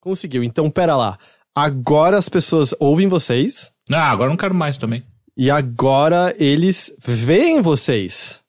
Conseguiu. Então, pera lá. Agora as pessoas ouvem vocês. Ah, agora eu não quero mais também. E agora eles veem vocês.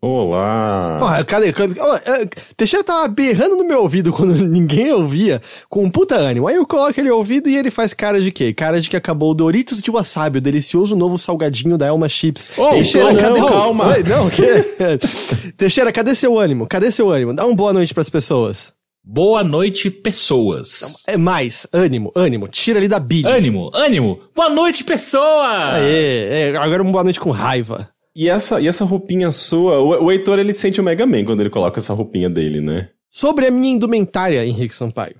Olá! Porra, cadê? cadê oh, Teixeira tava berrando no meu ouvido quando ninguém ouvia, com um puta ânimo. Aí eu coloco ele ouvido e ele faz cara de quê? Cara de que acabou o Doritos de wasabi, o delicioso novo salgadinho da Elma Chips. Oh, Teixeira, não, cadê? Calma! Oi, não, que... Teixeira, cadê seu ânimo? Cadê seu ânimo? Dá uma boa noite pras pessoas. Boa noite, pessoas. É mais, ânimo, ânimo. Tira ali da bilha. Ânimo, ânimo. Boa noite, pessoas! Aê, é, agora uma boa noite com raiva. E essa, e essa roupinha sua, o, o Heitor ele sente o Mega Man quando ele coloca essa roupinha dele, né? Sobre a minha indumentária, Henrique Sampaio.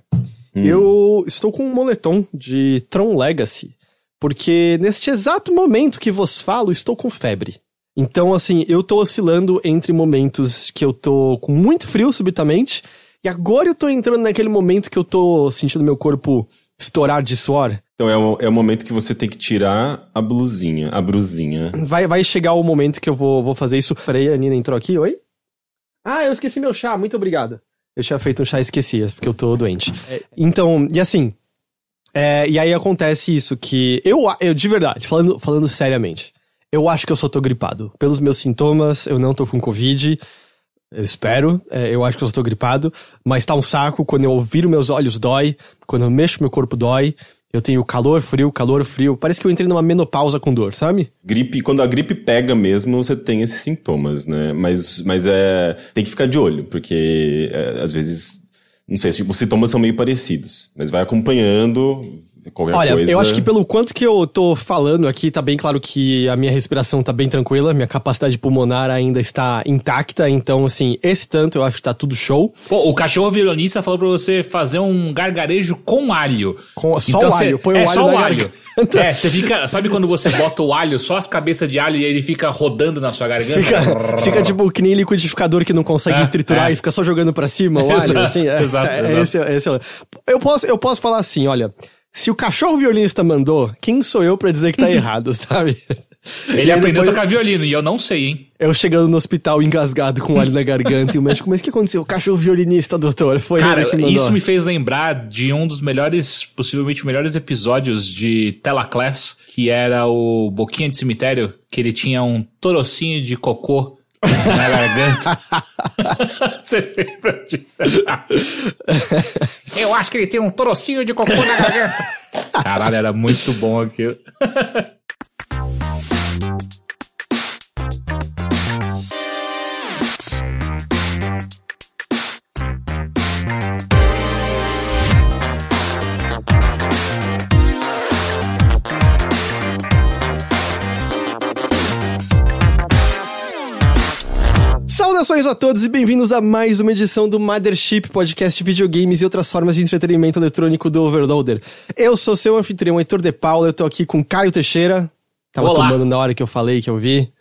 Hum. Eu estou com um moletom de Tron Legacy, porque neste exato momento que vos falo, estou com febre. Então, assim, eu tô oscilando entre momentos que eu tô com muito frio subitamente, e agora eu tô entrando naquele momento que eu tô sentindo meu corpo estourar de suor. Então é o, é o momento que você tem que tirar a blusinha, a brusinha. Vai, vai chegar o momento que eu vou, vou fazer isso. Peraí, a Nina entrou aqui, oi? Ah, eu esqueci meu chá, muito obrigado. Eu tinha feito um chá e esqueci, porque eu tô doente. É, então, e assim. É, e aí acontece isso, que eu, eu, de verdade, falando, falando seriamente, eu acho que eu só tô gripado. Pelos meus sintomas, eu não tô com Covid. Eu espero, é, eu acho que eu estou gripado, mas tá um saco, quando eu viro meus olhos dói, quando eu mexo meu corpo dói, eu tenho calor, frio, calor, frio. Parece que eu entrei numa menopausa com dor, sabe? Gripe, quando a gripe pega mesmo, você tem esses sintomas, né? Mas, mas é. Tem que ficar de olho, porque é, às vezes. Não sei, os sintomas são meio parecidos. Mas vai acompanhando, qualquer Olha, coisa. eu acho que pelo quanto que eu tô falando aqui, tá bem claro que a minha respiração tá bem tranquila, minha capacidade pulmonar ainda está intacta, então, assim, esse tanto eu acho que tá tudo show. Pô, o cachorro violonista falou pra você fazer um gargarejo com alho. Com, só então, o alho, põe é, o alho só o alho. É, você fica, sabe quando você bota o alho, só as cabeças de alho e ele fica rodando na sua garganta? Fica, fica tipo que nem liquidificador que não consegue é, triturar é. e fica só jogando pra cima o alho, exato, assim. É, exato, é, exato. Esse, esse, eu, posso, eu posso falar assim, olha... Se o cachorro violinista mandou, quem sou eu para dizer que tá errado, sabe? Ele aprendeu depois... a tocar violino e eu não sei, hein? Eu chegando no hospital engasgado com óleo na garganta e o médico, mas o que aconteceu? O cachorro violinista, doutor. Foi Cara, ele que mandou. isso me fez lembrar de um dos melhores, possivelmente melhores episódios de Telaclass, que era o Boquinha de Cemitério, que ele tinha um torocinho de cocô na garganta. Você lembra disso? Eu acho que ele tem um torocinho de cocô na garganta. Caralho, era muito bom aquilo. Saudações a todos e bem-vindos a mais uma edição do Mothership Podcast Videogames e outras formas de entretenimento eletrônico do Overloader. Eu sou seu anfitrião Heitor de Paula, eu tô aqui com Caio Teixeira. Tava Olá. tomando na hora que eu falei que eu vi,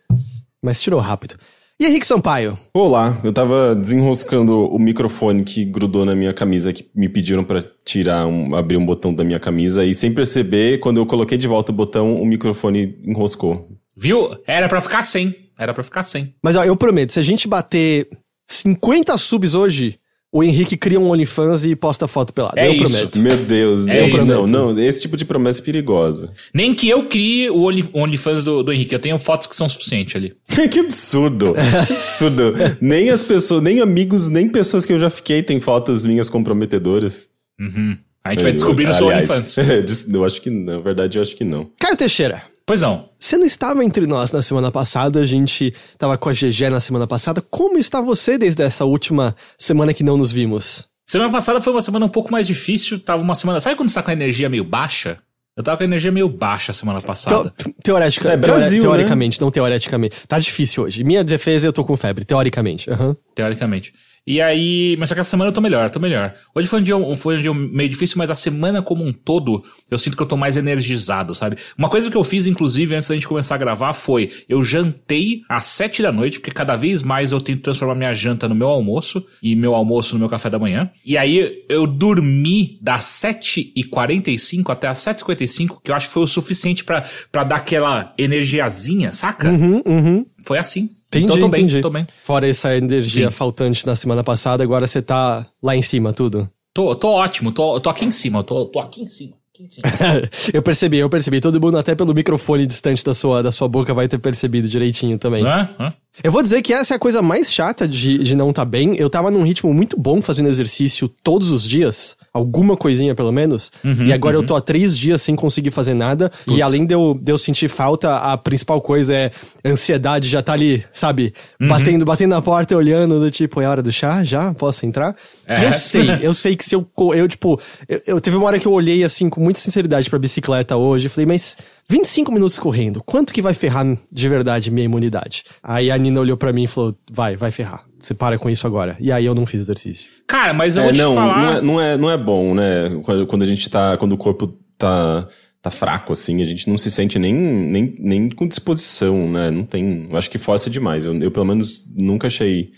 mas tirou rápido. E Henrique Sampaio? Olá, eu tava desenroscando o microfone que grudou na minha camisa, que me pediram para tirar, um, abrir um botão da minha camisa, e sem perceber, quando eu coloquei de volta o botão, o microfone enroscou. Viu? Era pra ficar sem. Era pra ficar sem. Mas ó, eu prometo, se a gente bater 50 subs hoje, o Henrique cria um OnlyFans e posta foto pelada. É eu isso. prometo. Meu Deus, É gente, isso. não, não, esse tipo de promessa é perigosa. Nem que eu crie o Only- OnlyFans do, do Henrique. Eu tenho fotos que são suficientes ali. que absurdo, que absurdo. nem as pessoas, nem amigos, nem pessoas que eu já fiquei têm fotos minhas comprometedoras. Uhum. A gente vai descobrir no seu OnlyFans. Eu acho que, na verdade, eu acho que não. Caio Teixeira, Pois não. você não estava entre nós na semana passada, a gente tava com a GG na semana passada. Como está você desde essa última semana que não nos vimos? Semana passada foi uma semana um pouco mais difícil. Tava uma semana. Sabe quando você tá com a energia meio baixa? Eu tava com a energia meio baixa semana passada. Teo- teoretica, É Brasil, teore- teoricamente, não teoreticamente. Tá difícil hoje. Minha defesa, eu tô com febre, teoricamente. Aham. Teoricamente. E aí. Mas só que essa semana eu tô melhor, tô melhor. Hoje foi um dia, foi um dia meio difícil, mas a semana como um todo, eu sinto que eu tô mais energizado, sabe? Uma coisa que eu fiz, inclusive, antes da gente começar a gravar, foi eu jantei às sete da noite, porque cada vez mais eu tento transformar minha janta no meu almoço e meu almoço no meu café da manhã. E aí eu dormi das 7h45 até as 7h55, que eu acho que foi o suficiente pra dar aquela energiazinha, saca? Uhum, uhum. Foi assim. Entendi, então, tô bem, entendi. tô bem. Fora essa energia Sim. faltante na semana passada, agora você tá lá em cima, tudo. Tô, tô ótimo, tô, tô aqui em cima, tô, tô aqui em cima. aqui em cima. eu percebi, eu percebi. Todo mundo, até pelo microfone distante da sua, da sua boca, vai ter percebido direitinho também. Hã? Hã? Eu vou dizer que essa é a coisa mais chata de, de não estar tá bem. Eu tava num ritmo muito bom fazendo exercício todos os dias, alguma coisinha pelo menos, Uhum, e agora eu tô há três dias sem conseguir fazer nada. E além de eu, de eu sentir falta, a principal coisa é ansiedade já tá ali, sabe? Uhum. Batendo, batendo na porta e olhando, do tipo, é hora do chá? Já? Posso entrar? É. Eu sei, eu sei que se eu, eu tipo, eu, eu teve uma hora que eu olhei assim com muita sinceridade pra bicicleta hoje e falei, mas 25 minutos correndo, quanto que vai ferrar de verdade minha imunidade? Aí a Nina olhou pra mim e falou, vai, vai ferrar. Você para com isso agora. E aí eu não fiz exercício. Cara, mas eu É, vou te não, falar. não, é, não, é, não é bom, né? Quando, a gente tá. Quando o corpo tá, tá fraco, assim, a gente não se sente nem, nem, nem com disposição, né? Não tem. Eu acho que força demais. Eu, eu, pelo menos, nunca achei.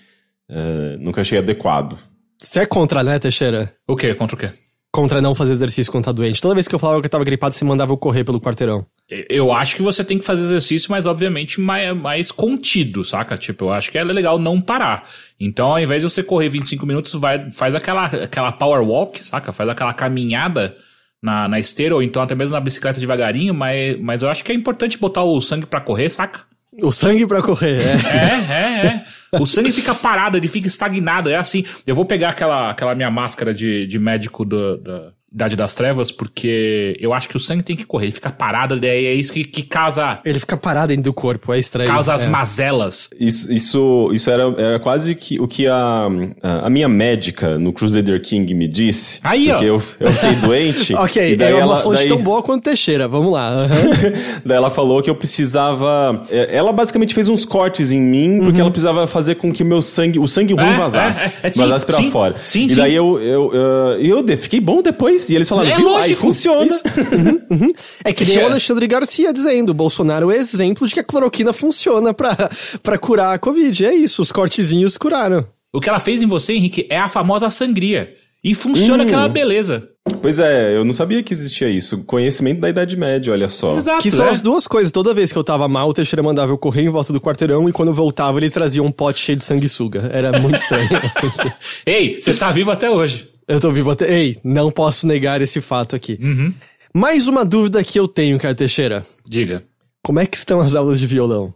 eh, nunca achei adequado. Você é contra, né, Teixeira? O quê? Contra o quê? Contra não fazer exercício quando tá doente. Toda vez que eu falava que eu tava gripado, você mandava eu correr pelo quarteirão. Eu acho que você tem que fazer exercício, mas obviamente mais, mais contido, saca? Tipo, eu acho que é legal não parar. Então, ao invés de você correr 25 minutos, vai, faz aquela, aquela power walk, saca? Faz aquela caminhada na, na esteira, ou então até mesmo na bicicleta devagarinho, mas, mas eu acho que é importante botar o sangue pra correr, saca? O sangue pra correr, é. É, é, é. O sangue fica parado, ele fica estagnado. É assim. Eu vou pegar aquela, aquela minha máscara de, de médico do- da Idade das Trevas, porque eu acho que o sangue tem que correr. Ele fica parado, daí é isso que, que causa, Ele fica parado dentro do corpo, é estranho. causa as é. mazelas. Isso, isso, isso era, era quase que, o que a, a, minha médica no Crusader King me disse. Aí, ó. Porque eu, eu fiquei doente. Ok, e daí é uma ela, fonte daí, tão boa quanto Teixeira, vamos lá. aham. daí ela falou que eu precisava. é, Ela basicamente fez uns cortes em mim, Uhum. porque ela precisava fazer com que o meu sangue, o sangue ruim É, vazasse. é, é, é, sim, vazasse pra sim, fora. sim, e sim. daí eu, eu, eu, eu de- fiquei bom depois. E eles falaram, É viu? Aí lógico, funciona. isso. É que nem o Alexandre Garcia dizendo, o Bolsonaro é exemplo de que a cloroquina funciona pra, pra curar a Covid. É isso, os cortezinhos curaram. O que ela fez em você, Henrique, é a famosa sangria. E funciona Hum. aquela beleza. Pois é, eu não sabia que existia isso. Conhecimento da Idade Média, olha só. Exato. Que são é. as duas coisas. Toda vez que eu tava mal, o Teixeira mandava eu correr em volta do quarteirão e quando eu voltava ele trazia um pote cheio de sanguessuga. Era muito estranho. Ei, você tá vivo até hoje. Eu tô vivo até... Ei, não posso negar esse fato aqui. Uhum. Mais uma dúvida que eu tenho, cara Teixeira. Diga. Como é que estão as aulas de violão?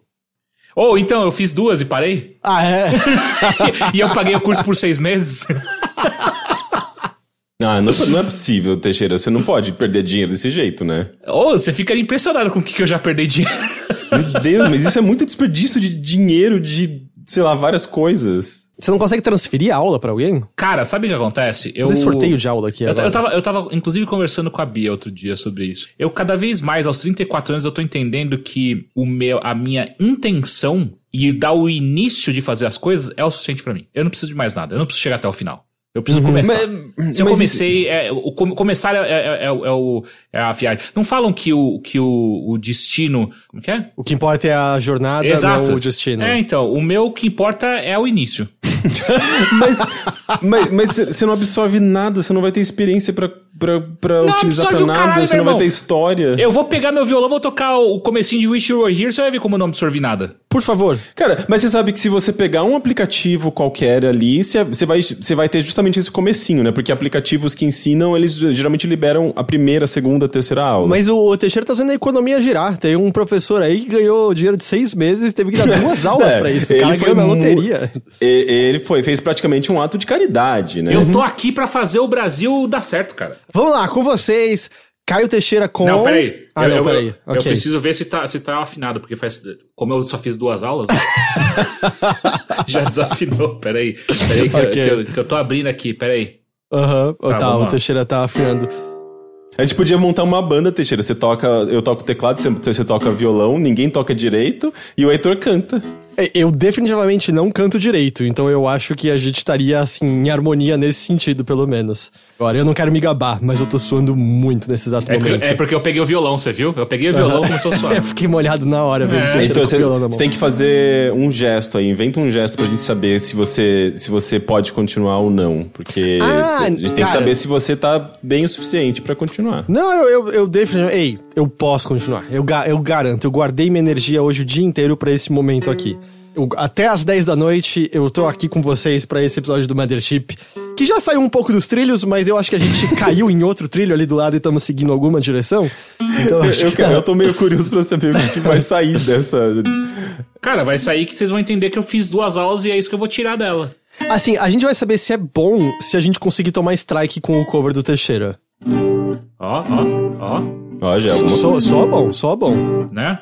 Ou então, eu fiz duas e parei. Ah, é? e eu paguei o curso por seis meses. Ah, não, não é possível, Teixeira. Você não pode perder dinheiro desse jeito, né? Ou você fica impressionado com o que que eu já perdi dinheiro. Meu Deus, mas isso é muito desperdício de dinheiro, de, sei lá, várias coisas. Você não consegue transferir a aula pra alguém? Cara, sabe o que acontece? Eu Fazer sorteio de aula aqui Eu, agora. eu, tava, eu tava, inclusive, conversando com a Bia outro dia sobre isso. Eu, cada vez mais, aos 34 anos, eu tô entendendo que o meu, a minha intenção e dar o início de fazer as coisas é o suficiente pra mim. Eu não preciso de mais nada. Eu não preciso chegar até o final. Eu preciso começar. Mas- Se eu comecei, é, o, come- começar é, é- é o- é o, é a viagem. Não falam que o, que o, o destino. Como que é? O que importa é a jornada, Exato. não o destino. É, então, o meu que importa é o início. Mas, mas, mas você não absorve nada, você não vai ter experiência pra, pra, pra Não utilizar pra nada, caralho, você não vai ter história. Eu vou pegar meu violão, vou tocar o comecinho de Wish You Were Here, você vai ver como eu não absorvi nada. Por favor. Cara, mas você sabe que se você pegar um aplicativo qualquer ali, você você vai, você vai ter justamente esse comecinho, né? Porque aplicativos que ensinam, eles geralmente liberam a primeira, a segunda, a terceira aula. Mas o Teixeira tá fazendo a economia girar. Tem um professor aí que ganhou dinheiro de seis meses e teve que dar duas aulas É, pra isso. O ele cara foi ganhou na loteria. Ele foi, fez praticamente um ato de caridade, né? Eu tô aqui pra fazer o Brasil dar certo, cara. Vamos lá, com vocês. Caio Teixeira com... Não, peraí. Ah, eu, não, eu- peraí. eu Ok. preciso ver se tá, se tá afinado, porque faz. Como eu só fiz duas aulas. né? já desafinou, peraí. Peraí, que, eu- Ok. que eu, que eu tô abrindo aqui, peraí. Aham, Tá, tá, vamos o. Teixeira tá afiando. A gente podia montar uma banda, Teixeira. Você toca, eu toco teclado, você, você toca violão, ninguém toca direito e o Heitor canta. É, Eu definitivamente não canto direito, então eu acho que a gente estaria, assim, em harmonia nesse sentido, pelo menos. Agora, eu não quero me gabar, mas eu tô suando muito nesse exato É, porque- momento. é porque eu peguei o violão, você viu? Eu peguei o violão e começou a suar. Eu fiquei molhado na hora, vendo o Teixeira Então você, o violão na mão. você tem que fazer um gesto aí, inventa um gesto pra gente saber se você, se você pode continuar ou não. Porque Ah, a gente tem que cara. saber se você tá bem o suficiente pra continuar. Não, eu, eu, eu definitivamente. Ei, eu posso continuar. Eu, ga- eu garanto. Eu guardei minha energia hoje o dia inteiro pra esse momento aqui. Eu- até às 10 da noite eu tô aqui com vocês pra esse episódio do Mothership, que já saiu um pouco dos trilhos, mas eu acho que a gente caiu em outro trilho ali do lado e estamos seguindo alguma direção. Então eu acho Eu, que eu tô meio curioso pra saber o que vai sair dessa. Cara, vai sair que vocês vão entender que eu fiz duas aulas e é isso que eu vou tirar dela. Assim, a gente vai saber se é bom se a gente conseguir tomar strike com o cover do Teixeira. Ó, ó, ó, Ó, já é Só, só bom, só bom. né?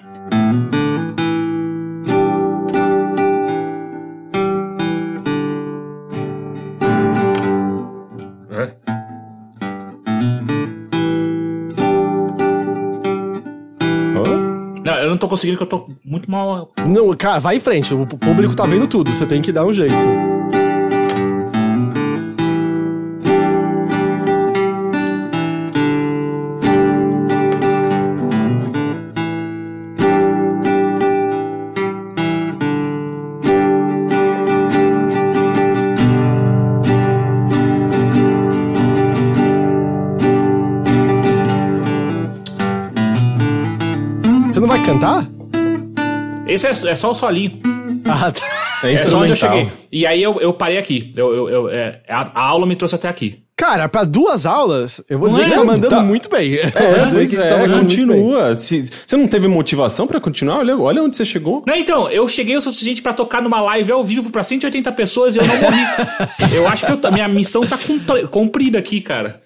Tô conseguindo que eu tô muito mal. Não, cara, vai em frente. O público tá vendo tudo. Você tem que dar um jeito. Esse é, é só o solinho. Ah, tá. É É só onde eu cheguei. E aí eu, eu parei aqui. Eu, eu, eu- é, a, a aula me trouxe até aqui. Cara, pra duas aulas, eu vou dizer é? que tá mandando Tá. muito bem. Eu É, vou dizer pois que tá é, bem. continua. Se, você não teve motivação pra continuar? Olha, olha onde você chegou. Não, então, eu cheguei o suficiente pra tocar numa live ao vivo pra 180 pessoas e eu não morri. eu acho que eu minha missão tá cumpri- cumprida aqui, cara.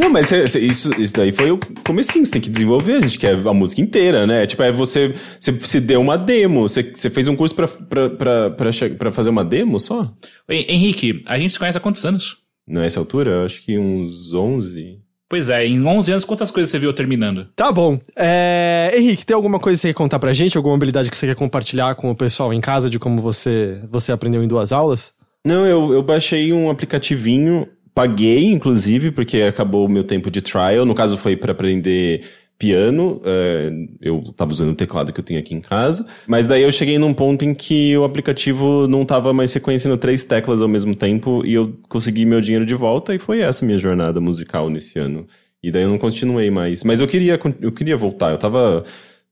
Não, mas cê- cê- isso, isso daí foi o comecinho, você tem que desenvolver, a gente quer a música inteira, né? Tipo, é você, você se deu uma demo, você, você fez um curso pra, pra, pra, pra, che- pra fazer uma demo só? Hen- Henrique, a gente se conhece há quantos anos? Nessa altura, eu acho que uns 11. Pois é, em 11 anos, quantas coisas você viu terminando? Tá bom. É, Henrique, tem alguma coisa que você quer contar pra gente? Alguma habilidade que você quer compartilhar com o pessoal em casa de como você, você aprendeu em duas aulas? Não, eu, eu baixei um aplicativinho, paguei, inclusive, porque acabou o meu tempo de trial. No caso, foi pra aprender piano. é, eu tava usando o teclado que eu tenho aqui em casa. Mas daí eu cheguei num ponto em que o aplicativo não tava mais reconhecendo três teclas ao mesmo tempo e eu consegui meu dinheiro de volta e foi essa minha jornada musical nesse ano. E daí eu não continuei mais. Mas eu queria, eu queria voltar, eu tava,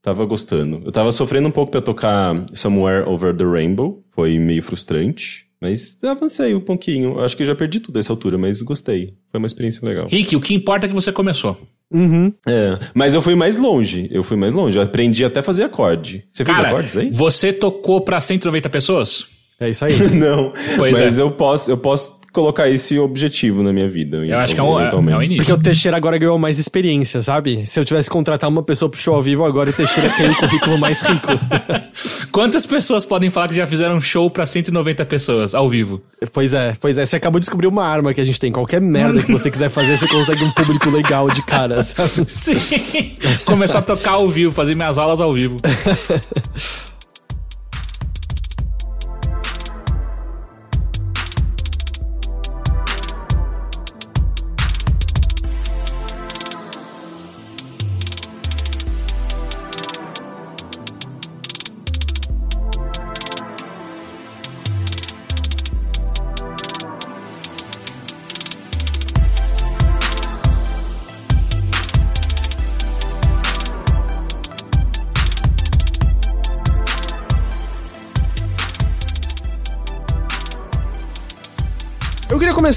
tava gostando. Eu tava sofrendo um pouco pra tocar Somewhere Over the Rainbow, foi meio frustrante. Mas avancei um pouquinho. Acho que já perdi tudo nessa altura, mas gostei. Foi uma experiência legal. Rick, o que importa é que você começou. Uhum. É, mas eu fui mais longe. Eu fui mais longe. Eu aprendi até a fazer acorde. Você fez Cara, acordes aí? você tocou pra 190 pessoas? É isso aí. Não. Pois mas é. eu posso, eu posso colocar esse objetivo na minha vida. Eu acho que é um, é, é um início. Porque o Teixeira agora ganhou mais experiência, sabe? Se eu tivesse que contratar uma pessoa pro show ao vivo, agora o Teixeira tem o currículo mais rico. Quantas pessoas podem falar que já fizeram um show pra 190 pessoas ao vivo? pois é, pois é. Você acabou de descobrir uma arma que a gente tem. Qualquer merda que você quiser fazer, você consegue um público legal de cara, sabe? Sim. Começar a tocar ao vivo, fazer minhas aulas ao vivo.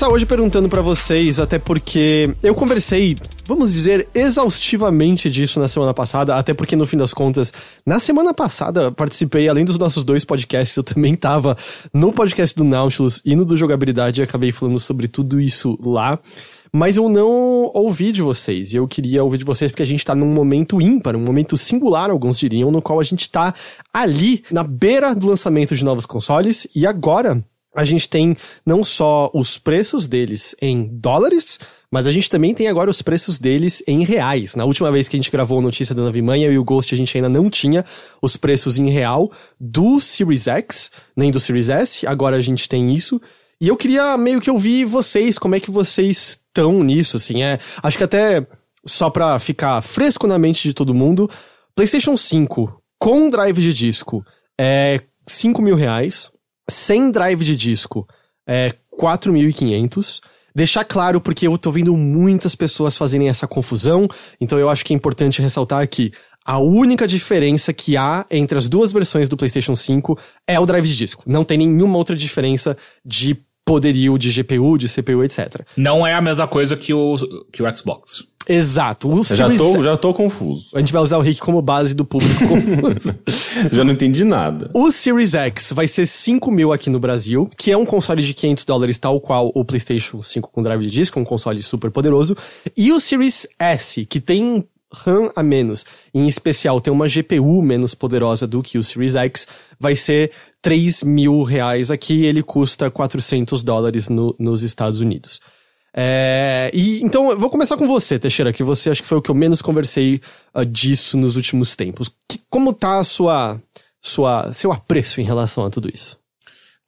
começar hoje perguntando pra vocês, até porque eu conversei, vamos dizer, exaustivamente disso na semana passada, até porque no fim das contas, na semana passada participei, além dos nossos dois podcasts, eu também tava no podcast do Nautilus e no do Jogabilidade e acabei falando sobre tudo isso lá. Mas eu não ouvi de vocês, e eu queria ouvir de vocês porque a gente tá num momento ímpar, um momento singular, alguns diriam, no qual a gente tá ali, na beira do lançamento de novos consoles, e agora a gente tem não só os preços deles em dólares, mas a gente também tem agora os preços deles em reais. Na última vez que a gente gravou a notícia da Navimanha e o Ghost, a gente ainda não tinha os preços em real do Series X, nem do Series S, agora a gente tem isso. E eu queria meio que ouvir vocês, como é que vocês estão nisso, assim, é... Acho que até, só pra ficar fresco na mente de todo mundo, PlayStation 5 com drive de disco é 5 mil reais, sem drive de disco é 4.500. Deixar claro, porque eu tô vendo muitas pessoas fazerem essa confusão, então eu acho que é importante ressaltar aqui. A única diferença que há entre as duas versões do PlayStation 5 é o drive de disco. Não tem nenhuma outra diferença de poderio de GPU, de CPU, etc. Não é a mesma coisa que o, que o Xbox. Exato. O Eu já Series tô, já tô confuso. A gente vai usar o Rick como base do público confuso. Já não entendi nada. o Series X vai ser 5 mil aqui no Brasil, que é um console de 500 dólares, tal qual o PlayStation 5 com drive de disco, um console super poderoso. E o Series S, que tem RAM a menos, em especial tem uma GPU menos poderosa do que o Series X, vai ser 3 mil reais aqui, ele custa 400 dólares no- nos Estados Unidos. É, e então eu vou começar com você, Teixeira, que você acho que foi o que eu menos conversei ah, disso nos últimos tempos. Que- como tá a sua, sua, seu apreço em relação a tudo isso?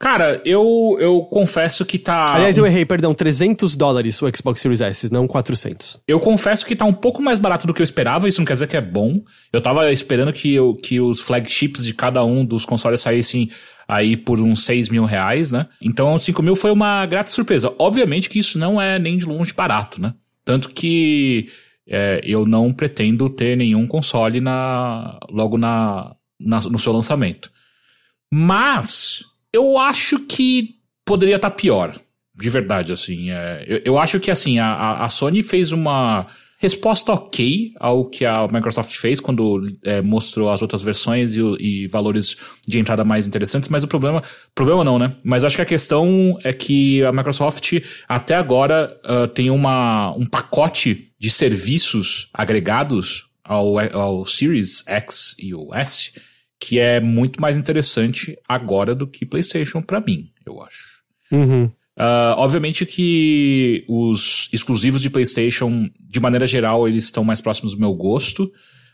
Cara, eu, eu confesso que tá. Aliás, eu errei, perdão, 300 dólares o Xbox Series S, não 400. Eu confesso que tá um pouco mais barato do que eu esperava, isso não quer dizer que é bom. Eu tava esperando que, eu, que os flagships de cada um dos consoles saíssem aí por uns 6 mil reais, né? Então 5 mil foi uma grata surpresa. Obviamente que isso não é nem de longe barato, né? Tanto que é, eu não pretendo ter nenhum console na, logo na, na- no seu lançamento. Mas eu acho que poderia estar pior. De verdade, assim. é, eu, eu acho que, assim, a- a, Sony fez uma resposta ok ao que a Microsoft fez quando é, mostrou as outras versões e, e valores de entrada mais interessantes, mas o problema. Problema não, né? Mas acho que a questão é que a Microsoft, até agora, ah, tem uma, um pacote de serviços agregados ao, ao Series X e o S que é muito mais interessante agora do que PlayStation pra mim, eu acho. Uhum. Ah, obviamente que os exclusivos de PlayStation, de maneira geral, eles estão mais próximos do meu gosto.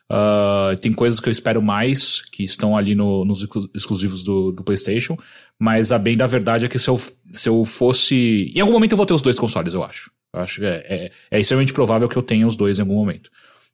Ah, tem coisas que eu espero mais, que estão ali no- nos exclu- exclusivos do, do PlayStation. Mas a bem da verdade é que se eu, se eu fosse. Em algum momento eu vou ter os dois consoles, eu acho. Eu acho que é, é, é extremamente provável que eu tenha os dois em algum momento.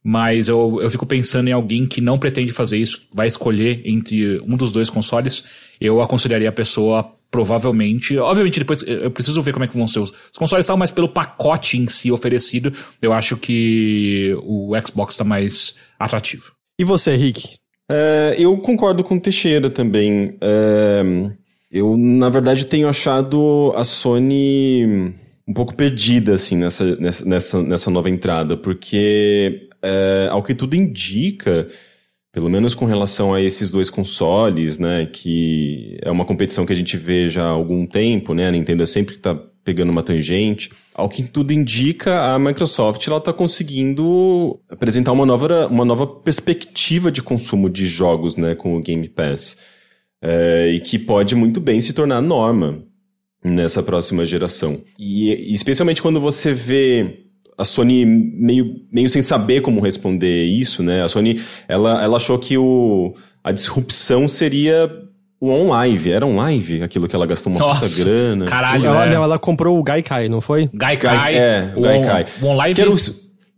Mas eu, eu fico pensando em alguém que não pretende fazer isso, vai escolher entre um dos dois consoles. Eu aconselharia a pessoa, provavelmente. Obviamente, depois eu preciso ver como é que vão ser os, os consoles e tal, mas pelo pacote em si oferecido, eu acho que o Xbox tá mais atrativo. E você, Rick? É, eu concordo com o Teixeira também. É, eu, na verdade, tenho achado a Sony um pouco perdida, assim, nessa, nessa, nessa nova entrada, porque, é, ao que tudo indica, pelo menos com relação a esses dois consoles, né, que é uma competição que a gente vê já há algum tempo, né, a Nintendo é sempre que tá pegando uma tangente. Ao que tudo indica, a Microsoft ela tá conseguindo apresentar uma nova, uma nova perspectiva de consumo de jogos, né, com o Game Pass. É, e que pode muito bem se tornar norma nessa próxima geração. E especialmente quando você vê a Sony meio, meio sem saber como responder isso, né? A Sony, ela, ela achou que o, a disrupção seria o OnLive. Era OnLive aquilo que ela gastou uma puta grana. Caralho, ela, é. não, ela comprou o Gaikai, não foi? Gaikai, é, o o, Gaikai. o OnLive. Que era o,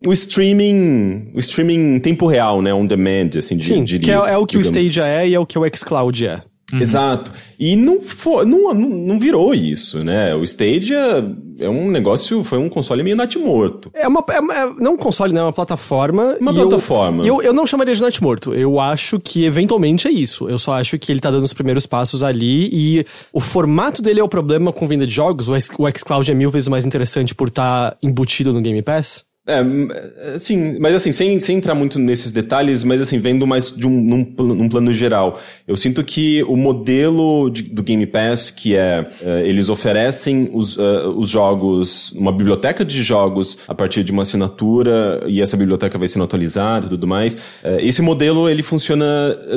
o streaming, o streaming em tempo real, né? On demand, assim, de, Sim, diria. que é, é o que o digamos. Stadia é e é o que o xCloud é. Exato. E não, foi, não, não, virou isso, né? O Stadia é um negócio, foi um console meio natimorto. É uma. É, é- não um console, né? É uma plataforma. Uma eu- plataforma. e Eu, eu, não chamaria de natimorto. Eu acho que eventualmente é isso. Eu só acho que ele tá dando os primeiros passos ali e o formato dele é o problema com venda de jogos. O, X- o xCloud é mil vezes mais interessante por estar embutido no Game Pass. É, assim, mas assim, sem, sem entrar muito nesses detalhes, mas assim, vendo mais de um, num, num plano geral, eu sinto que o modelo de- do Game Pass, que é, eh, eles oferecem os, eh, os jogos, uma biblioteca de jogos a partir de uma assinatura, e essa biblioteca vai sendo atualizada e tudo mais, eh, esse modelo, ele funciona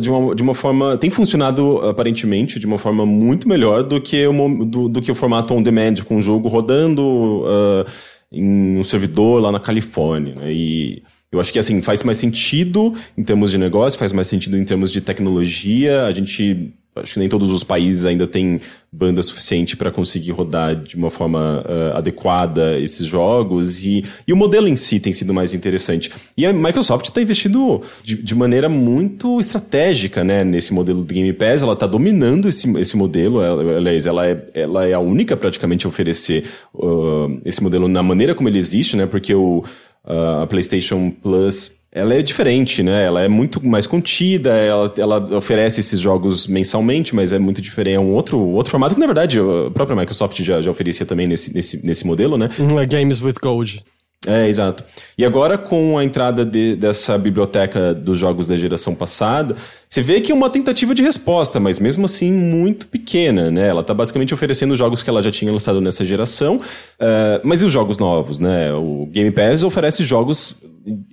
de uma, de uma forma, tem funcionado aparentemente de uma forma muito melhor do que o, do, do que o formato on-demand, com o jogo rodando, ah, em um servidor lá na Califórnia. né? E eu acho que assim faz mais sentido em termos de negócio, faz mais sentido em termos de tecnologia. A gente acho que nem todos os países ainda têm banda suficiente para conseguir rodar de uma forma ah, adequada esses jogos. E, e o modelo em si tem sido mais interessante. E a Microsoft está investindo de, de maneira muito estratégica né, nesse modelo do Game Pass, ela está dominando esse, esse modelo, ela, aliás, ela é, ela é a única praticamente a oferecer ah, esse modelo na maneira como ele existe, né, porque o, ah, a PlayStation Plus ela é diferente, né? Ela é muito mais contida, ela, ela oferece esses jogos mensalmente, mas é muito diferente. É um outro, outro formato que, na verdade, a própria Microsoft já, já oferecia também nesse, nesse, nesse modelo, né? Uhum, Games with Gold. É, exato. E agora, com a entrada de, dessa biblioteca dos jogos da geração passada, você vê que é uma tentativa de resposta, mas mesmo assim muito pequena, né? Ela está basicamente oferecendo jogos que ela já tinha lançado nessa geração, uh, mas e os jogos novos, né? O Game Pass oferece jogos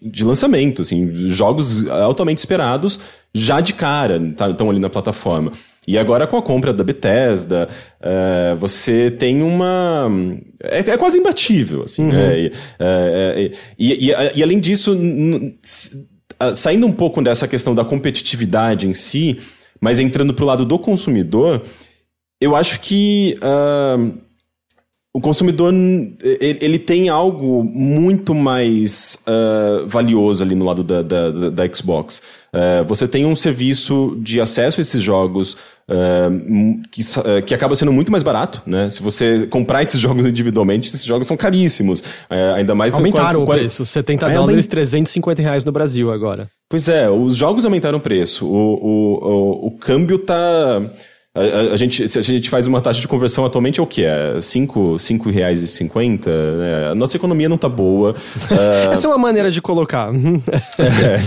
de lançamento, assim, jogos altamente esperados já de cara, estão tá, ali na plataforma. E agora com a compra da Bethesda, uh, você tem uma. É, é quase imbatível, assim. Uhum. Né? E, uh, e, e, e, além disso, saindo um pouco dessa questão da competitividade em si, mas entrando para o lado do consumidor, eu acho que. Uh, o consumidor ele, tem algo muito mais uh, valioso ali no lado da, da, da Xbox. Uh, você tem um serviço de acesso a esses jogos Uh, que, que acaba sendo muito mais barato, né? Se você comprar esses jogos individualmente, esses jogos são caríssimos. Ainda mais... Aumentaram o preço. 70 é, dólares, aument... 350 reais no Brasil agora. Pois é, os jogos aumentaram o preço. O, o, o, o câmbio tá... A, a, gente, se a gente faz uma taxa de conversão atualmente é o que? É 5 reais e 50? É, a nossa economia não tá boa. uh... Essa é uma maneira de colocar. é,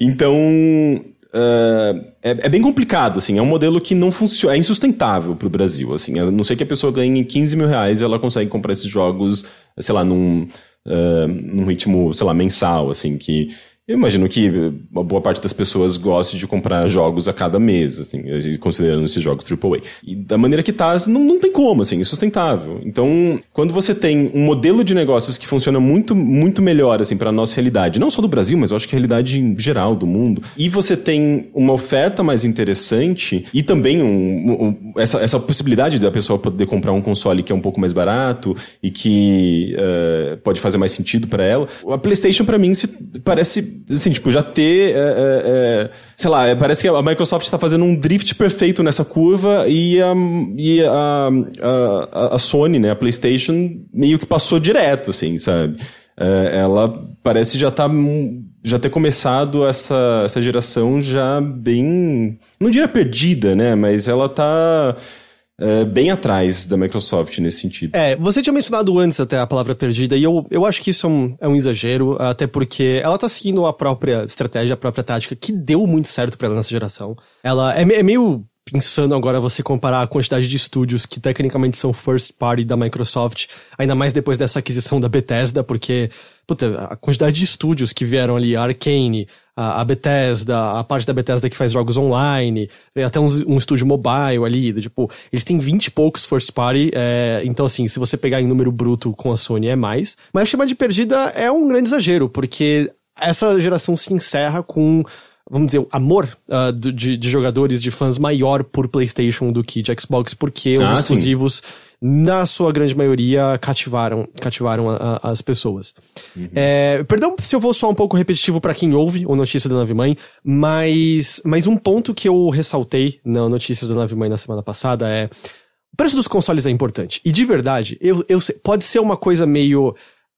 então, uh, é, é, bem complicado, assim. É um modelo que não funciona, é insustentável para o Brasil, assim. A não ser que a pessoa ganhe 15 mil reais e ela consegue comprar esses jogos, sei lá, num, uh, num ritmo, sei lá, mensal, assim, que eu imagino que uma boa parte das pessoas goste de comprar jogos a cada mês, assim, considerando esses jogos AAA. E da maneira que tá, não, não tem como, assim, é sustentável. Então, quando você tem um modelo de negócios que funciona muito, muito melhor, assim, para nossa realidade, não só do Brasil, mas eu acho que a realidade em geral do mundo, e você tem uma oferta mais interessante e também um, um, essa, essa possibilidade da pessoa poder comprar um console que é um pouco mais barato e que uh, pode fazer mais sentido para ela, a PlayStation para mim se parece assim, tipo, já ter. É, é, é, sei lá, é, parece que a Microsoft está fazendo um drift perfeito nessa curva e a, e a, a, a Sony, né, a PlayStation, meio que passou direto, assim, sabe? É, ela parece já tá já ter começado essa, essa geração já bem. Não diria perdida, né? Mas ela tá é, bem atrás da Microsoft nesse sentido. É, você tinha mencionado antes até a palavra perdida, e eu, eu acho que isso é um, é um exagero, até porque ela tá seguindo a própria estratégia, a própria tática, que deu muito certo para ela nessa geração. Ela é, é meio insano agora você comparar a quantidade de estúdios que tecnicamente são first party da Microsoft, ainda mais depois dessa aquisição da Bethesda, porque, puta, a quantidade de estúdios que vieram ali, a Arcane, a, a Bethesda, a parte da Bethesda que faz jogos online, até um, um estúdio mobile ali, tipo, eles têm 20 e poucos first party, é, então assim, se você pegar em número bruto com a Sony é mais. Mas chamar de perdida é um grande exagero, porque essa geração se encerra com vamos dizer, o amor uh, de, de, jogadores, de fãs maior por PlayStation do que de Xbox, porque os ah, exclusivos, sim. na sua grande maioria, cativaram, cativaram a, a, as pessoas. Uhum. É, perdão se eu vou só um pouco repetitivo para quem ouve o Notícia da Nave Mãe, mas, mas um ponto que eu ressaltei na Notícia da Nave Mãe na semana passada é. O preço dos consoles é importante. E de verdade, eu, eu pode ser uma coisa meio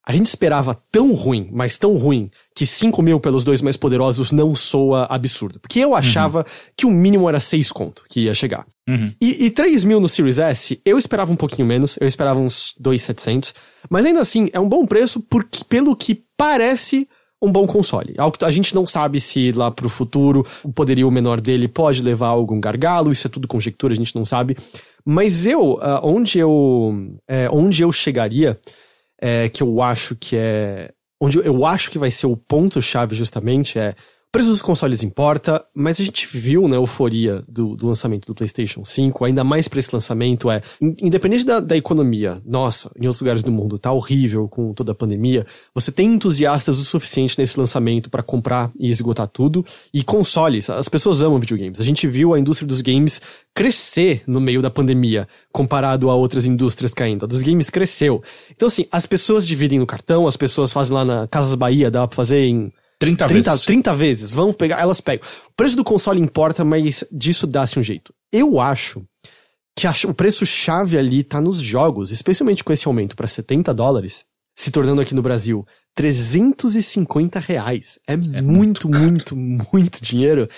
a gente esperava tão ruim, mas tão ruim, que 5 mil pelos dois mais poderosos não soa absurdo. Porque eu achava uhum. que o mínimo era 6 conto que ia chegar. Uhum. E, e 3 mil no Series S, eu esperava um pouquinho menos, eu esperava uns 2,700. Mas ainda assim, é um bom preço porque, pelo que parece um bom console. A gente não sabe se lá pro futuro o poderio menor dele pode levar a algum gargalo, isso é tudo conjectura, a gente não sabe. Mas eu, uh, onde eu, é, onde eu chegaria é, que eu acho que é. Onde eu acho que vai ser o ponto-chave justamente é preço dos consoles importa, mas a gente viu né, euforia do, do, lançamento do PlayStation 5, ainda mais para esse lançamento, é, independente da, da, economia, nossa, em outros lugares do mundo tá horrível com toda a pandemia, você tem entusiastas o suficiente nesse lançamento para comprar e esgotar tudo, e consoles, as pessoas amam videogames. A gente viu a indústria dos games crescer no meio da pandemia, comparado a outras indústrias caindo. A dos games cresceu. Então, assim, as pessoas dividem no cartão, as pessoas fazem lá na Casas Bahia, dá pra fazer em 30, 30 vezes. 30 vezes. Vamos pegar, elas pegam. O preço do console importa, mas disso dá-se um jeito. Eu acho que o preço-chave ali tá nos jogos, especialmente com esse aumento para 70 dólares, se tornando aqui no Brasil 350 reais. É, é muito, muito, muito, muito dinheiro.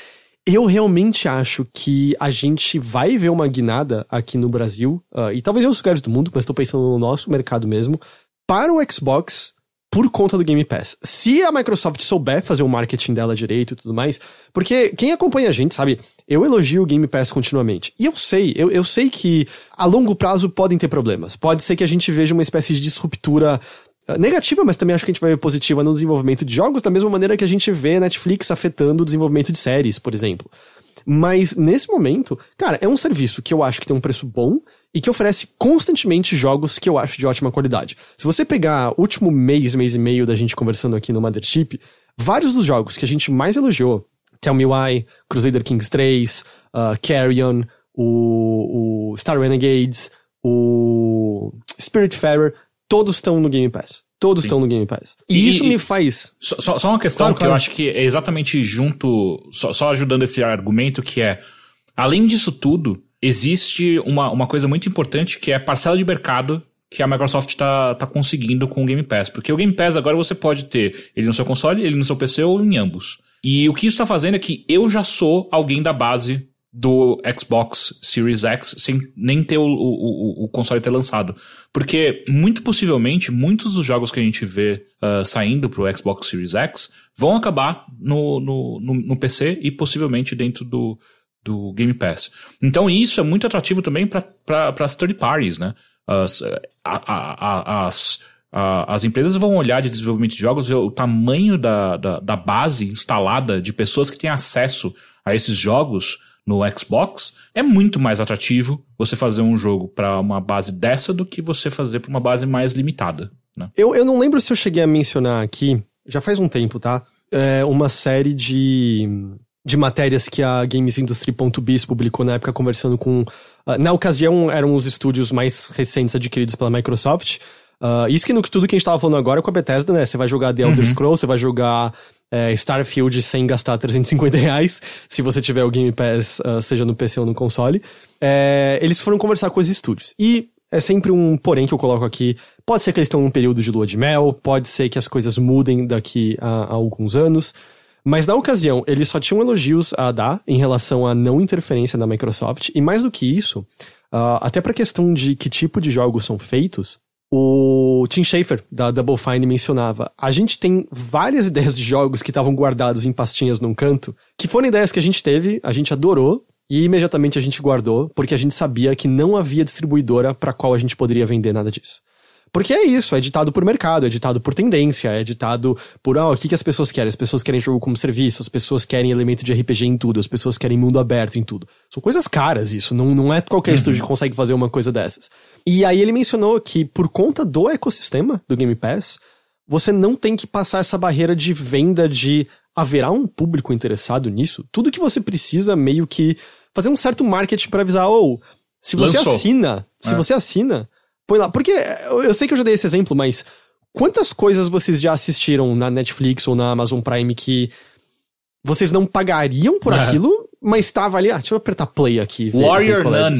Eu realmente acho que a gente vai ver uma guinada aqui no Brasil, uh, e talvez em outros lugares do mundo, mas estou pensando no nosso mercado mesmo, para o Xbox por conta do Game Pass. Se a Microsoft souber fazer o marketing dela direito e tudo mais, porque quem acompanha a gente, sabe, eu elogio o Game Pass continuamente. E eu sei, eu, eu sei que a longo prazo podem ter problemas. Pode ser que a gente veja uma espécie de disruptura ah, negativa, mas também acho que a gente vai ver positiva no desenvolvimento de jogos, da mesma maneira que a gente vê Netflix afetando o desenvolvimento de séries, por exemplo. Mas nesse momento, cara, é um serviço que eu acho que tem um preço bom e que oferece constantemente jogos que eu acho de ótima qualidade. Se você pegar o último mês, mês e meio da gente conversando aqui no Mothership, vários dos jogos que a gente mais elogiou, Tell Me Why, Crusader Kings 3, uh, Carrion, o, o Star Renegades, o Spiritfarer, todos estão no Game Pass. Todos estão no Game Pass. E, e isso me faz. Só, só uma questão claro, que claro. eu acho que é exatamente junto, só, só ajudando esse argumento, que é, além disso tudo, existe uma, uma coisa muito importante que é a parcela de mercado que a Microsoft está tá conseguindo com o Game Pass. Porque o Game Pass agora você pode ter ele no seu console, ele no seu PC ou em ambos. E o que isso está fazendo é que eu já sou alguém da base do Xbox Series X sem nem ter o, o, o, console ter lançado. Porque, muito possivelmente, muitos dos jogos que a gente vê uh, saindo pro Xbox Series X vão acabar no, no, no, no, PC e possivelmente dentro do, do Game Pass. Então, isso é muito atrativo também para as third parties, né? As, a, a, a, as, as empresas vão olhar de desenvolvimento de jogos, ver o tamanho da, da, da base instalada de pessoas que têm acesso a esses jogos no Xbox, é muito mais atrativo você fazer um jogo para uma base dessa do que você fazer para uma base mais limitada. Né? Eu, eu não lembro se eu cheguei a mencionar aqui, já faz um tempo, tá? É uma série de, de matérias que a GamesIndustry.biz publicou na época conversando com. Uh, na ocasião, eram os estúdios mais recentes adquiridos pela Microsoft. Uh, isso que no tudo que a gente tava falando agora é com a Bethesda, né? Você vai jogar The Elder uhum. Scrolls, você vai jogar é, Starfield sem gastar 350 reais, se você tiver o Game Pass, uh, seja no PC ou no console. É, eles foram conversar com os estúdios. E é sempre um porém que eu coloco aqui. Pode ser que eles estão num período de lua de mel, pode ser que as coisas mudem daqui a, a alguns anos. Mas na ocasião, eles só tinham elogios a dar em relação à não interferência da Microsoft. E mais do que isso, uh, até pra questão de que tipo de jogos são feitos, o Tim Schafer, da Double Fine, mencionava. A gente tem várias ideias de jogos que estavam guardados em pastinhas num canto, que foram ideias que a gente teve, a gente adorou, e imediatamente a gente guardou, porque a gente sabia que não havia distribuidora para qual a gente poderia vender nada disso. Porque é isso, é ditado por mercado, é ditado por tendência, é ditado por, ah, o que, que as pessoas querem? As pessoas querem jogo como serviço, as pessoas querem elemento de RPG em tudo, as pessoas querem mundo aberto em tudo. São coisas caras isso, não, não é qualquer uhum. estúdio que consegue fazer uma coisa dessas. E aí ele mencionou que por conta do ecossistema do Game Pass, você não tem que passar essa barreira de venda de haverá um público interessado nisso. Tudo que você precisa meio que fazer um certo marketing para avisar, ou oh, se você Lançou. assina, se é. você assina, Põe lá. Porque eu sei que eu já dei esse exemplo, mas quantas coisas vocês já assistiram na Netflix ou na Amazon Prime que vocês não pagariam por aquilo, mas estava ali, ah, deixa eu apertar play aqui. Warrior Nun.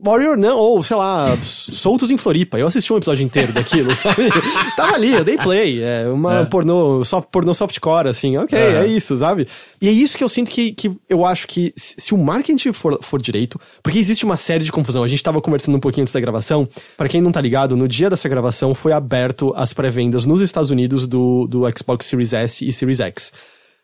Warrior não, ou sei lá, Soltos em Floripa. Eu assisti um episódio inteiro daquilo, sabe? Tava ali, eu dei play. É uma é. pornô, soft, pornô softcore, assim, ok, é. é. isso, sabe? E é isso que eu sinto que, que eu acho que se o marketing for, for direito, porque existe uma série de confusão. A gente tava conversando um pouquinho antes da gravação. para quem não tá ligado, no dia dessa gravação foi aberto as pré-vendas nos Estados Unidos do, do Xbox Series S e Series X.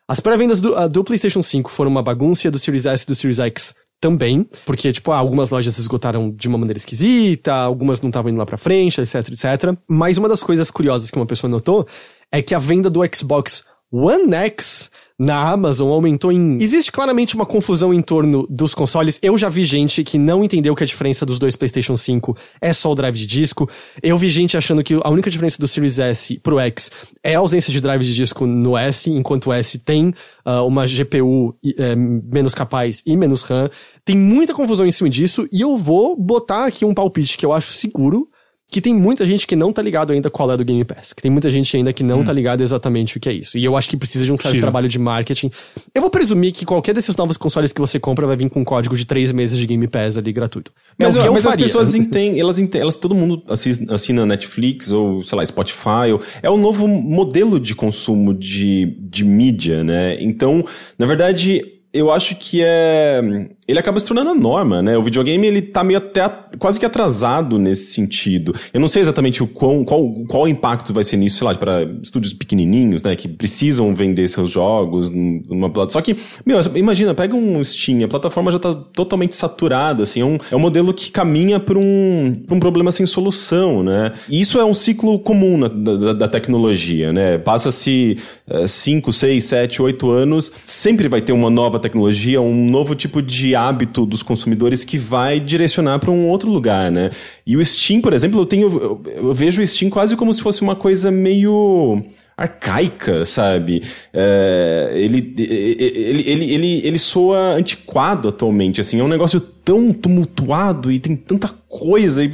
As pré-vendas do, do PlayStation 5 foram uma bagunça e a do Series S e do Series X também, porque, tipo, ah, algumas lojas esgotaram de uma maneira esquisita, algumas não estavam indo lá pra frente, etc, etc. Mas uma das coisas curiosas que uma pessoa notou é que a venda do Xbox One X na Amazon aumentou em. Existe claramente uma confusão em torno dos consoles. Eu já vi gente que não entendeu que a diferença dos dois PlayStation 5 é só o drive de disco. Eu vi gente achando que a única diferença do Series S pro X é a ausência de drive de disco no S, enquanto o S tem uh, uma GPU é, menos capaz e menos RAM. Tem muita confusão em cima disso e eu vou botar aqui um palpite que eu acho seguro que tem muita gente que não tá ligado ainda qual é do Game Pass. Que tem muita gente ainda que não hum. tá ligado exatamente o que é isso. E eu acho que precisa de um certo trabalho de marketing. Eu vou presumir que qualquer desses novos consoles que você compra vai vir com um código de três meses de Game Pass ali gratuito. É mas, é mas as pessoas entendem, elas entendem, elas, todo mundo assina Netflix ou, sei lá, Spotify. Ou, é o novo modelo de consumo de, de mídia, né? Então, na verdade, eu acho que é ele acaba se tornando a norma, né? O videogame ele tá meio até quase que atrasado nesse sentido. Eu não sei exatamente o quão, qual, qual impacto vai ser nisso, sei lá, para estúdios pequenininhos, né, que precisam vender seus jogos numa plataforma. Só que, meu, imagina, pega um Steam, a plataforma já tá totalmente saturada, assim, é um, é um modelo que caminha para um, pra um problema sem solução, né? E isso é um ciclo comum na, da, da, tecnologia, né? Passa-se 5, 6, 7, 8 anos, sempre vai ter uma nova tecnologia, um novo tipo de hábito dos consumidores que vai direcionar para um outro lugar, né? E o Steam, por exemplo, eu tenho eu, eu vejo o Steam quase como se fosse uma coisa meio arcaica, sabe? É, ele, ele, ele, ele, ele soa antiquado atualmente, assim, é um negócio tão tumultuado e tem tanta coisa e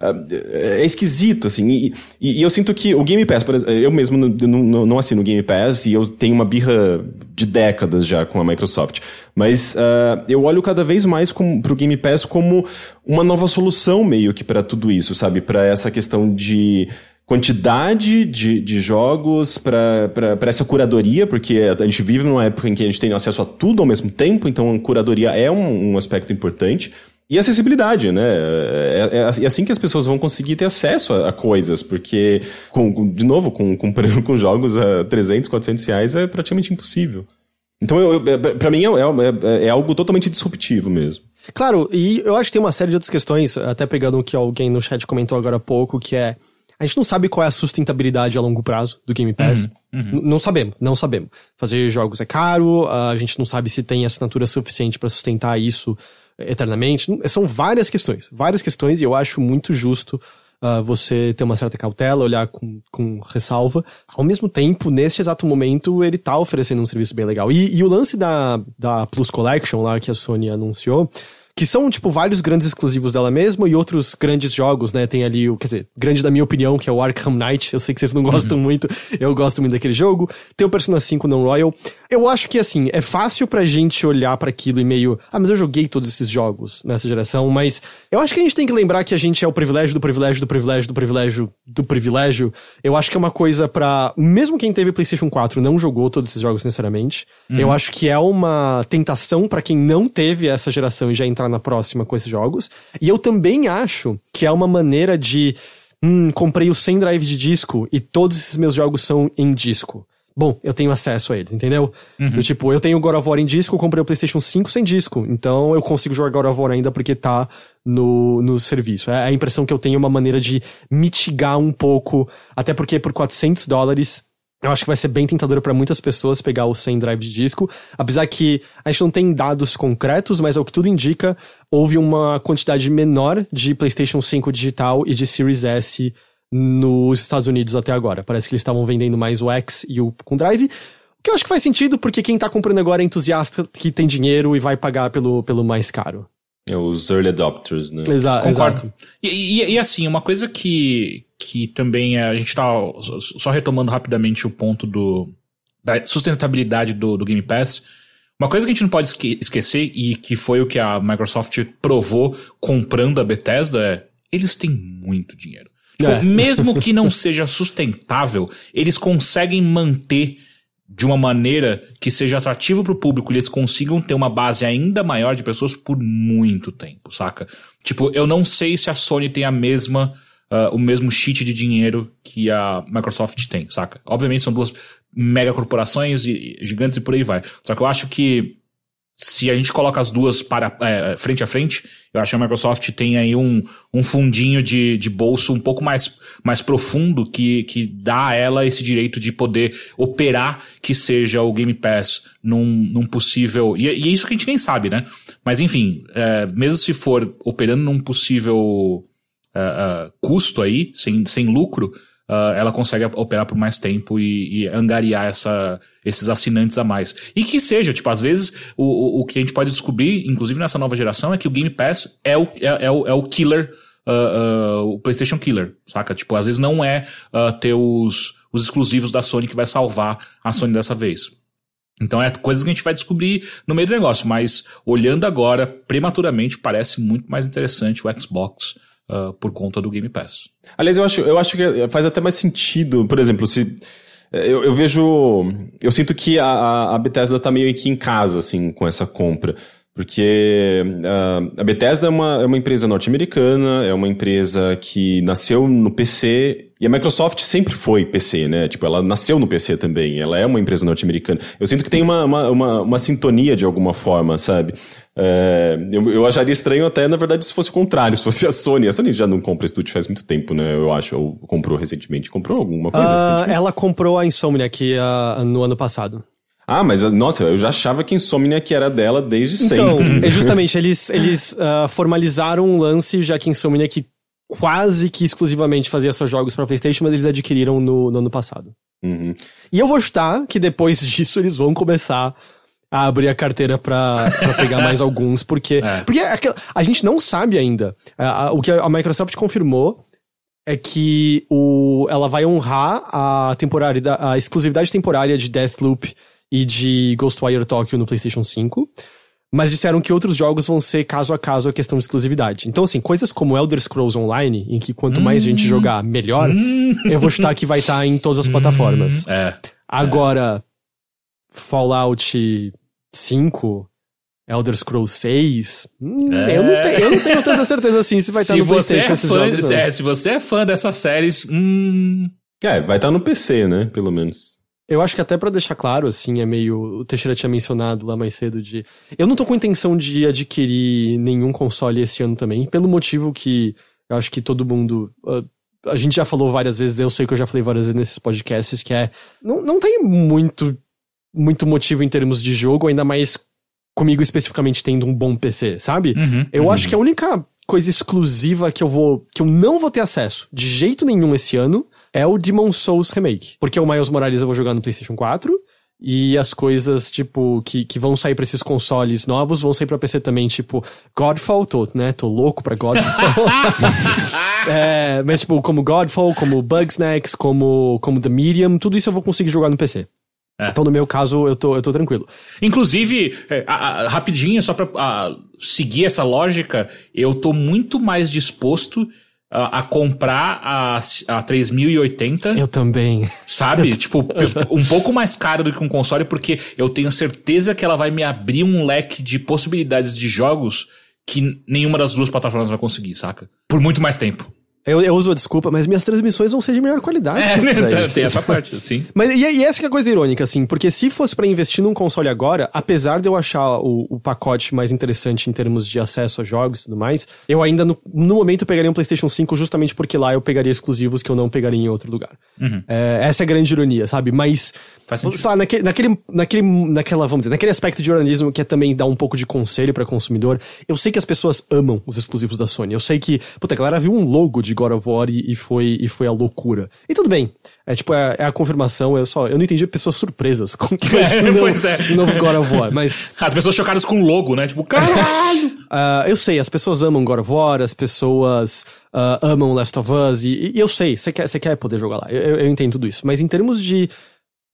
é, é esquisito, assim, e, e, e, eu sinto que o Game Pass, por exemplo, eu mesmo não, não, não assino o Game Pass e eu tenho uma birra de décadas já com a Microsoft, mas uh, eu olho cada vez mais com, pro Game Pass como uma nova solução meio que para tudo isso, sabe? Para essa questão de quantidade de, de jogos para essa curadoria, porque a gente vive numa época em que a gente tem acesso a tudo ao mesmo tempo, então a curadoria é um, um aspecto importante. E acessibilidade, né? É, é, é, assim que as pessoas vão conseguir ter acesso a, a coisas, porque, com, de novo, com, com, com jogos a 300, 400 reais é praticamente impossível. Então, eu, eu, pra mim, é, é, é, algo totalmente disruptivo mesmo. Claro, e eu acho que tem uma série de outras questões, até pegando o que alguém no chat comentou agora há pouco, que é a gente não sabe qual é a sustentabilidade a longo prazo do Game Pass. Uhum, uhum. Não sabemos, não sabemos. Fazer jogos é caro, a gente não sabe se tem assinatura suficiente para sustentar isso eternamente. São várias questões, várias questões, e eu acho muito justo uh, você ter uma certa cautela, olhar com, com ressalva. Ao mesmo tempo, nesse exato momento, ele tá oferecendo um serviço bem legal. E, e o lance da, da Plus Collection lá que a Sony anunciou que são, tipo, vários grandes exclusivos dela mesma e outros grandes jogos, né? Tem ali o, quer dizer, grande da minha opinião, que é o Arkham Knight. Eu sei que vocês não gostam uhum. muito, eu gosto muito daquele jogo. Tem o Persona 5 Non Royal. Eu acho que, assim, é fácil pra gente olhar para aquilo e meio, ah, mas eu joguei todos esses jogos nessa geração, mas eu acho que a gente tem que lembrar que a gente é o privilégio do privilégio do privilégio do privilégio do privilégio. Eu acho que é uma coisa para mesmo quem teve PlayStation 4 não jogou todos esses jogos necessariamente. Uhum. Eu acho que é uma tentação para quem não teve essa geração e já entrar na próxima com esses jogos. E eu também acho que é uma maneira de. Hum, comprei o 100 drive de disco e todos esses meus jogos são em disco. Bom, eu tenho acesso a eles, entendeu? Uhum. Eu, tipo, eu tenho God of War em disco, eu comprei o PlayStation 5 sem disco. Então eu consigo jogar God of War ainda porque tá no, no serviço. É a impressão que eu tenho é uma maneira de mitigar um pouco. Até porque por 400 dólares eu acho que vai ser bem tentador para muitas pessoas pegar o 100 drive de disco, apesar que a gente não tem dados concretos, mas ao que tudo indica, houve uma quantidade menor de PlayStation 5 digital e de Series S nos Estados Unidos até agora. Parece que eles estavam vendendo mais o X e o com drive, o que eu acho que faz sentido porque quem tá comprando agora é entusiasta que tem dinheiro e vai pagar pelo, pelo mais caro. É os early adopters, né? Exa Concordo. Exato. E, e, e, assim, uma coisa que, que também é, a gente tá só retomando rapidamente o ponto do, da sustentabilidade do, do Game Pass. Uma coisa que a gente não pode esque esquecer e que foi o que a Microsoft provou comprando a Bethesda é eles têm muito dinheiro. Tipo, é. Mesmo que não seja sustentável, eles conseguem manter de uma maneira que seja atrativo para o público e eles consigam ter uma base ainda maior de pessoas por muito tempo, saca? Tipo, eu não sei se a Sony tem a mesma uh, o mesmo cheat de dinheiro que a Microsoft tem, saca? Obviamente são duas mega corporações e gigantes e por aí vai. Só que eu acho que se a gente coloca as duas para é, frente a frente, eu acho que a Microsoft tem aí um, um fundinho de, de bolso um pouco mais, mais profundo que, que dá a ela esse direito de poder operar que seja o Game Pass num, num possível. E, e é isso que a gente nem sabe, né? Mas enfim, é, mesmo se for operando num possível uh, uh, custo aí, sem, sem lucro, uh, ela consegue operar por mais tempo e, e, angariar essa, esses assinantes a mais. E que seja, tipo, às vezes o, o, que a gente pode descobrir, inclusive nessa nova geração, é que o Game Pass é o, é, é o, é o killer uh, uh, o PlayStation Killer, saca? Tipo, às vezes não é ter os, os exclusivos da Sony que vai salvar a Sony dessa vez. Então é coisas que a gente vai descobrir no meio do negócio, mas olhando agora, prematuramente, parece muito mais interessante o Xbox uh, por conta do Game Pass. Aliás, eu acho, eu acho que faz até mais sentido, por exemplo, se. Eu, eu vejo. Eu sinto que a, a Bethesda tá meio que em casa, assim, com essa compra. Porque uh, a Bethesda é uma, é uma empresa norte-americana, é uma empresa que nasceu no PC e a Microsoft sempre foi PC, né? Tipo, ela nasceu no PC também, ela é uma empresa norte-americana. Eu sinto que tem uma, uma, uma, uma sintonia de alguma forma, sabe? É, eu, eu acharia estranho até, na verdade, se fosse o contrário, se fosse a Sony. A Sony já não compra estúdio faz muito tempo, né? Eu acho. Ou comprou recentemente. Comprou alguma coisa? Uh, ela comprou a Insomniac uh, no ano passado. Ah, mas nossa, eu já achava que Insomniac era dela desde então, sempre. Então, é justamente, eles, eles uh, formalizaram um lance, já que Insomniac quase que exclusivamente fazia seus jogos para PlayStation, mas eles adquiriram no, no ano passado. Uhum. E eu vou chutar que depois disso eles vão começar a abrir a carteira pra, pra pegar mais alguns, porque, é. porque a gente não sabe ainda. o que a Microsoft confirmou é que o, ela vai honrar a temporária, a exclusividade temporária de Deathloop e de Ghostwire Tokyo no PlayStation 5. Mas disseram que outros jogos vão ser caso a caso a questão de exclusividade. Então, assim, coisas como Elder Scrolls Online, em que quanto mais gente hum. jogar, melhor, hum. eu vou chutar que vai estar tá em todas as hum. plataformas. É. Agora, Fallout 5, Elder Scrolls 6, hum, é. eu, não tenho, eu não tenho tanta certeza assim se vai estar tá no PlayStation é esses fã, jogos. É, se você é fã dessas séries, hum... É, vai estar tá no PC, né? Pelo menos. Eu acho que até para deixar claro, assim, é meio. O Teixeira tinha mencionado lá mais cedo de. Eu não tô com intenção de adquirir nenhum console esse ano também, pelo motivo que eu acho que todo mundo. Uh, a gente já falou várias vezes, eu sei que eu já falei várias vezes nesses podcasts, que é. Não, não tem muito, muito motivo em termos de jogo, ainda mais comigo especificamente tendo um bom PC, sabe? Uhum, eu uhum. acho que a única coisa exclusiva que eu vou. que eu não vou ter acesso de jeito nenhum esse ano é o Demon Souls Remake. Porque o Miles Morales eu vou jogar no PlayStation 4. E as coisas, tipo, que, que vão sair pra esses consoles novos vão sair pra PC também, tipo, Godfall, tô, né? Tô louco pra Godfall. é, mas, tipo, como Godfall, como Bugsnax, como, como The Medium, tudo isso eu vou conseguir jogar no PC. É. Então, no meu caso, eu tô, eu tô tranquilo. Inclusive, é, a, a, rapidinho, só pra a, seguir essa lógica, eu tô muito mais disposto a, a comprar a, a 3080. Eu também. Sabe? tipo, um pouco mais caro do que um console, porque eu tenho certeza que ela vai me abrir um leque de possibilidades de jogos que nenhuma das duas plataformas vai conseguir, saca? Por muito mais tempo. Eu, eu uso a desculpa, mas minhas transmissões vão ser de melhor qualidade. É, né? tem essa parte, sim. Mas e, e, essa que é a coisa irônica, assim, porque se fosse para investir num console agora, apesar de eu achar o, o, pacote mais interessante em termos de acesso a jogos e tudo mais, eu ainda no, no momento pegaria um PlayStation 5 justamente porque lá eu pegaria exclusivos que eu não pegaria em outro lugar. Uhum. É, essa é a grande ironia, sabe? Mas Faz sentido. Sei lá, naquele, naquele, naquele, naquela, vamos dizer, naquele aspecto de jornalismo que é também dar um pouco de conselho para consumidor, eu sei que as pessoas amam os exclusivos da Sony. Eu sei que, puta, a galera viu um logo de God of War e, e foi, e foi a loucura. E tudo bem. É tipo, é, é, a confirmação, eu só, eu não entendi pessoas surpresas com que é, novo, pois é. novo God of War, mas... As pessoas chocadas com o logo, né? Tipo, caralho! uh, eu sei, as pessoas amam God of War, as pessoas uh, amam Last of Us, e, e eu sei, você quer, quer poder jogar lá, eu, eu entendo tudo isso. Mas em termos de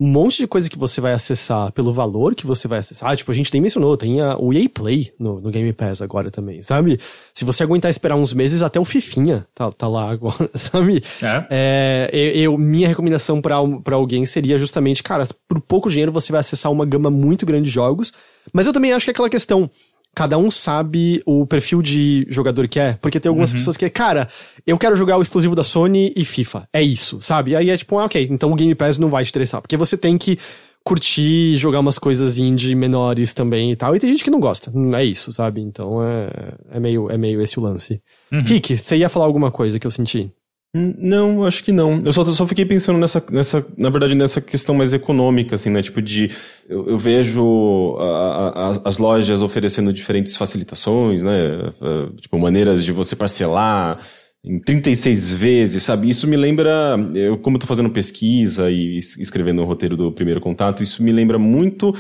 um monte de coisa que você vai acessar pelo valor que você vai acessar. Tipo, a gente nem mencionou, tem a, o EA Play no, no Game Pass agora também, sabe? Se você aguentar esperar uns meses, até o Fifinha tá, tá lá agora, sabe? É. é eu, minha recomendação para alguém seria justamente, cara, por pouco dinheiro você vai acessar uma gama muito grande de jogos. Mas eu também acho que é aquela questão cada um sabe o perfil de jogador que é. Porque tem algumas uhum. pessoas que, cara, eu quero jogar o exclusivo da Sony e FIFA. É isso, sabe? E aí é tipo, ah, ok, então o Game Pass não vai te interessar. Porque você tem que curtir jogar umas coisas indie menores também e tal. E tem gente que não gosta. É isso, sabe? Então é, é, meio, é meio esse o lance. Uhum. Rick, você ia falar alguma coisa que eu senti? Não, acho que não. Eu só, só fiquei pensando nessa, nessa, na verdade, nessa questão mais econômica, assim, né? Tipo de, eu, eu vejo a, a, as lojas oferecendo diferentes facilitações, né? Tipo, maneiras de você parcelar em 36 vezes, sabe? Isso me lembra, eu, como eu tô fazendo pesquisa e escrevendo o roteiro do primeiro contato, isso me lembra muito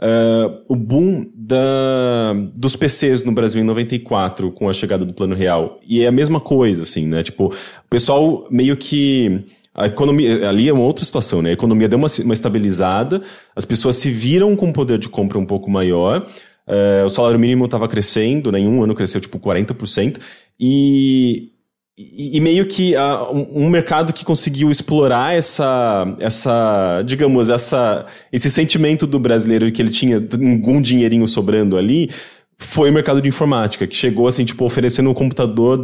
uh, o boom da, dos PCs no Brasil em 94, com a chegada do Plano Real. E é a mesma coisa, assim, né? Tipo, o pessoal meio que. A economia, ali é uma outra situação, né? A economia deu uma, uma estabilizada, as pessoas se viram com um poder de compra um pouco maior, uh, o salário mínimo estava crescendo, né? Em um ano cresceu tipo 40%, e, e, meio que uh, um, um, mercado que conseguiu explorar essa, essa, digamos, essa, esse sentimento do brasileiro que ele tinha algum dinheirinho sobrando ali, foi o mercado de informática, que chegou assim, tipo, oferecendo um computador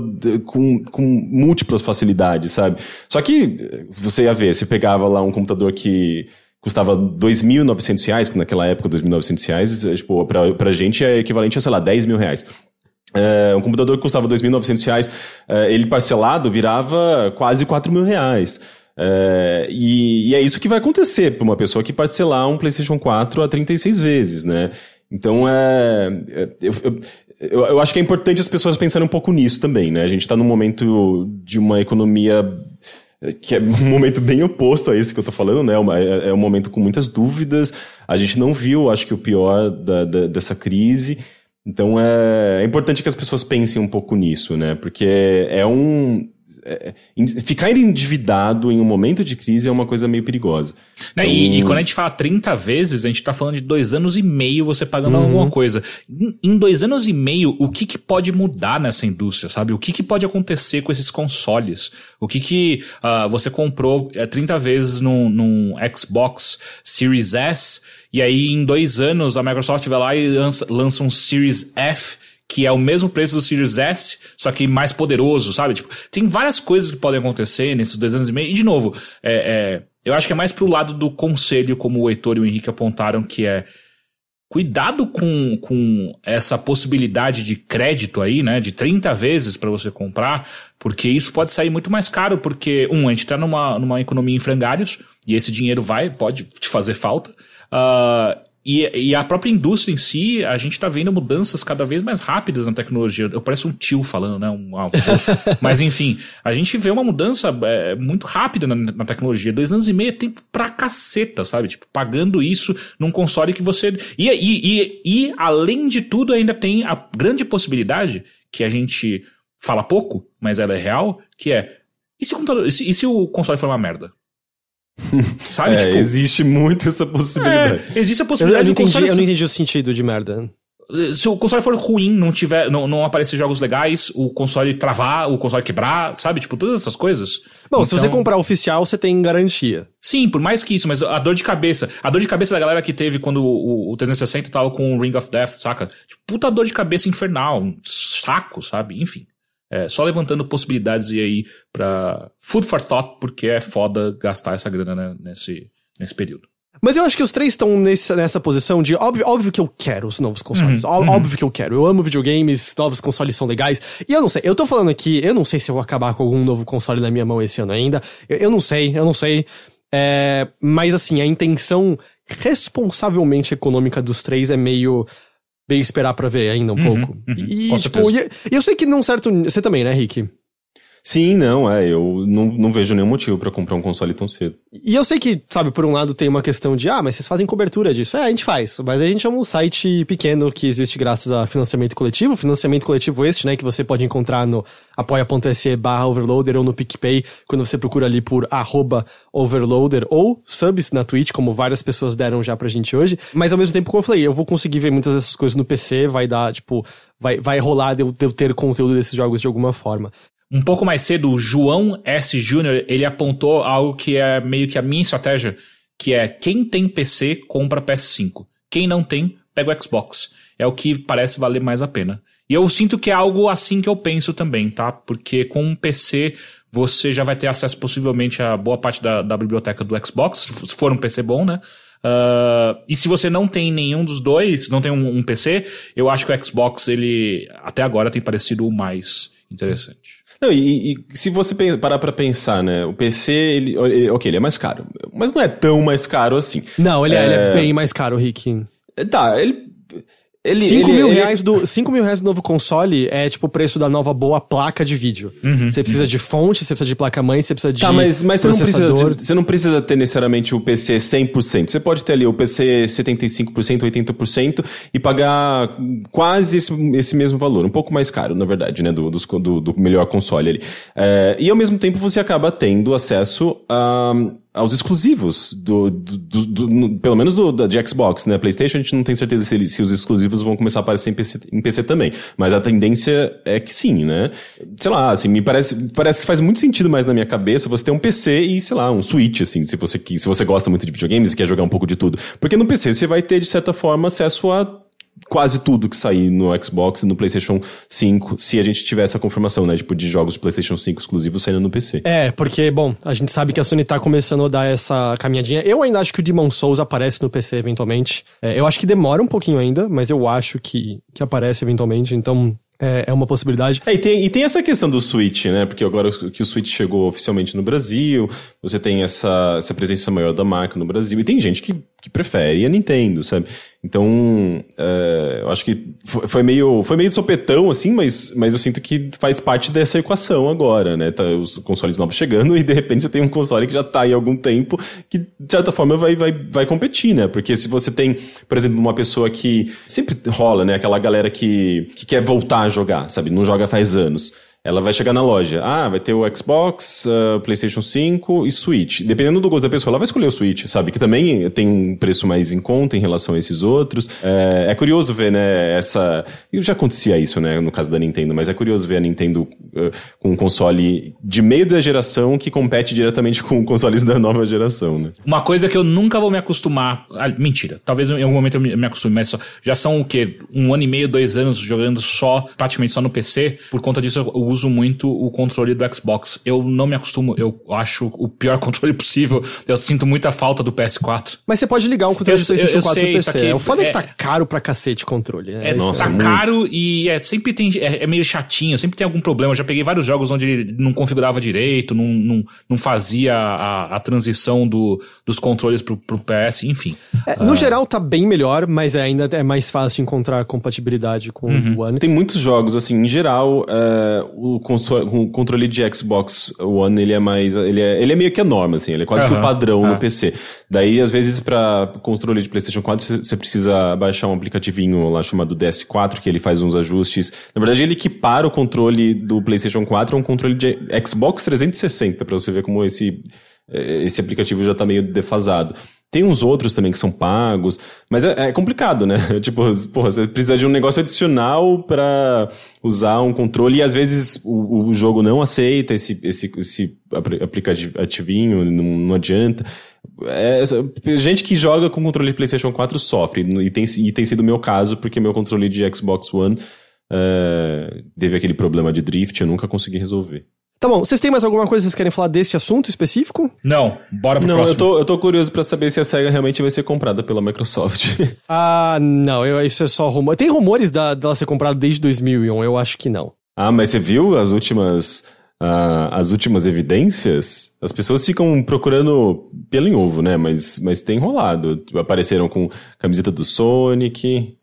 com, com múltiplas facilidades, sabe? Só que você ia ver, você pegava lá um computador que custava R$ 2.900, que naquela época R$ 2.900, tipo, pra, pra gente é equivalente a, sei lá, 10 mil reais. É, um computador que custava R$ 2.900, é, ele parcelado virava quase R$ mil reais. É, e, e, é isso que vai acontecer para uma pessoa que parcelar um PlayStation 4 a 36 vezes, né? Então, é, é eu, eu, eu, acho que é importante as pessoas pensarem um pouco nisso também, né? A gente está num momento de uma economia que é um momento bem oposto a esse que eu tô falando, né? É um momento com muitas dúvidas. A gente não viu, acho que o pior da, da, dessa crise. Então é, é importante que as pessoas pensem um pouco nisso, né? Porque é um. É, ficar endividado em um momento de crise é uma coisa meio perigosa. Né? Então... E, e, quando a gente fala 30 vezes, a gente tá falando de dois anos e meio você pagando uhum. alguma coisa. Em, em, dois anos e meio, o que, que pode mudar nessa indústria, sabe? O que, que pode acontecer com esses consoles? O que que uh, você comprou 30 é, vezes num, num Xbox Series S e aí, em dois anos, a Microsoft vai lá e lança, lança um Series F, que é o mesmo preço do Series S, só que mais poderoso, sabe? Tipo, tem várias coisas que podem acontecer nesses dois anos e meio. E, de novo, é, é, eu acho que é mais pro lado do conselho, como o Heitor e o Henrique apontaram, que é cuidado com, com essa possibilidade de crédito aí, né, de 30 vezes para você comprar, porque isso pode sair muito mais caro, porque, um, a gente tá numa, numa economia em frangalhos, e esse dinheiro vai, pode te fazer falta, uh, e, e, a própria indústria em si, a gente está vendo mudanças cada vez mais rápidas na tecnologia. Eu pareço um tio falando, né? Um, Mas enfim, a gente vê uma mudança é, muito rápida na, na, tecnologia. Dois anos e meio é tempo pra caceta, sabe? Tipo, pagando isso num console que você. E, e, e, além de tudo, ainda tem a grande possibilidade que a gente fala pouco, mas ela é real, que é. E se o, computador, e se, e se o console for uma merda? Sabe? É, tipo, existe muito essa possibilidade. É, existe a possibilidade eu, eu, não entendi, eu não entendi o sentido de merda. Se o console for ruim, não tiver, não, não aparecer jogos legais, o console travar, o console quebrar, sabe? Tipo, todas essas coisas. Bom, então... se você então comprar oficial, você tem garantia. Sim, por mais que isso, mas a dor de cabeça. A dor de cabeça da galera que teve quando o, o 360 tava com o Ring of Death, saca? Tipo, puta dor de cabeça infernal, um saco, sabe? Enfim. É, só levantando possibilidades e aí para food for thought, porque é foda gastar essa grana né, nesse, nesse período. Mas eu acho que os três estão nessa posição de óbvio, óbvio que eu quero os novos consoles. Uhum, uhum. óbvio que eu quero. Eu amo videogames, novos consoles são legais. E eu não sei, eu tô falando aqui, eu não sei se eu vou acabar com algum novo console na minha mão esse ano ainda. Eu, eu não sei, eu não sei. É, mas assim, a intenção responsavelmente econômica dos três é meio esperar para ver ainda um uhum, pouco. Uhum, e, tipo, e, eu sei que num certo. Você também, né, Rick? Sim, não, é. Eu não, não vejo nenhum motivo para comprar um console tão cedo. E eu sei que, sabe, por um lado tem uma questão de, ah, mas vocês fazem cobertura disso. É, a gente faz. Mas a gente é um site pequeno que existe graças a financiamento coletivo. Financiamento coletivo este, né, que você pode encontrar no apoia.se barra overloader ou no PicPay, quando você procura ali por arroba overloader ou subs na Twitch, como várias pessoas deram já pra gente hoje. Mas ao mesmo tempo, como eu falei, eu vou conseguir ver muitas dessas coisas no PC, vai dar, tipo, vai, vai rolar de eu, de eu ter conteúdo desses jogos de alguma forma. Um pouco mais cedo, o João S. Júnior, ele apontou algo que é meio que a minha estratégia, que é quem tem PC, compra PS5. Quem não tem, pega o Xbox. É o que parece valer mais a pena. E eu sinto que é algo assim que eu penso também, tá? Porque com um PC você já vai ter acesso possivelmente a boa parte da, da biblioteca do Xbox, se for um PC bom, né? Uh, e se você não tem nenhum dos dois, não tem um, um, PC, eu acho que o Xbox, ele até agora tem parecido o mais interessante. Não, e, e, se você parar pra pensar, né? O PC, ele, ele, ok, ele é mais caro. Mas não é tão mais caro assim. Não, ele é, ele é bem mais caro, Rick. Tá, ele. Ele, 5 ele- mil, ele- reais do, 5 mil reais do novo console é tipo o preço da nova boa placa de vídeo. Você precisa de fonte, você precisa de placa-mãe, você precisa de Tá, mas, mas você, não precisa, processador. você não precisa ter necessariamente o PC 100%. Você pode ter ali o PC 75%, 80% e pagar quase esse, esse mesmo valor. Um pouco mais caro, na verdade, né? Do, do, do melhor console ali. É, e ao mesmo tempo você acaba tendo acesso a, aos exclusivos do, do- do- do- pelo menos do, da, de Xbox, né? PlayStation a gente não tem certeza se, se os exclusivos vão começar a aparecer em PC, em PC também. Mas a tendência é que sim, né? Sei lá, assim, me parece, parece que faz muito sentido mais na minha cabeça você ter um PC e, sei lá, um Switch, assim, se você, se você gosta muito de videogames e quer jogar um pouco de tudo. Porque no PC você vai ter, de certa forma, acesso a quase tudo que sair no Xbox e no PlayStation 5, se a gente tiver essa confirmação, né? Tipo, de jogos de PlayStation 5 exclusivos saindo no PC. É, porque, bom, a gente sabe que a Sony tá começando a dar essa caminhadinha. Eu ainda acho que o Demon Souls aparece no PC eventualmente. É, eu acho que demora um pouquinho ainda, mas eu acho que, que aparece eventualmente, então é, é uma possibilidade. É, e tem, e tem essa questão do Switch, né? Porque agora que o Switch chegou oficialmente no Brasil, você tem essa, essa presença maior da marca no Brasil, e tem gente que, que prefere a Nintendo, sabe? Então, é, eu acho que foi, meio, foi meio de sopetão, assim, mas, mas eu sinto que faz parte dessa equação agora, né? Tá os consoles novos chegando e de repente você tem um console que já tá aí há algum tempo, que de certa forma vai, vai, vai competir, né? Porque se você tem, por exemplo, uma pessoa que sempre rola, né? Aquela galera que, que quer voltar a jogar, sabe? Não joga faz anos. Ela vai chegar na loja. Ah, vai ter o Xbox, uh, PlayStation 5 e Switch. Dependendo do gosto da pessoa, ela vai escolher o Switch, sabe? Que também tem um preço mais em conta em relação a esses outros. É, é curioso ver, né, essa. E já acontecia isso, né, no caso da Nintendo, mas é curioso ver a Nintendo uh, com um console de meio da geração que compete diretamente com consoles da nova geração, né? Uma coisa que eu nunca vou me acostumar. ah, mentira, talvez em algum momento eu me me acostume, mas já são o quê? Um ano e meio, dois anos jogando só, praticamente só no PC. Por conta disso, eu uso muito o controle do Xbox. Eu não me acostumo, eu acho o pior controle possível. Eu sinto muita falta do PS4. Mas você pode ligar um controle Eu- de PlayStation eu- eu 4 sei, no isso PC. aqui É, o foda é que é- tá caro pra cacete o controle. É, isso Nossa, tá muito. caro e é, sempre tem. É, é meio chatinho, sempre tem algum problema. Eu já peguei vários jogos onde não configurava direito, não, não, não fazia a, a transição do, dos controles pro, pro PS, enfim. É, no geral tá bem melhor, mas é, ainda é mais fácil encontrar compatibilidade com Uhum. o One. Tem muitos jogos, assim, em geral, é, o, o controle de Xbox One, ele é mais, ele é, ele é meio que a norma, assim, ele é quase que o padrão ah. no PC. Daí, às vezes, para controle de PlayStation 4, você- precisa baixar um aplicativinho lá chamado DS4, que ele faz uns ajustes. Na verdade, ele equipara o controle do PlayStation 4 a um controle de Xbox 360, pra você ver como esse, eh, esse aplicativo já tá meio defasado. Tem uns outros também que são pagos, mas é, é complicado, né? tipo, porra, você precisa de um negócio adicional pra usar um controle e às vezes o, o jogo não aceita esse, esse, esse apli- aplicativinho, não, não adianta. É, gente que joga com controle de PlayStation 4 sofre, e tem, e tem sido o meu caso, porque meu controle de Xbox One é, teve aquele problema de drift, eu nunca consegui resolver. Tá bom, vocês têm mais alguma coisa que vocês querem falar desse assunto específico? Não, bora pro Não, próximo. eu tô, eu tô curioso pra saber se a SEGA realmente vai ser comprada pela Microsoft. Ah, não, eu- isso é só rumor. Tem rumores da- dela ser comprada desde 2001, eu acho que não. ah, mas você viu as últimas, ah, as últimas evidências? As pessoas ficam procurando pelo em ovo, né? Mas, mas tem rolado. Apareceram com camiseta do Sonic.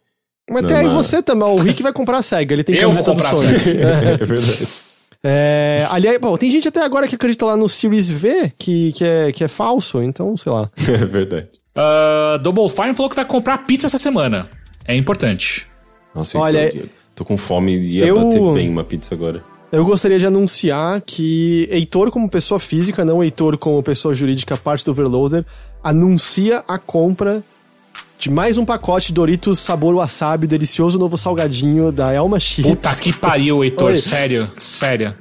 Mas Não, até aí não. você também, o Rick vai comprar a SEGA, ele tem Eu vou camiseta do comprar a Sonic. SEGA. é verdade. É, aliás, bom, tem gente até agora que acredita lá no Series V, que, que, é, que é falso, então, sei lá. É verdade. Ah, Double Fine falou que vai comprar pizza essa semana. É importante. Nossa, Olha, eu tô, tô com fome e ia eu- bater bem uma pizza agora. Eu gostaria de anunciar que Heitor, como pessoa física, não Heitor como pessoa jurídica, parte do Overloader, anuncia a compra de mais um pacote Doritos sabor wasabi, delicioso novo salgadinho da Elma Chips. Puta que pariu, Heitor. Oi. Sério, sério.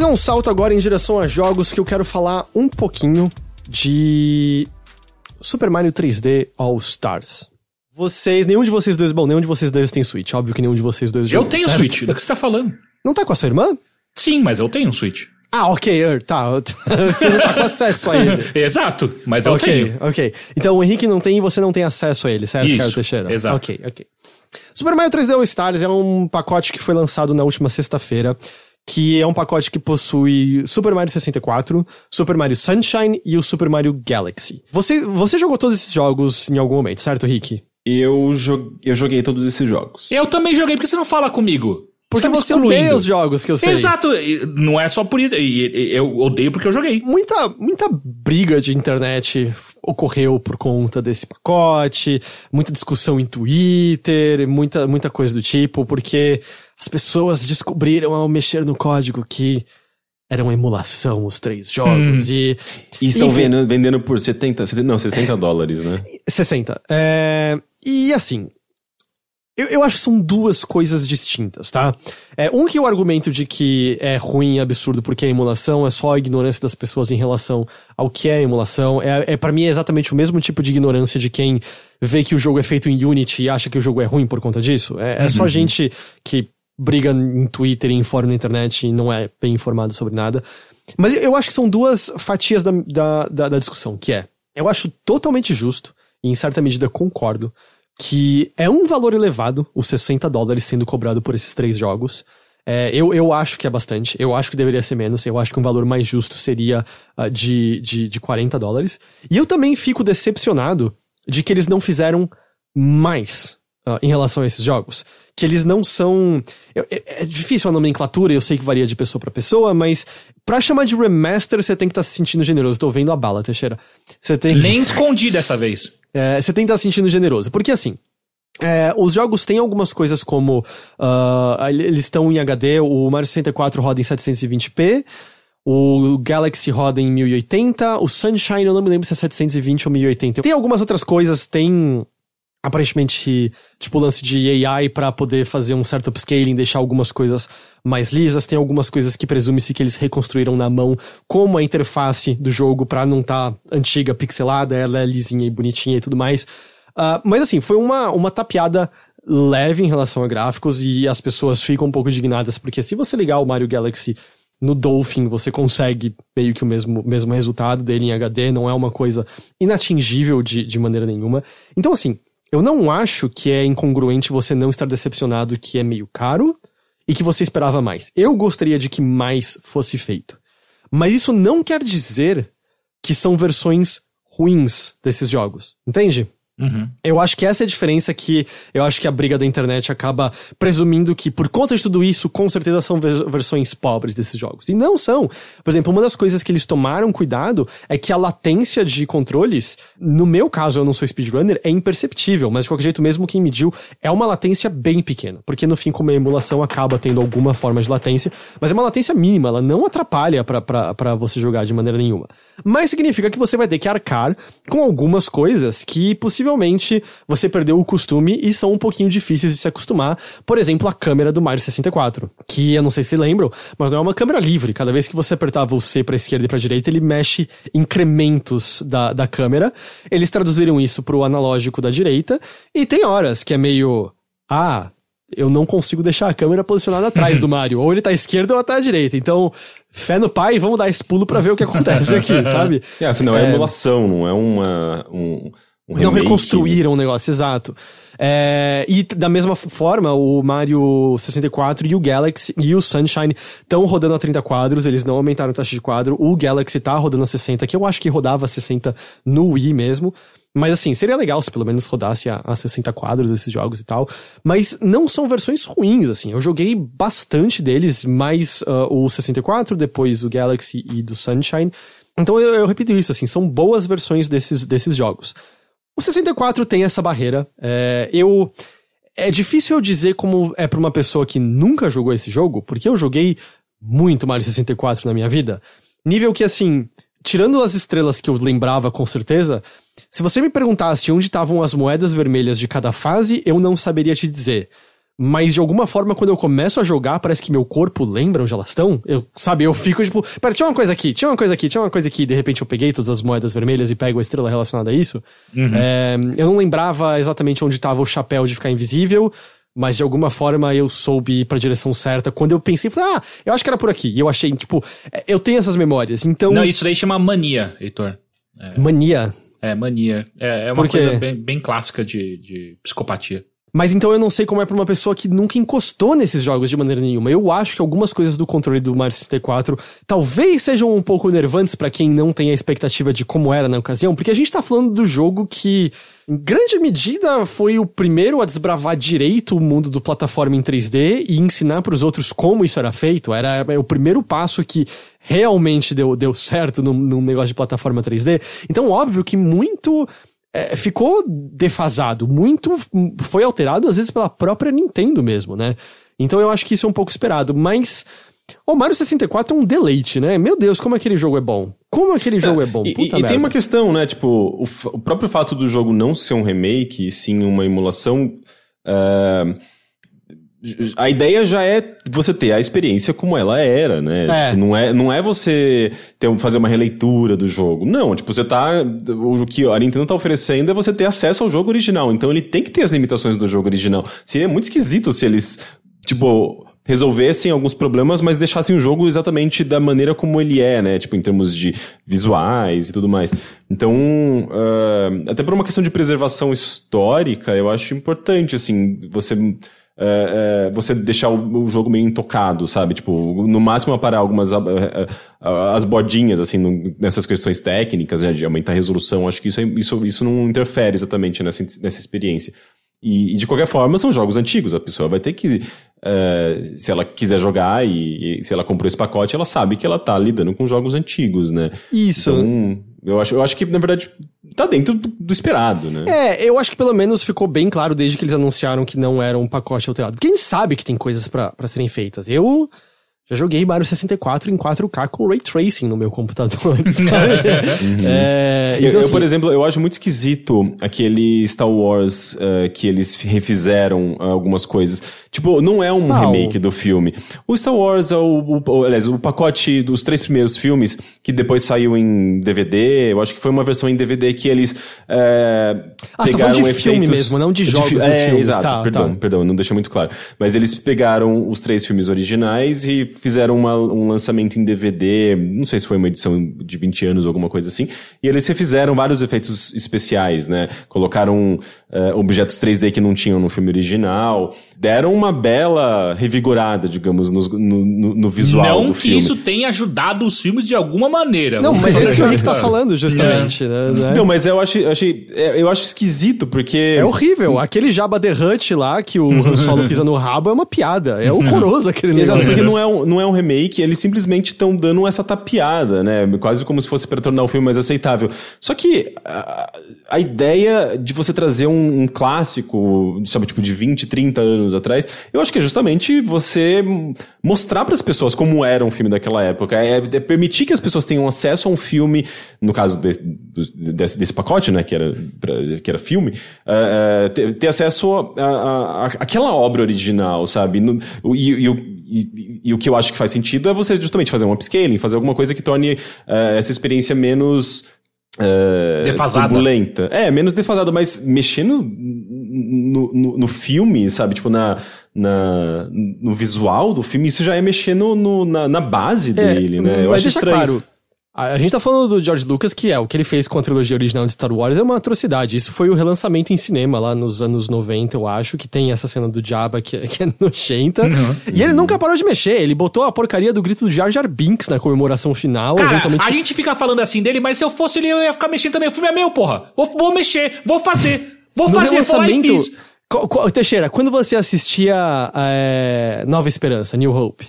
Fazer um salto agora em direção a jogos que eu quero falar um pouquinho de Super Mario 3D All Stars. Vocês, nenhum de vocês dois, bom, nenhum de vocês dois tem Switch. Óbvio que nenhum de vocês dois Eu jogou, tenho certo? Switch, do que você tá falando? Não tá com a sua irmã? Sim, mas eu tenho um Switch. Ah, ok, tá. Você não tá com acesso a ele. Exato, mas eu ok, tenho. ok. Então o Henrique não tem e você não tem acesso a ele, certo, Isso, Caio Teixeira? exato. Ok, ok. Super Mario 3D All Stars é um pacote que foi lançado na última sexta-feira, que é um pacote que possui Super Mario 64, Super Mario Sunshine e o Super Mario Galaxy. Você, você jogou todos esses jogos em algum momento, certo, Rick? Eu, jo eu joguei todos esses jogos. Eu também joguei, porque você não fala comigo? Porque tá você excluindo. odeia os jogos que eu sei. Exato, não é só por isso. Eu odeio porque eu joguei. Muita, muita briga de internet ocorreu por conta desse pacote, muita discussão em Twitter, muita, muita coisa do tipo, porque as pessoas descobriram ao mexer no código que era uma emulação os três jogos e E estão Enfim. vendendo, vendendo por 70, 70, não, 60 dólares, né? 60. É, e assim, eu, eu acho que são duas coisas distintas, tá? É, um que o argumento de que é ruim e absurdo porque é emulação é só a ignorância das pessoas em relação ao que é emulação. É, é para mim é exatamente o mesmo tipo de ignorância de quem vê que o jogo é feito em Unity e acha que o jogo é ruim por conta disso. É, é só gente que briga em Twitter e em fórum na internet e não é bem informado sobre nada. Mas eu acho que são duas fatias da, da, da, da discussão, que é, eu acho totalmente justo, e em certa medida concordo, que é um valor elevado os 60 dólares sendo cobrado por esses três jogos. É, eu, eu acho que é bastante, eu acho que deveria ser menos, eu acho que um valor mais justo seria ah, de, de, de 40 dólares. E eu também fico decepcionado de que eles não fizeram mais ah, em relação a esses jogos. Que eles não são. eu- É, é difícil a nomenclatura, eu sei que varia de pessoa pra pessoa, mas pra chamar de remaster você tem que estar se sentindo generoso. Tô vendo a bala, Teixeira. Você tem que. Nem escondi dessa vez. É, você tem que estar se sentindo generoso. Porque assim. é, os jogos têm algumas coisas como. ah, eles estão em HD, o Mario 64 roda em 720p. O Galaxy roda em 1080, o Sunshine eu não me lembro se é 720 ou 1080. Tem algumas outras coisas, tem aparentemente, tipo, lance de AI pra poder fazer um certo upscaling, deixar algumas coisas mais lisas. Tem algumas coisas que presume-se que eles reconstruíram na mão, como a interface do jogo pra não tá antiga, pixelada, ela é lisinha e bonitinha e tudo mais. Ah, mas assim, foi uma, uma tapeada leve em relação a gráficos e as pessoas ficam um pouco indignadas, porque se você ligar o Mario Galaxy no Dolphin, você consegue meio que o mesmo, mesmo resultado dele em HD, não é uma coisa inatingível de, de maneira nenhuma. Então, assim, eu não acho que é incongruente você não estar decepcionado que é meio caro e que você esperava mais. Eu gostaria de que mais fosse feito. Mas isso não quer dizer que são versões ruins desses jogos, entende? Uhum. Eu acho que essa é a diferença que eu acho que a briga da internet acaba presumindo que por conta de tudo isso, com certeza são vers- versões pobres desses jogos. E não são. Por exemplo, uma das coisas que eles tomaram cuidado é que a latência de controles, no meu caso, eu não sou speedrunner, é imperceptível, mas de qualquer jeito, mesmo quem mediu, é uma latência bem pequena. Porque no fim, como a emulação acaba tendo alguma forma de latência, mas é uma latência mínima, ela não atrapalha pra você jogar de maneira nenhuma. Mas significa que você vai ter que arcar com algumas coisas que possivelmente você perdeu o costume e são um pouquinho difíceis de se acostumar. Por exemplo, a câmera do Mario 64, que eu não sei se lembram, mas não é uma câmera livre. Cada vez que você apertava o C pra esquerda e pra direita, ele mexe incrementos da, da câmera. Eles traduziram isso pro analógico da direita e tem horas que é meio ah, eu não consigo deixar a câmera posicionada atrás do Mario. Ou ele tá à esquerda ou tá à direita. Então, fé no pai, vamos dar esse pulo pra ver o que acontece aqui, sabe? É, afinal, é, emulação, não é uma, um, um Não remake. reconstruíram o negócio, exato. É, e da mesma forma, o Mario 64 e o Galaxy e o Sunshine estão rodando a 30 quadros, eles não aumentaram a taxa de quadro. O Galaxy tá rodando a 60, que eu acho que rodava a 60 no Wii mesmo. Mas assim, seria legal se pelo menos rodasse a, a 60 quadros esses jogos e tal. Mas não são versões ruins, assim. Eu joguei bastante deles, mais ah, o 64, depois o Galaxy e do Sunshine. Então eu, eu repito isso, assim, são boas versões desses, desses jogos. O 64 tem essa barreira. É, eu. É difícil eu dizer como é pra uma pessoa que nunca jogou esse jogo, porque eu joguei muito Mario 64 na minha vida. Nível que, assim, tirando as estrelas que eu lembrava com certeza, se você me perguntasse onde estavam as moedas vermelhas de cada fase, eu não saberia te dizer. Mas de alguma forma, quando eu começo a jogar, parece que meu corpo lembra onde elas estão. Eu, sabe, eu fico tipo, pera, tinha uma coisa aqui, tinha uma coisa aqui, tinha uma coisa aqui, de repente eu peguei todas as moedas vermelhas e pego a estrela relacionada a isso. Uhum. É, eu não lembrava exatamente onde estava o chapéu de ficar invisível, mas de alguma forma eu soube ir pra direção certa. Quando eu pensei, falei, ah, eu acho que era por aqui. E eu achei, tipo, é, eu tenho essas memórias, então. Não, isso daí chama mania, Heitor. É. Mania? É, mania. É, é uma coisa bem, bem clássica de, de psicopatia. Mas então eu não sei como é pra uma pessoa que nunca encostou nesses jogos de maneira nenhuma. Eu acho que algumas coisas do controle do Mario 64 talvez sejam um pouco nervantes para quem não tem a expectativa de como era na ocasião, porque a gente tá falando do jogo que, em grande medida, foi o primeiro a desbravar direito o mundo do plataforma em 3D e ensinar para os outros como isso era feito. Era o primeiro passo que realmente deu, deu certo num negócio de plataforma 3D. Então, óbvio que muito é, ficou defasado, muito foi alterado às vezes pela própria Nintendo mesmo, né? Então eu acho que isso é um pouco esperado, mas o Mario 64 é um deleite, né? Meu Deus, como aquele jogo é bom. Como aquele é, jogo é, é bom. Puta e, e tem uma questão, né? Tipo, o, o, próprio fato do jogo não ser um remake, e sim uma emulação. Uh a ideia já é você ter a experiência como ela era, né? É. Tipo, não, é, não é você ter, fazer uma releitura do jogo. Não, tipo, você tá. O que a Nintendo tá oferecendo é você ter acesso ao jogo original. Então ele tem que ter as limitações do jogo original. Seria muito esquisito se eles, tipo, resolvessem alguns problemas, mas deixassem o jogo exatamente da maneira como ele é, né? Tipo, em termos de visuais e tudo mais. Então, uh, até por uma questão de preservação histórica, eu acho importante, assim, você é, é, você deixar o, o, jogo meio intocado, sabe? Tipo, no máximo parar algumas as bodinhas, assim, no, nessas questões técnicas, né, de aumentar a resolução. Acho que isso, é, isso, isso não interfere exatamente nessa, nessa experiência. E, e, de qualquer forma, são jogos antigos. A pessoa vai ter que, é, se ela quiser jogar e, e, se ela comprou esse pacote, ela sabe que ela tá lidando com jogos antigos, né? Isso. Então, eu acho, eu acho que, na verdade, tá dentro do, do, esperado, né? É, eu acho que pelo menos ficou bem claro desde que eles anunciaram que não era um pacote alterado. Quem sabe que tem coisas para serem feitas. Eu já joguei Mario 64 em 4K com Ray Tracing no meu computador. uhum. é, então, eu, assim, eu, por exemplo, eu acho muito esquisito aquele Star Wars uh, que eles refizeram uh, algumas coisas. Tipo, não é um não. remake do filme. O Star Wars é o, o, aliás, o pacote dos três primeiros filmes, que depois saiu em DVD, eu acho que foi uma versão em DVD que eles é, ah, pegaram tá de efeitos... filme mesmo, não de jogos de, dos é, filmes. Exato, tá, perdão, tá. perdão, não deixa muito claro. Mas eles pegaram os três filmes originais e fizeram uma, um lançamento em DVD, não sei se foi uma edição de 20 anos ou alguma coisa assim, e eles refizeram vários efeitos especiais, né? Colocaram uh, objetos 3D que não tinham no filme original, deram uma bela revigorada, digamos, no, no, no visual não do filme. Não que isso tenha ajudado os filmes de alguma maneira. Não, mas é isso que o Rick tá falando, justamente. É. Né? Não, mas eu acho, eu achei, é, eu acho esquisito, porque... É horrível. Aquele Jabba the Hutt lá, que o Han Solo pisa no rabo, é uma piada. É horroroso aquele negócio. Exato, porque não é um, não é um remake, eles simplesmente estão dando essa tapeada, né? Quase como se fosse para tornar o filme mais aceitável. Só que a, a ideia de você trazer um, um clássico, sabe, tipo, de 20, 30 anos atrás, eu acho que é justamente você mostrar para as pessoas como era um filme daquela época. É, é, permitir que as pessoas tenham acesso a um filme, no caso desse, desse, desse pacote, né, que era, que era filme, uh, ter, ter, acesso a, aquela obra original, sabe? No, e, e, e, e, o que eu acho que faz sentido é você justamente fazer um upscaling, fazer alguma coisa que torne uh, essa experiência menos Uh, defasada. Turbulenta. É, menos defasada, mas mexendo no, no, no, filme, sabe? Tipo, na, na, no visual do filme, isso já é mexer no, no na, na, base é, dele, né? Eu acho estranho. Claro, a gente tá falando do George Lucas, que é o que ele fez com a trilogia original de Star Wars, é uma atrocidade. Isso foi o relançamento em cinema lá nos anos 90, eu acho, que tem essa cena do Jabba que, é, que é nojenta. Uhum. E ele nunca parou de mexer, ele botou a porcaria do grito do Jar Jar Binks na comemoração final. Cara, eventualmente... a gente fica falando assim dele, mas se eu fosse ele, eu ia ficar mexendo também. O filme é meu, porra. Vou, vou mexer, vou fazer. Vou no fazer, relançamento... vou lá e fiz. Teixeira, quando você assistia é, Nova Esperança, New Hope,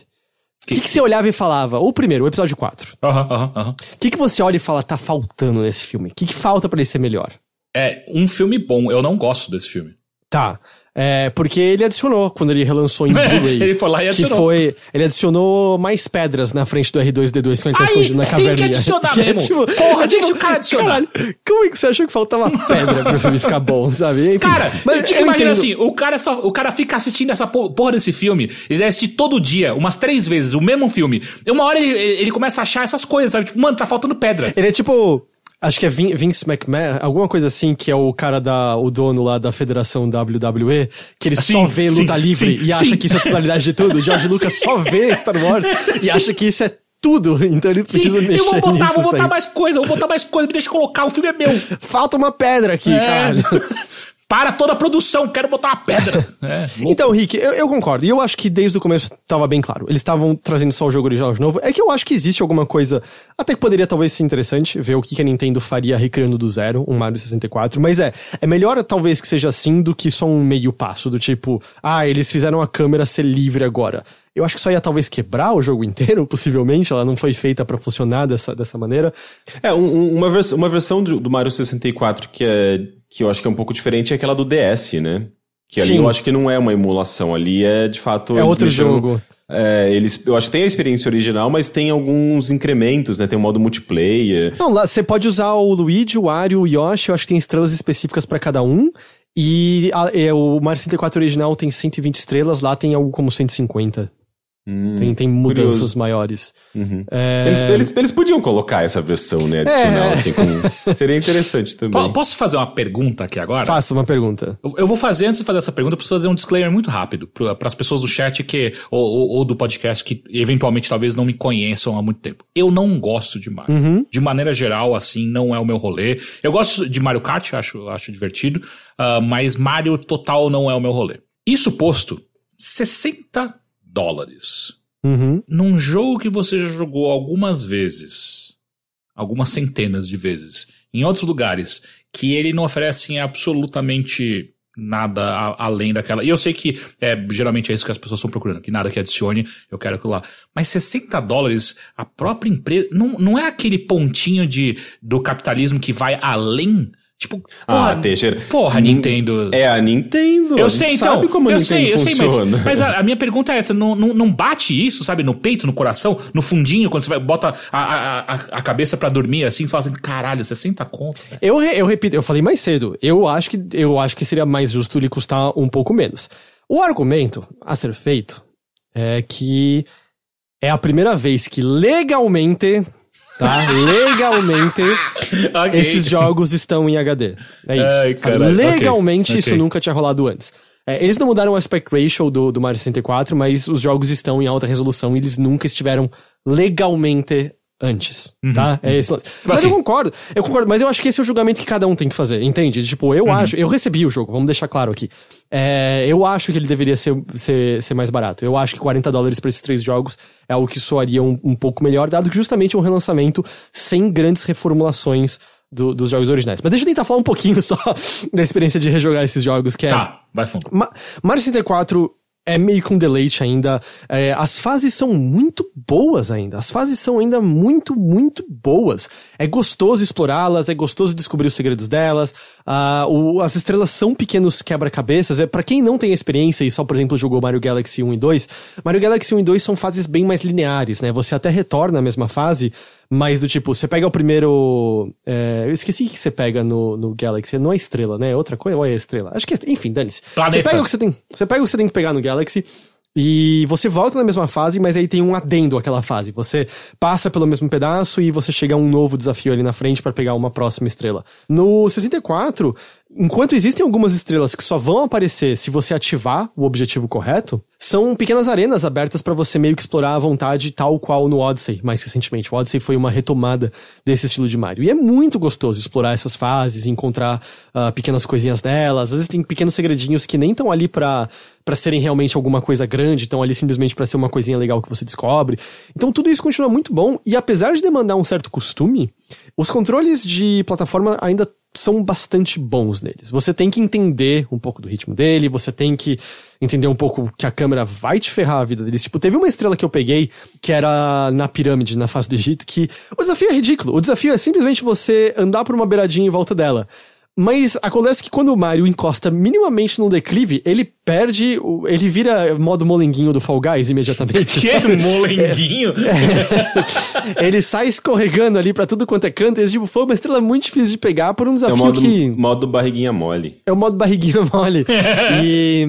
o que, que, você olhava e falava? O primeiro, o episódio 4. Aham, aham, aham. O que, que você olha e fala, tá faltando nesse filme? O que, que falta para ele ser melhor? É, um filme bom. Eu não gosto desse filme. Tá. É, porque ele adicionou quando ele relançou em Blu-ray. ele foi lá e adicionou. Que foi, ele adicionou mais pedras na frente do R2D2 quando ele tá escondido na tem caverninha. que adicionar Que é mesmo. tipo- Porra, deixa tipo, o cara adicionar. Caralho, como é que você achou que faltava pedra pro filme ficar bom, sabe? Enfim, Cara, mas eu fico eu assim, o cara, só, o cara fica assistindo essa po- porra desse filme, ele deve assistir todo dia, umas três vezes, o mesmo filme. E uma hora ele, ele começa a achar essas coisas, sabe? Tipo, mano, tá faltando pedra. Ele é tipo. Acho que é Vin- Vince McMahon, alguma coisa assim, que é o cara da. o dono lá da federação WWE, que ele Sim, só vê sim, luta livre sim, e acha sim. que isso é a totalidade de tudo. O George Lucas só vê Star Wars e acha que isso é tudo. Então ele Sim, precisa mexer eu vou botar, vou botar mais coisa, vou botar mais coisa, me deixa colocar, o filme é meu. Falta uma pedra aqui, É. caralho. Para toda a produção, quero botar uma pedra. É. Então, Rick, eu, eu concordo. E eu acho que desde o começo tava bem claro. Eles estavam trazendo só o jogo original de novo. É que eu acho que existe alguma coisa. Até que poderia talvez ser interessante ver o que que a Nintendo faria recriando do zero um Mario 64. Mas é, é melhor talvez que seja assim do que só um meio passo. Do tipo, ah, eles fizeram a câmera ser livre agora. Eu acho que isso ia talvez quebrar o jogo inteiro, possivelmente. Ela não foi feita pra funcionar dessa, dessa maneira. É, um- um- uma, vers uma versão do, do Mario 64 que, é, que eu acho que é um pouco diferente é aquela do DS, né? Que ali Sim. eu acho que não é uma emulação, ali é de fato. É outro mexeram- jogo. É, eles, eu acho que tem a experiência original, mas tem alguns incrementos, né? Tem um modo multiplayer. Não, lá você pode usar o Luigi, o Wario, o Yoshi, eu acho que tem estrelas específicas pra cada um. E a- é, o Mario 64 original tem 120 estrelas, lá tem algo como 150. Hum, Tem, tem mudanças curioso. maiores. uhum. É, Eles, eles, eles podiam colocar essa versão, né? Adicional, É. assim, com- seria interessante também. Po- Posso fazer uma pergunta aqui agora? Faça uma pergunta. Eu- Eu vou fazer, antes de fazer essa pergunta, eu preciso fazer um disclaimer muito rápido para as pessoas do chat que, ou, ou- ou do podcast que eventualmente talvez não me conheçam há muito tempo. Eu não gosto de Mario. Uhum. De maneira geral, assim, não é o meu rolê. Eu gosto de Mario Kart, acho, acho divertido, ah, mas Mario total não é o meu rolê. Isso posto, 60 dólares Uhum. num jogo que você já jogou algumas vezes, algumas centenas de vezes, em outros lugares, que ele não oferece absolutamente nada a- além daquela. E eu sei que é, geralmente é isso que as pessoas estão procurando, que nada que adicione, eu quero aquilo lá. Mas 60 dólares, a própria empresa. Não, não é aquele pontinho de, do capitalismo que vai além. Tipo, porra, Ah, Teixeira. porra Nin- Nintendo. É a Nintendo. Eu a sei, então. sabe como a eu Nintendo sei, eu sei, mas, funciona. mas a, a minha pergunta é essa: não, não, não bate isso, sabe, no peito, no coração, no fundinho, quando você vai, bota a, a, a, cabeça pra dormir assim, você fala assim: caralho, 60 conto. velho." Eu, eu repito, eu falei mais cedo. Eu acho, que, eu acho que seria mais justo ele custar um pouco menos. O argumento a ser feito é que é a primeira vez que legalmente, tá? legalmente, Ok. esses jogos estão em HD. É isso. Ai, caralho, Legalmente ok, isso ok. nunca tinha rolado antes. É, eles não mudaram o aspect ratio do, do Mario 64, mas os jogos estão em alta resolução e eles nunca estiveram legalmente antes, tá? É esse lance. Mas Uhum. Ok. eu concordo, eu concordo, mas eu acho que esse é o julgamento que cada um tem que fazer, entende? Tipo, Uhum. eu acho, eu recebi o jogo, vamos deixar claro aqui. É, eu acho que ele deveria ser, ser, ser mais barato. Eu acho que 40 dólares pra esses três jogos é algo que soaria um, um pouco melhor, dado que justamente é um relançamento sem grandes reformulações do- dos jogos originais. Mas deixa eu tentar falar um pouquinho só da experiência de rejogar esses jogos, que é... Tá, vai fundo. Ma Mario 64 é meio com deleite ainda. É, as fases são muito boas ainda. As fases são ainda muito, muito boas. É gostoso explorá-las, é gostoso descobrir os segredos delas. Ah, o- as estrelas são pequenos quebra-cabeças. É, para quem não tem experiência e só, por exemplo, jogou Mario Galaxy 1 e 2, Mario Galaxy 1 e 2 são fases bem mais lineares, né? Você até retorna a mesma fase, mas do tipo, você pega o primeiro. é, eu esqueci o que você pega no, no Galaxy. Não é estrela, né? É outra coisa ou é estrela? Acho que é. Enfim, dane-se. Você pega o que você tem. Você pega o que você tem que pegar no Galaxy. E você volta na mesma fase, mas aí tem um adendo àquela fase. Você passa pelo mesmo pedaço e você chega a um novo desafio ali na frente para pegar uma próxima estrela. No 64, enquanto existem algumas estrelas que só vão aparecer se você ativar o objetivo correto, são pequenas arenas abertas para você meio que explorar à vontade, tal qual no Odyssey, mais recentemente. O Odyssey foi uma retomada desse estilo de Mario. E é muito gostoso explorar essas fases, encontrar ah, pequenas coisinhas delas. Às vezes tem pequenos segredinhos que nem estão ali pra para serem realmente alguma coisa grande, estão ali simplesmente pra ser uma coisinha legal que você descobre. Então tudo isso continua muito bom e apesar de demandar um certo costume, os controles de plataforma ainda são bastante bons neles. Você tem que entender um pouco do ritmo dele, você tem que entender um pouco que a câmera vai te ferrar a vida deles. Tipo, teve uma estrela que eu peguei, que era na pirâmide, na face do Egito, que o desafio é ridículo. O desafio é simplesmente você andar por uma beiradinha em volta dela. Mas acontece que quando o Mario encosta minimamente no declive, ele perde, o- ele vira modo molenguinho do Fall Guys imediatamente. Que sabe? molenguinho? ele sai escorregando ali pra tudo quanto é canto, e tipo, foi uma estrela muito difícil de pegar por um É desafio o modo, que... modo barriguinha mole. É o modo barriguinha mole. e,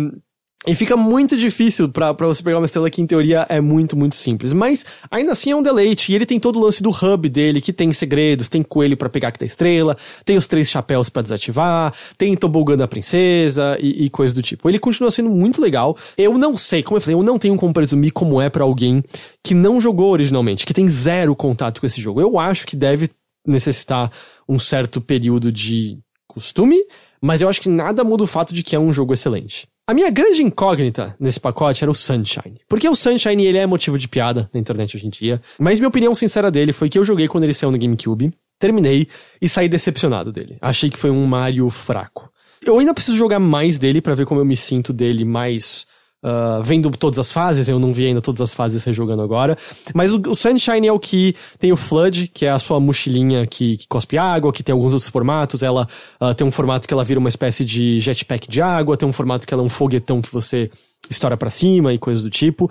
e fica muito difícil pra você pegar uma estrela que, em teoria, é muito, muito simples. Mas, ainda assim, é um deleite. E ele tem todo o lance do hub dele, que tem segredos, tem coelho pra pegar que da estrela, tem os três chapéus pra desativar, tem tobogã da princesa e, e coisas do tipo. Ele continua sendo muito legal. Eu não sei, como eu falei, eu não tenho como presumir como é pra alguém que não jogou originalmente, que tem zero contato com esse jogo. Eu acho que deve necessitar um certo período de costume, mas eu acho que nada muda o fato de que é um jogo excelente. A minha grande incógnita nesse pacote era o Sunshine. Porque o Sunshine, ele é motivo de piada na internet hoje em dia. Mas minha opinião sincera dele foi que eu joguei quando ele saiu no GameCube, terminei e saí decepcionado dele. Achei que foi um Mario fraco. Eu ainda preciso jogar mais dele pra ver como eu me sinto dele mais ah, vendo todas as fases, eu não vi ainda todas as fases rejogando agora. Mas o, o Sunshine é o que tem o Flood, que é a sua mochilinha que, que cospe água, que tem alguns outros formatos. Ela ah, tem um formato que ela vira uma espécie de jetpack de água, tem um formato que ela é um foguetão que você estoura pra cima e coisas do tipo.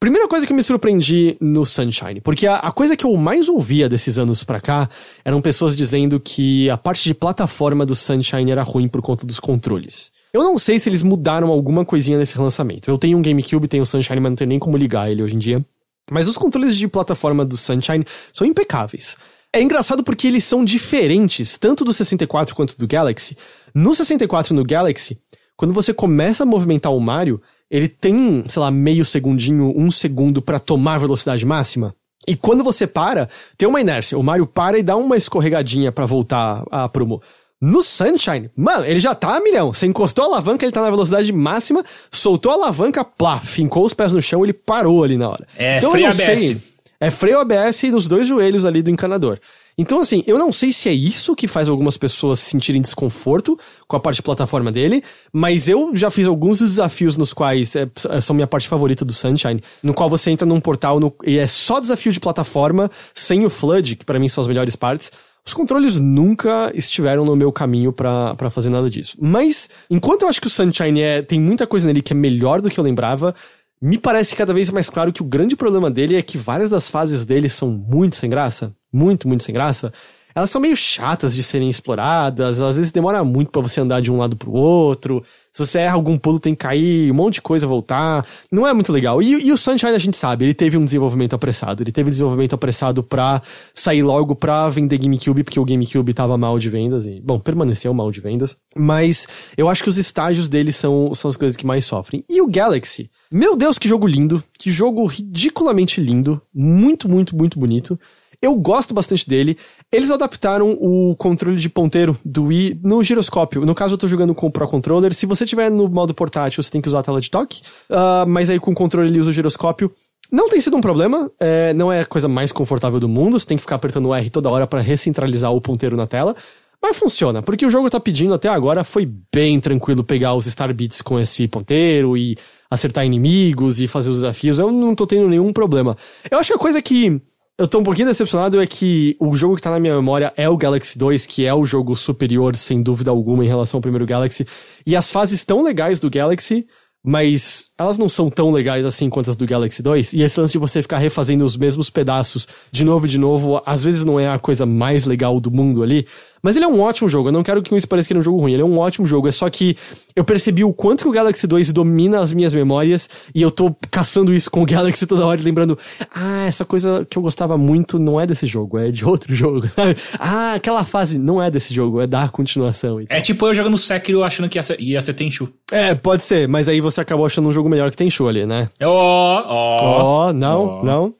Primeira coisa que me surpreendi no Sunshine, porque a, a coisa que eu mais ouvia desses anos pra cá eram pessoas dizendo que a parte de plataforma do Sunshine era ruim por conta dos controles. Eu não sei se eles mudaram alguma coisinha nesse lançamento. Eu tenho um GameCube, tenho o Sunshine, mas não tenho nem como ligar ele hoje em dia. Mas os controles de plataforma do Sunshine são impecáveis. É engraçado porque eles são diferentes, tanto do 64 quanto do Galaxy. No 64 e no Galaxy, quando você começa a movimentar o Mario, ele tem, sei lá, meio segundinho, um segundo pra tomar a velocidade máxima. E quando você para, tem uma inércia. O Mario para e dá uma escorregadinha pra voltar a prumo. No Sunshine, mano, ele já tá a milhão. Você encostou a alavanca, ele tá na velocidade máxima, soltou a alavanca, plá, fincou os pés no chão, ele parou ali na hora. É, eu freio não ABS. sei- É freio ABS nos dois joelhos ali do encanador. Então, assim, eu não sei se é isso que faz algumas pessoas sentirem desconforto com a parte de plataforma dele, mas eu já fiz alguns desafios nos quais é, são minha parte favorita do Sunshine, no qual você entra num portal no- e é só desafio de plataforma, sem o Flood, que pra mim são as melhores partes. Os controles nunca estiveram no meu caminho pra fazer nada disso. Mas, enquanto eu acho que o Sunshine é, tem muita coisa nele que é melhor do que eu lembrava, me parece cada vez mais claro que o grande problema dele é que várias das fases dele são muito sem graça. Muito, muito sem graça. Elas são meio chatas de serem exploradas, às vezes demora muito pra você andar de um lado pro outro. Se você erra algum pulo, tem que cair, um monte de coisa voltar. Não é muito legal. E, e o Sunshine a gente sabe, ele teve um desenvolvimento apressado. Ele teve desenvolvimento apressado pra sair logo pra vender GameCube, porque o GameCube tava mal de vendas e, bom, permaneceu mal de vendas. Mas eu acho que os estágios dele são, são as coisas que mais sofrem. E o Galaxy? Meu Deus, que jogo lindo. Que jogo ridiculamente lindo. Muito, muito, muito bonito. Eu gosto bastante dele. Eles adaptaram o controle de ponteiro do Wii no giroscópio. No caso, eu tô jogando com o Pro Controller. Se você tiver no modo portátil, você tem que usar a tela de toque. Ah, mas aí com o controle ele usa o giroscópio. Não tem sido um problema, é, não é a coisa mais confortável do mundo, você tem que ficar apertando o R toda hora pra recentralizar o ponteiro na tela. Mas funciona, porque o jogo tá pedindo até agora, foi bem tranquilo pegar os Star Beats com esse ponteiro e acertar inimigos e fazer os desafios. Eu não tô tendo nenhum problema. Eu acho que a coisa que eu tô um pouquinho decepcionado é que o jogo que tá na minha memória é o Galaxy 2, que é o jogo superior, sem dúvida alguma, em relação ao primeiro Galaxy. E as fases tão legais do Galaxy, mas elas não são tão legais assim quanto as do Galaxy 2. E esse lance de você ficar refazendo os mesmos pedaços de novo e de novo, às vezes não é a coisa mais legal do mundo ali. Mas ele é um ótimo jogo. Eu não quero que isso pareça que ele é um jogo ruim. Ele é um ótimo jogo. É só que eu percebi o quanto que o Galaxy 2 domina as minhas memórias e eu tô caçando isso com o Galaxy toda hora, lembrando: ah, essa coisa que eu gostava muito não é desse jogo, é de outro jogo, sabe? Ah, aquela fase não é desse jogo, é da continuação. É tipo eu jogando Sekiro achando que ia ser, ia ser Tenchu. É, pode ser, mas aí você acabou achando um jogo melhor que show ali, né? Ó, ó. Ó, não, ó. não.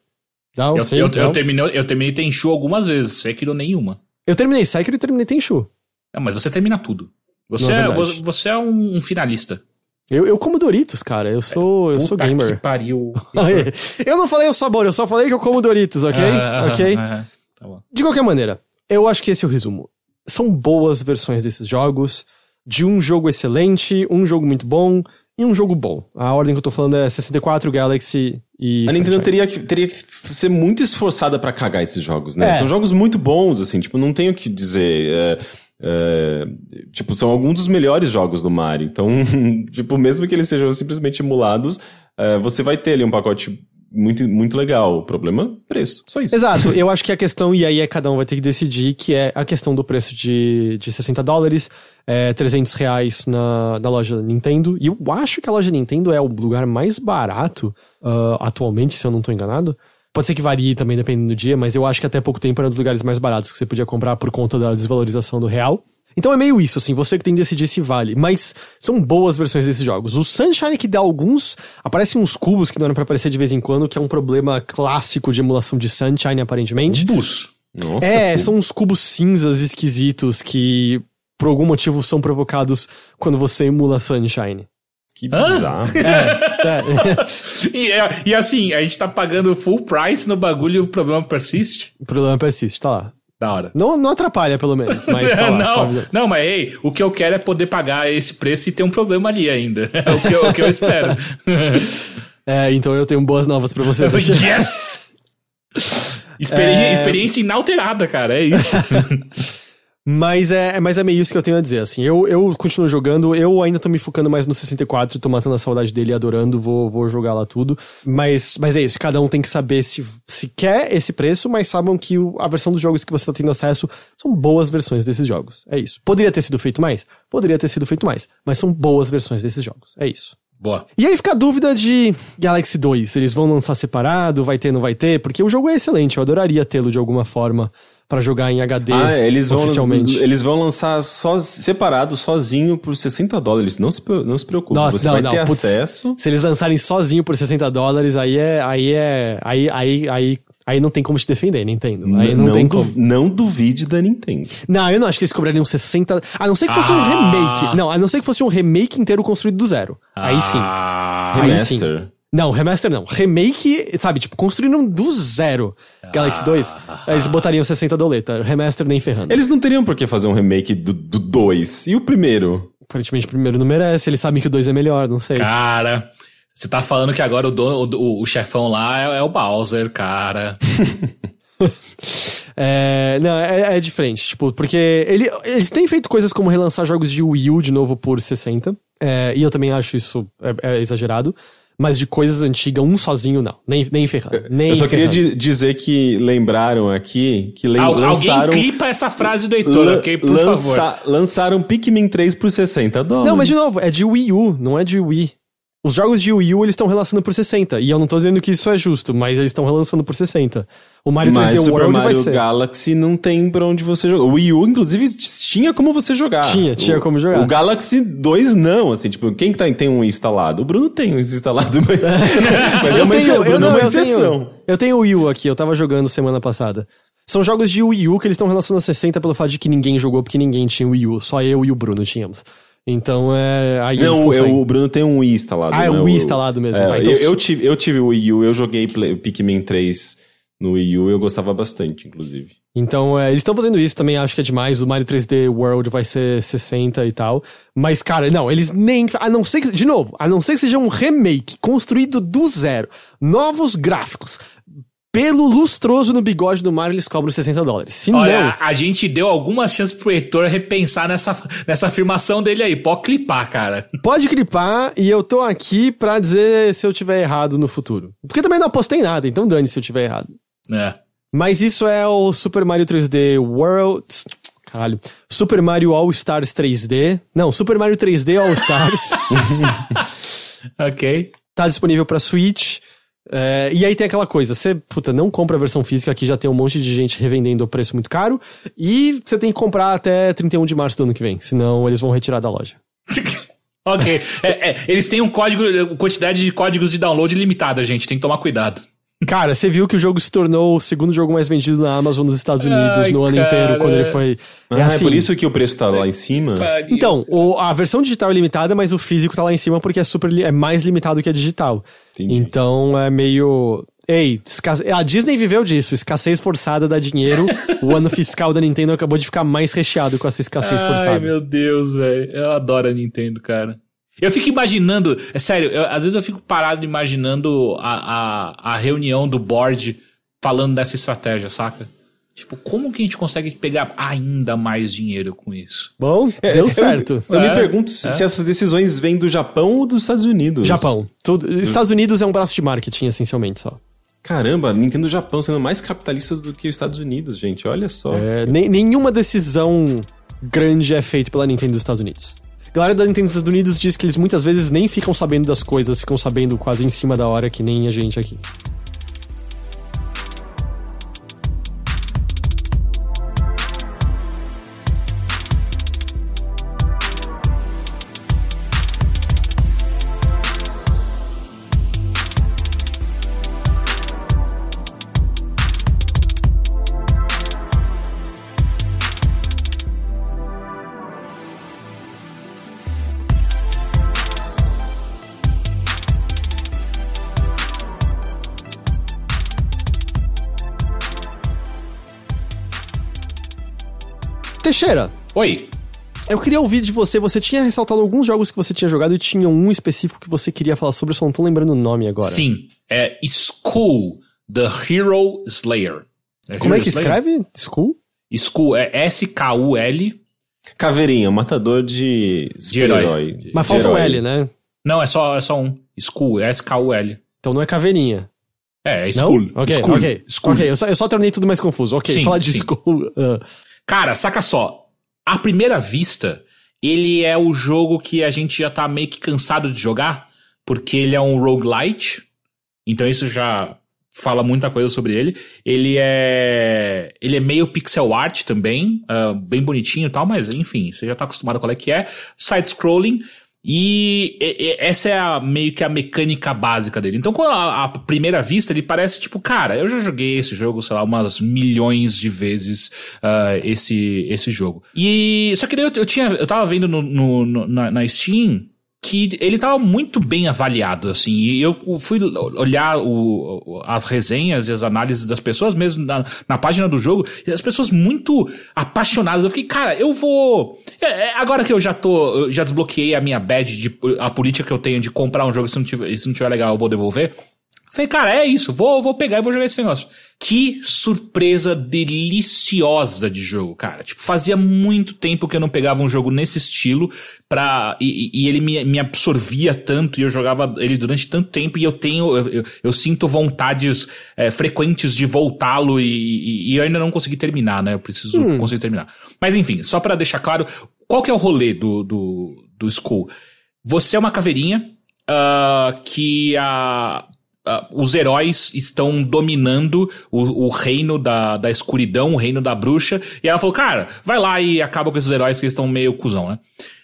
Não, Eu, sim, eu, não. eu, terminei, eu terminei Tenchu algumas vezes, Sekiro nenhuma. Eu terminei Sekiro e terminei Tenchu. É, mas você termina tudo. Você, é é, você, você é um, finalista. Eu, eu como Doritos, cara. Eu sou, eu sou gamer. que pariu. eu não falei o sabor, eu só falei que eu como Doritos, ok? Ah, ok? ah, ah, tá. De qualquer maneira, eu acho que esse é o resumo. São boas versões desses jogos, de um jogo excelente, um jogo muito bom e um jogo bom. A ordem que eu tô falando é 64, Galaxy e. A Nintendo Sunshine. teria que, teria que ser muito esforçada pra cagar esses jogos, né? É. São jogos muito bons, assim, tipo, não tenho o que dizer. é, É, tipo, são alguns dos melhores jogos do Mario. Então, tipo, mesmo que eles sejam simplesmente emulados, é, você vai ter ali um pacote muito, muito legal. O problema, preço. Só isso. Exato. Eu acho que a questão, e aí é cada um vai ter que decidir, que é a questão do preço de, de 60 dólares, é, 300 reais na, na loja Nintendo. E eu acho que a loja Nintendo é o lugar mais barato uh, atualmente, se eu não tô enganado. Pode ser que varie também dependendo do dia, mas eu acho que até pouco tempo era um dos lugares mais baratos que você podia comprar por conta da desvalorização do real. Então é meio isso, assim, você que tem que decidir se vale. Mas são boas versões desses jogos. O Sunshine que dá alguns. Aparecem uns cubos que não eram pra aparecer de vez em quando, que é um problema clássico de emulação de Sunshine, aparentemente. Bus. Nossa, É, são uns cubos cinzas esquisitos que, por algum motivo, são provocados quando você emula Sunshine. que bizarro. É, E, é- e assim, a gente tá pagando full price no bagulho e o problema persiste. o problema persiste, tá lá. Da hora. Não, não atrapalha, pelo menos, mas tá lá. não, não, mas ei, o que eu quero é poder pagar esse preço e ter um problema ali ainda. É o que eu, o que eu espero. É, então eu tenho boas novas pra você. Yes! Experi- É. Experiência inalterada, cara. É isso. Mas é, mas é meio isso que eu tenho a dizer, assim. Eu, eu continuo jogando, eu ainda tô me focando mais no 64, tô matando a saudade dele e adorando, vou, vou jogar lá tudo. Mas, mas é isso, cada um tem que saber se, se quer esse preço, mas saibam que a versão dos jogos que você tá tendo acesso são boas versões desses jogos. É isso. Poderia ter sido feito mais? Poderia ter sido feito mais. Mas são boas versões desses jogos. É isso. Boa. E aí fica a dúvida de Galaxy 2, se eles vão lançar separado, vai ter, não vai ter, porque o jogo é excelente, eu adoraria tê-lo de alguma forma pra jogar em HD Ah, é, eles vão, oficialmente. eles vão lançar só, separado, sozinho, por 60 dólares. Não se, não se preocupe. Nossa, Você não, vai não, ter putz, acesso. Se eles lançarem sozinho por 60 dólares, aí é. Aí é. Aí, aí, aí, aí não tem como te defender, Nintendo. Aí não, tem du- como. não duvide da Nintendo. Não, eu não acho que eles cobrariam 60. A não ser que fosse um Ah. remake. Não, a não ser que fosse um remake inteiro construído do zero. Aí sim. Ah, Aí sim. Não, remaster não. Remake, sabe, tipo, construíram do zero Galaxy 2, aí eles botariam 60 doleta. Remaster nem ferrando. Eles não teriam por que fazer um remake do 2. e o primeiro? Aparentemente o primeiro não merece, eles sabem que o 2 é melhor, não sei. Cara, você tá falando que agora o dono, o, o chefão lá é, é o Bowser, cara. É, não, é, é diferente, tipo, porque ele- eles têm feito coisas como relançar jogos de Wii U de novo por 60, é, e eu também acho isso é, é exagerado, mas de coisas antigas, um sozinho não, nem, nem ferrando. Nem Eu só queria ferrando. di- dizer que lembraram aqui que lem Al- lançaram. Alguém clipa essa frase do Heitor, lan- ok? Por favor. lança- Lançaram Pikmin 3 por 60 dólares. Não, mas de novo, é de Wii U, não é de Wii. Os jogos de Wii U eles estão relançando por 60, e eu não tô dizendo que isso é justo, mas eles estão relançando por 60. O Mario 3D Mas Super World vai Mario ser. Galaxy não tem pra onde você jogar. O Wii U, inclusive, tinha como você jogar. Tinha, tinha O- como jogar. O Galaxy 2 não, assim, tipo, quem que tá, tem um instalado? O Bruno tem um instalado, mas, mas é uma, exe- Bruno, é uma eu exceção. tenho, eu tenho o Wii U aqui, eu tava jogando semana passada. São jogos de Wii U que eles estão relacionando a 60 pelo fato de que ninguém jogou, porque ninguém tinha Wii U. Só eu e o Bruno tínhamos. Então, é... Aí Não, conseguem. eu- o Bruno tem um Wii instalado. Ah, é né? o Wii instalado mesmo, É, tá, então eu, eu tive, eu tive o Wii U, eu joguei Play- Pikmin 3 no Wii U, eu gostava bastante, inclusive. Então, é, eles estão fazendo isso também, acho que é demais. O Mario 3D World vai ser 60 e tal. Mas, cara, não, eles nem. A não ser que. De novo, a não ser que seja um remake construído do zero, novos gráficos. Pelo lustroso no bigode do Mario, eles cobram 60 dólares. Se Olha, não. a gente deu algumas chances pro Heitor repensar nessa, nessa afirmação dele aí. Pode clipar, cara. Pode clipar e eu tô aqui pra dizer se eu tiver errado no futuro. Porque também não apostei em nada, então dane se eu tiver errado. É. Mas isso é o Super Mario 3D World. Caralho. Super Mario All Stars 3D. Não, Super Mario 3D All Stars. Ok. tá disponível pra Switch. É, e aí tem aquela coisa, você, puta, não compra a versão física, aqui já tem um monte de gente revendendo a preço muito caro, e você tem que comprar até 31 de março do ano que vem, senão eles vão retirar da loja. ok. É, é, eles têm um código, quantidade de códigos de download limitada, gente. Tem que tomar cuidado. Cara, você viu que o jogo se tornou o segundo jogo mais vendido na Amazon nos Estados Unidos Ai, no ano cara. inteiro, quando ele foi. Ah, é por isso que o preço tá lá em cima? Então, o- a versão digital é limitada, mas o físico tá lá em cima porque é super é mais limitado que a digital. Entendi. Então é meio. Ei, escasse- a Disney viveu disso, escassez forçada dá dinheiro. o ano fiscal da Nintendo acabou de ficar mais recheado com essa escassez Ai, forçada. meu Deus, velho. Eu adoro a Nintendo, cara. Eu fico imaginando, é sério, eu- às vezes eu fico parado imaginando a, a, a reunião do board falando dessa estratégia, saca? Tipo, como que a gente consegue pegar ainda mais dinheiro com isso? Bom, É, deu eu- certo. Eu, É, me pergunto se, se essas decisões vêm do Japão ou dos Estados Unidos. Japão. Tudo, Estados Unidos é um braço de marketing, essencialmente, só. Caramba, Nintendo e Japão sendo mais capitalistas do que os Estados Unidos, gente. Olha só. É, nenhuma decisão grande é feita pela Nintendo dos Estados Unidos. A galera da Nintendo dos Estados Unidos diz que eles muitas vezes nem ficam sabendo das coisas, ficam sabendo quase em cima da hora, que nem a gente aqui. Teixeira, Oi. eu queria ouvir de você. Você tinha ressaltado alguns jogos que você tinha jogado e tinha um específico que você queria falar sobre, eu só não tô lembrando o nome agora. Sim, é Skull, The Hero Slayer. Como é Hero que Slayer? escreve? Skull? Skull é S-K-U-L. Caveirinha, matador de super-herói. Mas De falta um herói. L, né? Não, é só, é só um. É S-K-U-L. Então não é caveirinha. É, é Não? Skull. Ok, Skull. ok. Skull. Ok, eu só, eu só tornei tudo mais confuso. Ok, Sim, fala de sim. Skull. ah. Cara, saca só. À primeira vista, ele é o jogo que a gente já tá meio que cansado de jogar, porque ele é um roguelite. Então isso já fala muita coisa sobre ele. Ele é ele é meio pixel art também, ah, bem bonitinho e tal, mas enfim, você já tá acostumado com qual é que é. Side scrolling e, e- e essa é a, meio que a mecânica básica dele. Então, quando a, a primeira vista, ele parece tipo, cara, eu já joguei esse jogo, sei lá, umas milhões de vezes ah, esse, esse jogo. E só que daí eu, eu tinha, eu tava vendo no, no- no- na, na Steam que ele tava muito bem avaliado, assim, e eu fui olhar o- as resenhas e as análises das pessoas mesmo na, na página do jogo, e as pessoas muito apaixonadas. Eu fiquei, cara, eu vou. é, é, agora que eu já tô. eu já desbloqueei a minha badge de a política que eu tenho de comprar um jogo se não tiver, se não tiver legal, eu vou devolver. Falei, cara, é isso, vou, vou pegar e vou jogar esse negócio. Que surpresa deliciosa de jogo, cara. Tipo, fazia muito tempo que eu não pegava um jogo nesse estilo pra, e, e- ele me, me absorvia tanto e eu jogava ele durante tanto tempo e eu tenho, eu, eu- eu sinto vontades é, frequentes de voltá-lo e, e- e eu ainda não consegui terminar, né? Eu preciso conseguir terminar. Mas enfim, só pra deixar claro, qual que é o rolê do, do, do Skull? Você é uma caveirinha ah, que a, ah, os heróis estão dominando o, o reino da, da escuridão, o reino da bruxa. E ela falou, cara, vai lá e acaba com esses heróis que estão meio cuzão, né?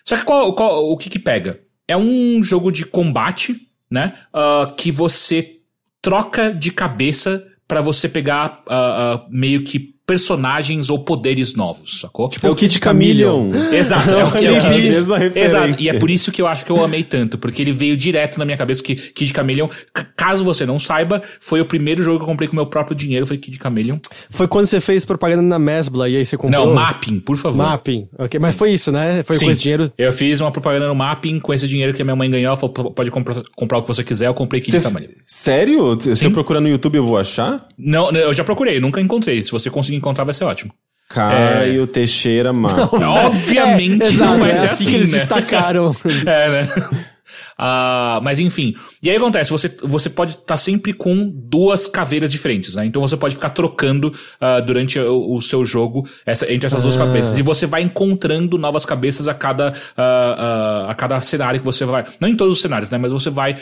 Só que qual, qual- o que que pega? É um jogo de combate, né? ah, que você troca de cabeça pra você pegar ah, meio que personagens ou poderes novos, sacou? É o Kid Chameleon. Exato, é o que é o a Kid mesma referência. Exato, e é por isso que eu acho que eu amei tanto, porque ele veio direto na minha cabeça que Kid Chameleon, c- caso você não saiba, foi o primeiro jogo que eu comprei com meu próprio dinheiro, foi Kid Chameleon. Foi quando você fez propaganda na Mesbla e aí você comprou? Não, Mapping, por favor. Mapping. Ok, mas foi isso, né? Foi Sim. com esse dinheiro. Eu fiz uma propaganda no Mapping com esse dinheiro que a minha mãe ganhou, ela falou, pode comprar, comprar o que você quiser, eu comprei Kid Você- Chameleon. Sério? Se eu procurar no YouTube eu vou achar? Não, eu já procurei, nunca encontrei, se você conseguir encontrar vai ser ótimo. Caio Teixeira Mar. Obviamente É, exato, não vai é ser assim, assim, que eles né? destacaram. É, né? Ah, mas enfim. E aí acontece, você, você pode estar sempre com duas caveiras diferentes, né? Então você pode ficar trocando ah, durante o, o seu jogo essa- entre essas duas Ah. cabeças. E você vai encontrando novas cabeças a cada, ah, ah, a cada cenário que você vai. Não em todos os cenários, né? Mas você vai.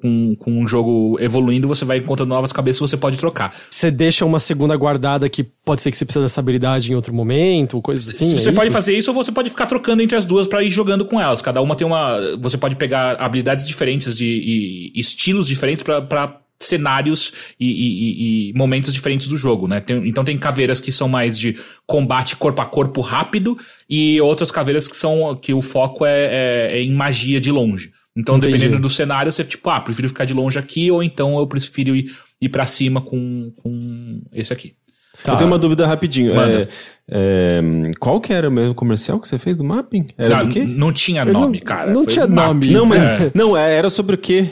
Com, com um jogo evoluindo, você vai encontrando novas cabeças que você pode trocar. Você deixa uma segunda guardada que pode ser que você precisa dessa habilidade em outro momento, coisas assim. você é pode isso? fazer isso ou você pode ficar trocando entre as duas pra ir jogando com elas. Cada uma tem uma. Você pode pegar habilidades diferentes e, e estilos diferentes pra- pra cenários e, e- e- e momentos diferentes do jogo, né? Tem- então tem caveiras que são mais de combate corpo a corpo rápido e outras caveiras que são que o foco é, é- é em magia de longe. Então, Entendi. dependendo do cenário, você, tipo, ah, prefiro ficar de longe aqui, ou então eu prefiro ir, ir pra cima com, com esse aqui. Tá. Eu tenho uma dúvida rapidinho. É, é, qual que era o mesmo comercial que você fez do Mapping? Era não, do quê? não tinha nome, não- cara. não Foi tinha nome. Não, mas É. não, é, era sobre o quê?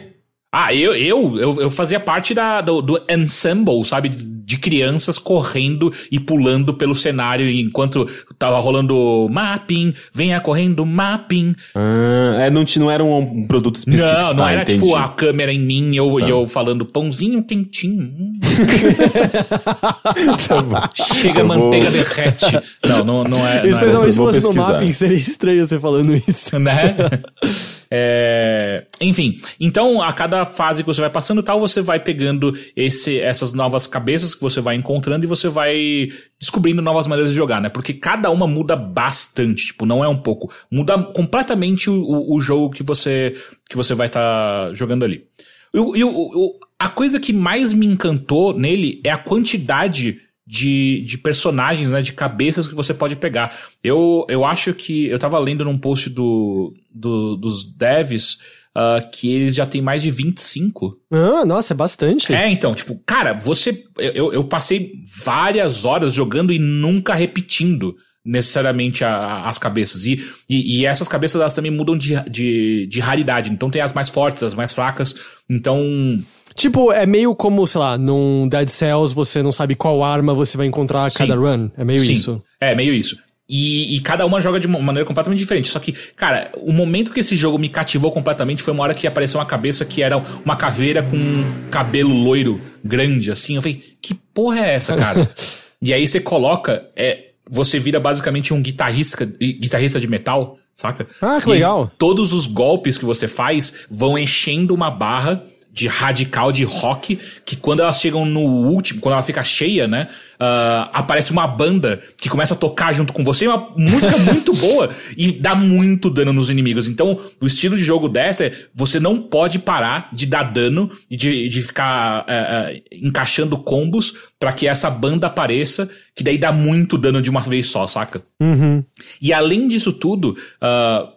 Ah, eu, eu, eu, eu fazia parte da, do, do ensemble, sabe? De crianças correndo e pulando pelo cenário enquanto tava rolando mapping, venha correndo mapping. Ah, é, não, não era um, produto específico. Não, não tá, era entendi. tipo a câmera em mim e eu, tá. eu falando pãozinho quentinho. Hum. tá Chega eu manteiga vou... derrete. Não, não, não é. Especialmente é. se fosse no mapping, seria estranho você falando isso. Né? É... Enfim, então a cada fase que você vai passando tal, você vai pegando esse, essas novas cabeças que você vai encontrando e você vai descobrindo novas maneiras de jogar, né? Porque cada uma muda bastante, tipo, não é um pouco. Muda completamente o, o, jogo que você, que você vai estar tá jogando ali. E o, o, a coisa que mais me encantou nele é a quantidade de, de personagens, né, de cabeças que você pode pegar. Eu, eu acho que eu tava lendo num post do, do dos devs uh, que eles já têm mais de 25. Ah, nossa, é bastante. É, então, tipo, cara, você. Eu, eu passei várias horas jogando e nunca repetindo necessariamente a, a, as cabeças. E, e, e, essas cabeças elas também mudam de, de, de raridade. Então tem as mais fortes, as mais fracas. Então. Tipo, é meio como, sei lá, num Dead Cells você não sabe qual arma você vai encontrar a cada run. É meio Sim. isso. É, meio isso. E, e, cada uma joga de uma maneira completamente diferente. Só que, cara, o momento que esse jogo me cativou completamente foi uma hora que apareceu uma cabeça que era uma caveira com um cabelo loiro grande, assim. Eu falei, que porra é essa, cara? e aí você coloca, é, você vira basicamente um guitarrista, guitarrista de metal, saca? Ah, que e legal. Todos os golpes que você faz vão enchendo uma barra de radical de rock, que quando elas chegam no último, quando ela fica cheia, né? Uh, aparece uma banda que começa a tocar junto com você, uma música muito boa e dá muito dano nos inimigos. Então, o estilo de jogo dessa é você não pode parar de dar dano e de, de ficar uh, uh, encaixando combos para que essa banda apareça, que daí dá muito dano de uma vez só, saca? Uhum. E além disso tudo,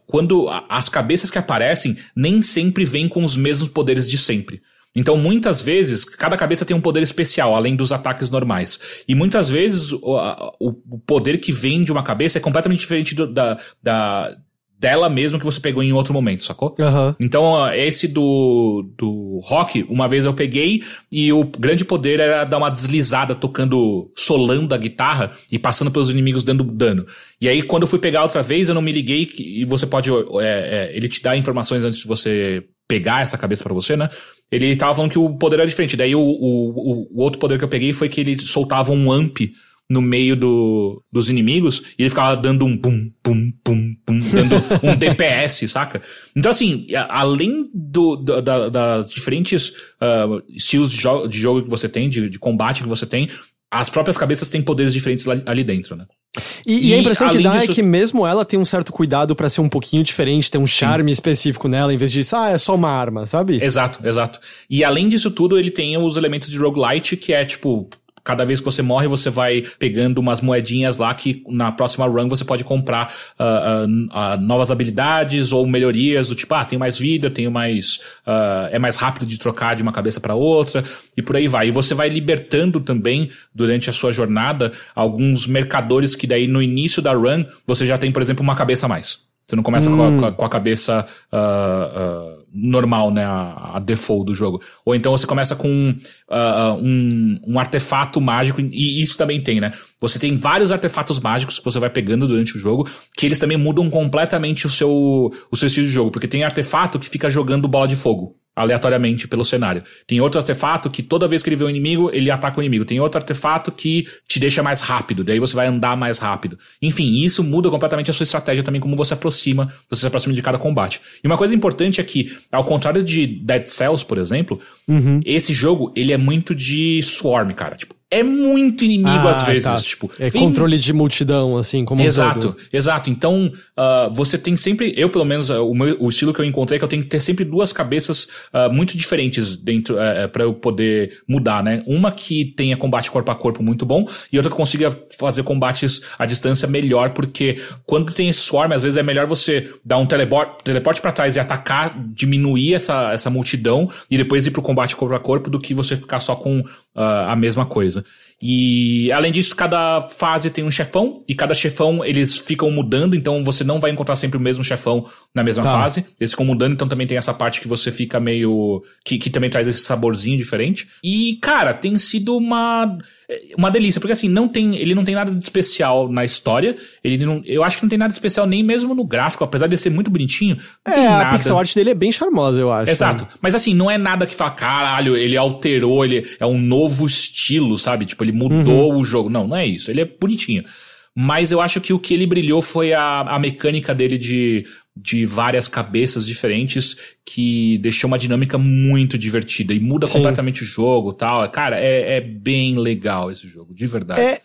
quando as cabeças que aparecem nem sempre vêm com os mesmos poderes de sempre. Então, muitas vezes, cada cabeça tem um poder especial, além dos ataques normais. E muitas vezes, o, o poder que vem de uma cabeça é completamente diferente do, da, da, dela mesmo que você pegou em outro momento, sacou? Uhum. Então, esse do, do rock, uma vez eu peguei e o grande poder era dar uma deslizada tocando, solando a guitarra e passando pelos inimigos dando dano. E aí, quando eu fui pegar outra vez, eu não me liguei e você pode, é, é, ele te dá informações antes de você pegar essa cabeça para você, né? Ele tava falando que o poder era diferente. Daí o, o, o, outro poder que eu peguei foi que ele soltava um amp no meio do, dos inimigos e ele ficava dando um pum, pum, pum, pum, dando um DPS, saca? Então, assim, além do, da, das diferentes uh, estilos de, jo de jogo que você tem, de, de combate que você tem, as próprias cabeças têm poderes diferentes ali dentro, né? E, e, a impressão que dá disso... é que mesmo ela tem um certo cuidado para ser um pouquinho diferente, ter um charme Sim. específico nela, em vez de, ah, é só uma arma, sabe? Exato, exato. E além disso tudo, ele tem os elementos de roguelite, que é tipo, cada vez que você morre, você vai pegando umas moedinhas lá que na próxima run você pode comprar uh, uh, uh, novas habilidades ou melhorias do tipo, ah, tenho mais vida, tenho mais. é mais rápido de trocar de uma cabeça para outra, e por aí vai. E você vai libertando também, durante a sua jornada, alguns mercadores que daí no início da run você já tem, por exemplo, uma cabeça a mais. Você não começa hum. com, a, com, a, cabeça uh, uh, normal, né? A, a, default do jogo. Ou então você começa com uh, um, um, artefato mágico, e isso também tem, né? Você tem vários artefatos mágicos que você vai pegando durante o jogo, que eles também mudam completamente o seu, o seu estilo de jogo. Porque tem artefato que fica jogando bola de fogo aleatoriamente pelo cenário. Tem outro artefato que toda vez que ele vê um inimigo, ele ataca o inimigo. Tem outro artefato que te deixa mais rápido, daí você vai andar mais rápido. Enfim, isso muda completamente a sua estratégia também, como você aproxima, você se aproxima de cada combate. E uma coisa importante é que, ao contrário de Dead Cells, por exemplo, uhum. esse jogo, ele é muito de swarm, cara. Tipo, é muito inimigo ah, às vezes, tá. tipo. É vem... controle de multidão, assim, como Exato, um exato. Então, uh, você tem sempre, eu pelo menos, uh, o, meu, o estilo que eu encontrei é que eu tenho que ter sempre duas cabeças uh, muito diferentes dentro, uh, para eu poder mudar, né? Uma que tenha combate corpo a corpo muito bom e outra que consiga fazer combates à distância melhor, porque quando tem esse swarm, às vezes é melhor você dar um teleporte, teleporte para trás e atacar, diminuir essa, essa multidão e depois ir pro combate corpo a corpo do que você ficar só com a mesma coisa. E além disso, cada fase tem um chefão, e cada chefão eles ficam mudando, então você não vai encontrar sempre o mesmo chefão na mesma Tá. fase. Eles ficam mudando, então também tem essa parte que você fica meio. que, que também traz esse saborzinho diferente. E, cara, tem sido uma. Uma delícia, porque assim, não tem, ele não tem nada de especial na história. Ele não, eu acho que não tem nada de especial nem mesmo no gráfico, apesar de ser muito bonitinho. É, a pixel art dele é bem charmosa, eu acho. Exato. Mas assim, não é nada que fala, caralho, ele alterou, ele é um novo estilo, sabe? Tipo, ele mudou Uhum. o jogo. Não, não é isso. Ele é bonitinho. Mas eu acho que o que ele brilhou foi a, a mecânica dele de, de várias cabeças diferentes que deixou uma dinâmica muito divertida e muda Sim. completamente o jogo tal. Cara, é, é bem legal esse jogo, de verdade. É,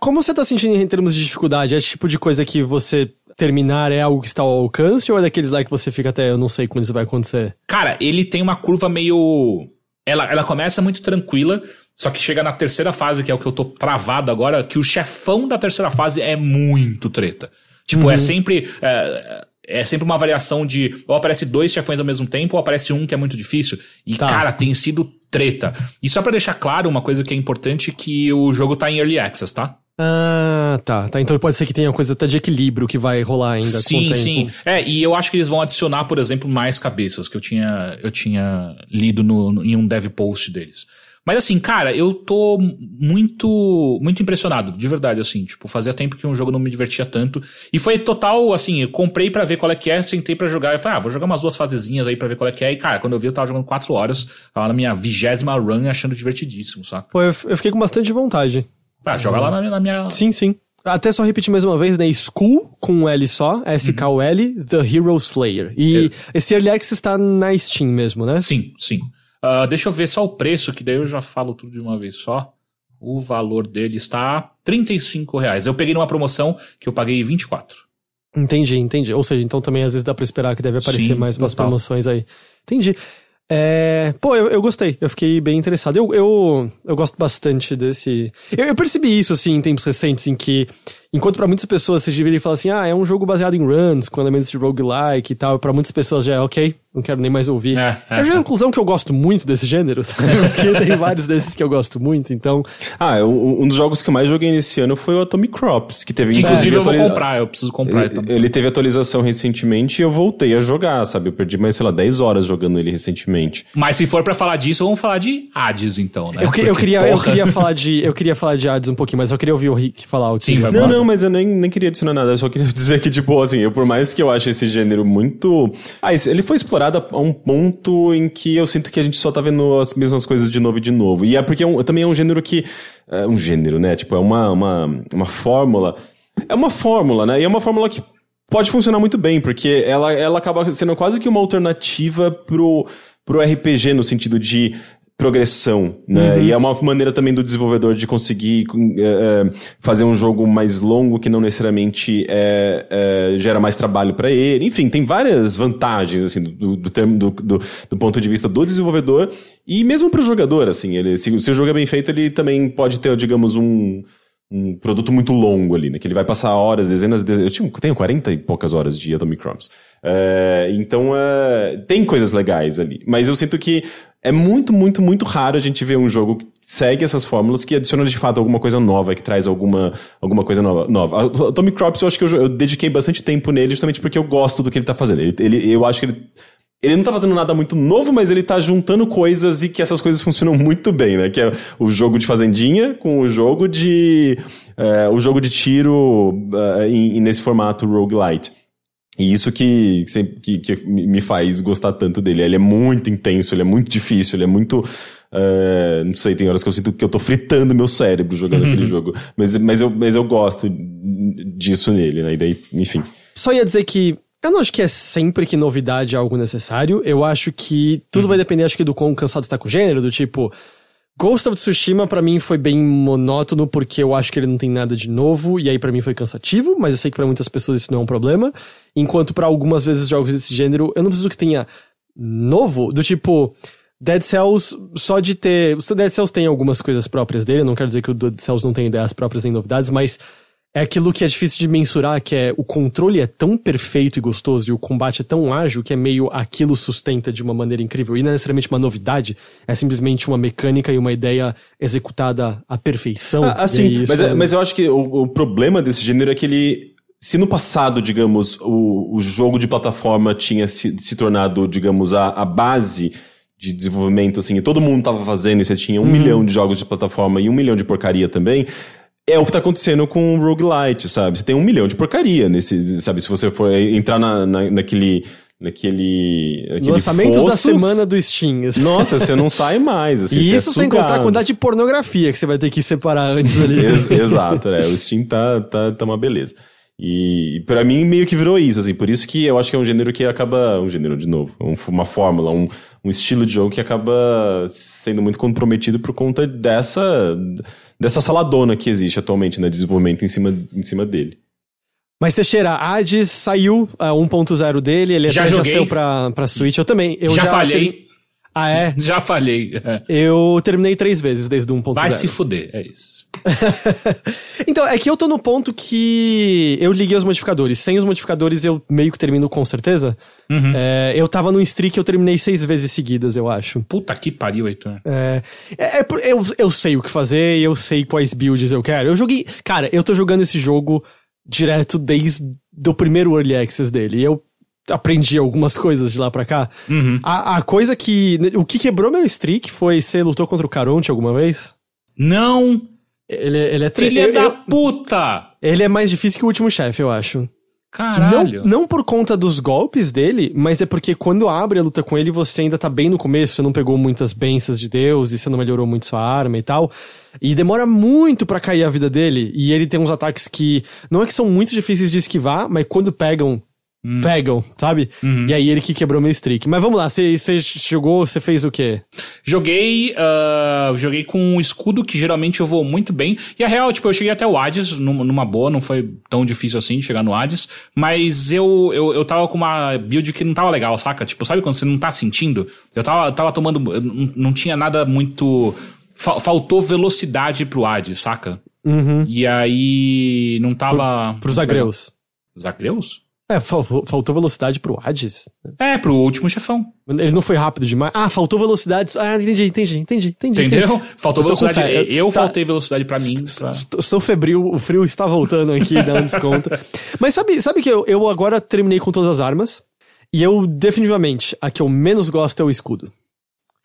Como você tá sentindo em termos de dificuldade? É esse tipo de coisa que você terminar é algo que está ao alcance ou é daqueles lá que você fica até eu não sei quando isso vai acontecer? Cara, ele tem uma curva meio. Ela, ela começa muito tranquila, só que chega na terceira fase, que é o que eu tô travado agora, que o chefão da terceira fase é muito treta. Tipo, é sempre. É, é sempre uma variação de. Ou aparece dois chefões ao mesmo tempo, ou aparece um que é muito difícil. E, Tá. cara, tem sido treta. E só pra deixar claro uma coisa que é importante, que o jogo tá em Early Access, tá? Ah, tá. tá. Então pode ser que tenha coisa até de equilíbrio que vai rolar ainda Sim, sim. É, e eu acho que eles vão adicionar, por exemplo, mais cabeças que eu tinha, eu tinha lido no, no- em um dev post deles. Mas assim, cara, eu tô muito, muito impressionado, de verdade, assim. Tipo, fazia tempo que um jogo não me divertia tanto. E foi total, assim, eu comprei pra ver qual é que é, sentei pra jogar. E falei, ah, vou jogar umas duas fasezinhas aí pra ver qual é que é. E, cara, quando eu vi, eu tava jogando quatro horas. Tava na minha vigésima run achando divertidíssimo, saca? Pô, eu, eu fiquei com bastante vontade. Ah, joga lá na, na minha. Sim, sim. Até só repetir mais uma vez, né? School com um L só, S-K-U-L, The Hero Slayer. E esse Early Access tá na Steam mesmo, né? Sim, sim. Ah, deixa eu ver só o preço, que daí eu já falo tudo de uma vez só. O valor dele está 35 reais. Eu peguei numa promoção que eu paguei 24. Entendi, entendi. Ou seja, então também às vezes dá pra esperar que deve aparecer Sim, mais umas promoções aí. Entendi. É, pô, eu, eu gostei, eu fiquei bem interessado. Eu, eu, eu gosto bastante desse. Eu, eu percebi isso, assim, em tempos recentes, em que, enquanto pra muitas pessoas vocês deveriam falar assim, ah, é um jogo baseado em runs, com elementos de roguelike e tal, pra muitas pessoas já é ok, não quero nem mais ouvir. É, é, eu já é. a conclusão que eu gosto muito desse gênero, sabe? Porque tem vários desses que eu gosto muito, então. Ah, é um, dos jogos que eu mais joguei nesse ano foi o Atomic Crops, que teve inclusive, eu vou atualiza- comprar, eu preciso comprar Ele, também. ele teve atualização recentemente e eu voltei a jogar, sabe? Eu perdi mais, sei lá, 10 horas jogando ele recentemente. Mas se for pra falar disso, vamos falar de Hades, então, né? Eu, que- eu queria, eu queria falar de. Eu queria falar de Hades um pouquinho, mas eu queria ouvir o Rick falar o que Sim, vai Não. Não, mas eu nem, nem queria adicionar nada, eu só queria dizer que, tipo, assim, eu, por mais que eu ache esse gênero muito. Ah, ele foi explorado a um ponto em que eu sinto que a gente só tá vendo as mesmas coisas de novo e de novo. E é porque é um- também é um gênero que. É um gênero, né? Tipo, é uma, uma, uma fórmula. É uma fórmula, né? E é uma fórmula que pode funcionar muito bem, porque ela, ela acaba sendo quase que uma alternativa pro, pro RPG no sentido de progressão, né? E é uma maneira também do desenvolvedor de conseguir eh, eh, fazer um jogo mais longo que não necessariamente eh, eh, gera mais trabalho para ele. Enfim, tem várias vantagens assim do, do, termo, do, do, do ponto de vista do desenvolvedor e mesmo para o jogador, assim, ele se, se o jogo é bem feito, ele também pode ter, digamos, um um produto muito longo ali, né? Que ele vai passar horas, dezenas de... Eu tenho 40 e poucas horas de Atomic Crops. É, então, é, tem coisas legais ali. Mas eu sinto que é muito, muito, muito raro a gente ver um jogo que segue essas fórmulas, que adiciona de fato alguma coisa nova, que traz alguma, alguma coisa nova. nova. O Atomic Crops, eu acho que eu, eu dediquei bastante tempo nele justamente porque eu gosto do que ele tá fazendo. Ele, ele- eu acho que ele ele não tá fazendo nada muito novo, mas ele tá juntando coisas e que essas coisas funcionam muito bem, né? Que é o jogo de fazendinha com o jogo de. é, o jogo de tiro em- nesse formato roguelite. E isso que, que, que me faz gostar tanto dele. Ele é muito intenso, ele é muito difícil, ele é muito. é, não sei, tem horas que eu sinto que eu tô fritando meu cérebro jogando aquele jogo. Mas, mas, eu, mas eu gosto disso nele, né? E daí, enfim. Só ia dizer que eu não acho que é sempre que novidade é algo necessário. Eu acho que tudo vai depender, acho que, do quão cansado você tá com o gênero, do tipo. Ghost of Tsushima pra mim foi bem monótono porque eu acho que ele não tem nada de novo e aí pra mim foi cansativo, mas eu sei que pra muitas pessoas isso não é um problema. Enquanto pra algumas vezes jogos desse gênero eu não preciso que tenha novo, do tipo Dead Cells só de ter, o Dead Cells tem algumas coisas próprias dele, não quero dizer que o Dead Cells não tem ideias próprias nem novidades, mas é aquilo que é difícil de mensurar, que é o controle é tão perfeito e gostoso e o combate é tão ágil que é meio aquilo sustenta de uma maneira incrível. E não é necessariamente uma novidade, é simplesmente uma mecânica e uma ideia executada à perfeição. Ah, assim, mas, é, mas eu acho que o, o problema desse gênero é que ele se no passado, digamos, o, o jogo de plataforma tinha se, se tornado, digamos, a, a base de desenvolvimento, assim, e todo mundo tava fazendo, e você tinha um uhum. milhão de jogos de plataforma e um milhão de porcaria também, é o que tá acontecendo com o roguelite, sabe? Você tem um milhão de porcaria nesse, sabe? Se você for entrar na, na naquele naquele. Lançamentos fossos, da semana do Steam. Nossa, você não sai mais. Assim, e isso é sem contar a quantidade de pornografia que você vai ter que separar antes ali. Exato, é. O Steam tá, tá, tá uma beleza. E para mim meio que virou isso, assim, por isso que eu acho que é um gênero que acaba. Um gênero de novo, uma fórmula, um, um estilo de jogo que acaba sendo muito comprometido por conta dessa dessa saladona que existe atualmente, né? Desenvolvimento em cima, em cima dele. Mas Teixeira, Hades saiu a 1.0 dele, ele já, até joguei. já saiu pra, pra Switch, eu também. Eu já, já falhei. Ah, é? Já falhei. Eu terminei três vezes desde o 1.0. Vai se fuder, é isso. então, é que eu tô no ponto que eu liguei os modificadores. Sem os modificadores eu meio que termino com certeza. Uhum. É, eu tava no streak eu terminei seis vezes seguidas, eu acho. Puta que pariu, Heitor. É, é, é, eu, eu sei o que fazer e eu sei quais builds eu quero. Eu joguei. Cara, eu tô jogando esse jogo direto desde o primeiro Early Access dele. E eu aprendi algumas coisas de lá pra cá. Uhum. A, a, coisa que. O que quebrou meu streak foi você lutou contra o Caronte alguma vez? Não! Ele, ele é Filha eu, da eu, puta! Ele é mais difícil que o último chefe, eu acho. Caralho. Não, não por conta dos golpes dele, mas é porque quando abre a luta com ele, você ainda tá bem no começo, você não pegou muitas bênçãos de Deus e você não melhorou muito sua arma e tal. E demora muito para cair a vida dele. E ele tem uns ataques que não é que são muito difíceis de esquivar, mas quando pegam, Hum. pegam, sabe? Uhum. E aí ele que quebrou meu streak. Mas vamos lá, você jogou, você fez o quê? Joguei, uh, joguei com um escudo que geralmente eu vou muito bem. E a real, tipo, eu cheguei até o Hades numa boa, não foi tão difícil assim chegar no Hades. Mas eu, eu, eu tava com uma build que não tava legal, saca? Tipo, sabe quando você não tá sentindo? Eu tava, tava tomando, não, não tinha nada muito... Faltou velocidade pro Hades, saca? Uhum. E aí não tava... Pro, pros Zagreus. Zagreus? É, faltou velocidade pro Hades. É, pro último chefão. Ele não foi rápido demais. Ah, faltou velocidade. Ah, entendi, entendi, entendi, entendi. Entendeu? Faltou velocidade. Eu, eu tá. faltei velocidade para mim. Pra... Estou febril, o frio está voltando aqui, um desconto. Mas sabe, sabe que eu, eu agora terminei com todas as armas. E eu, definitivamente, a que eu menos gosto é o escudo.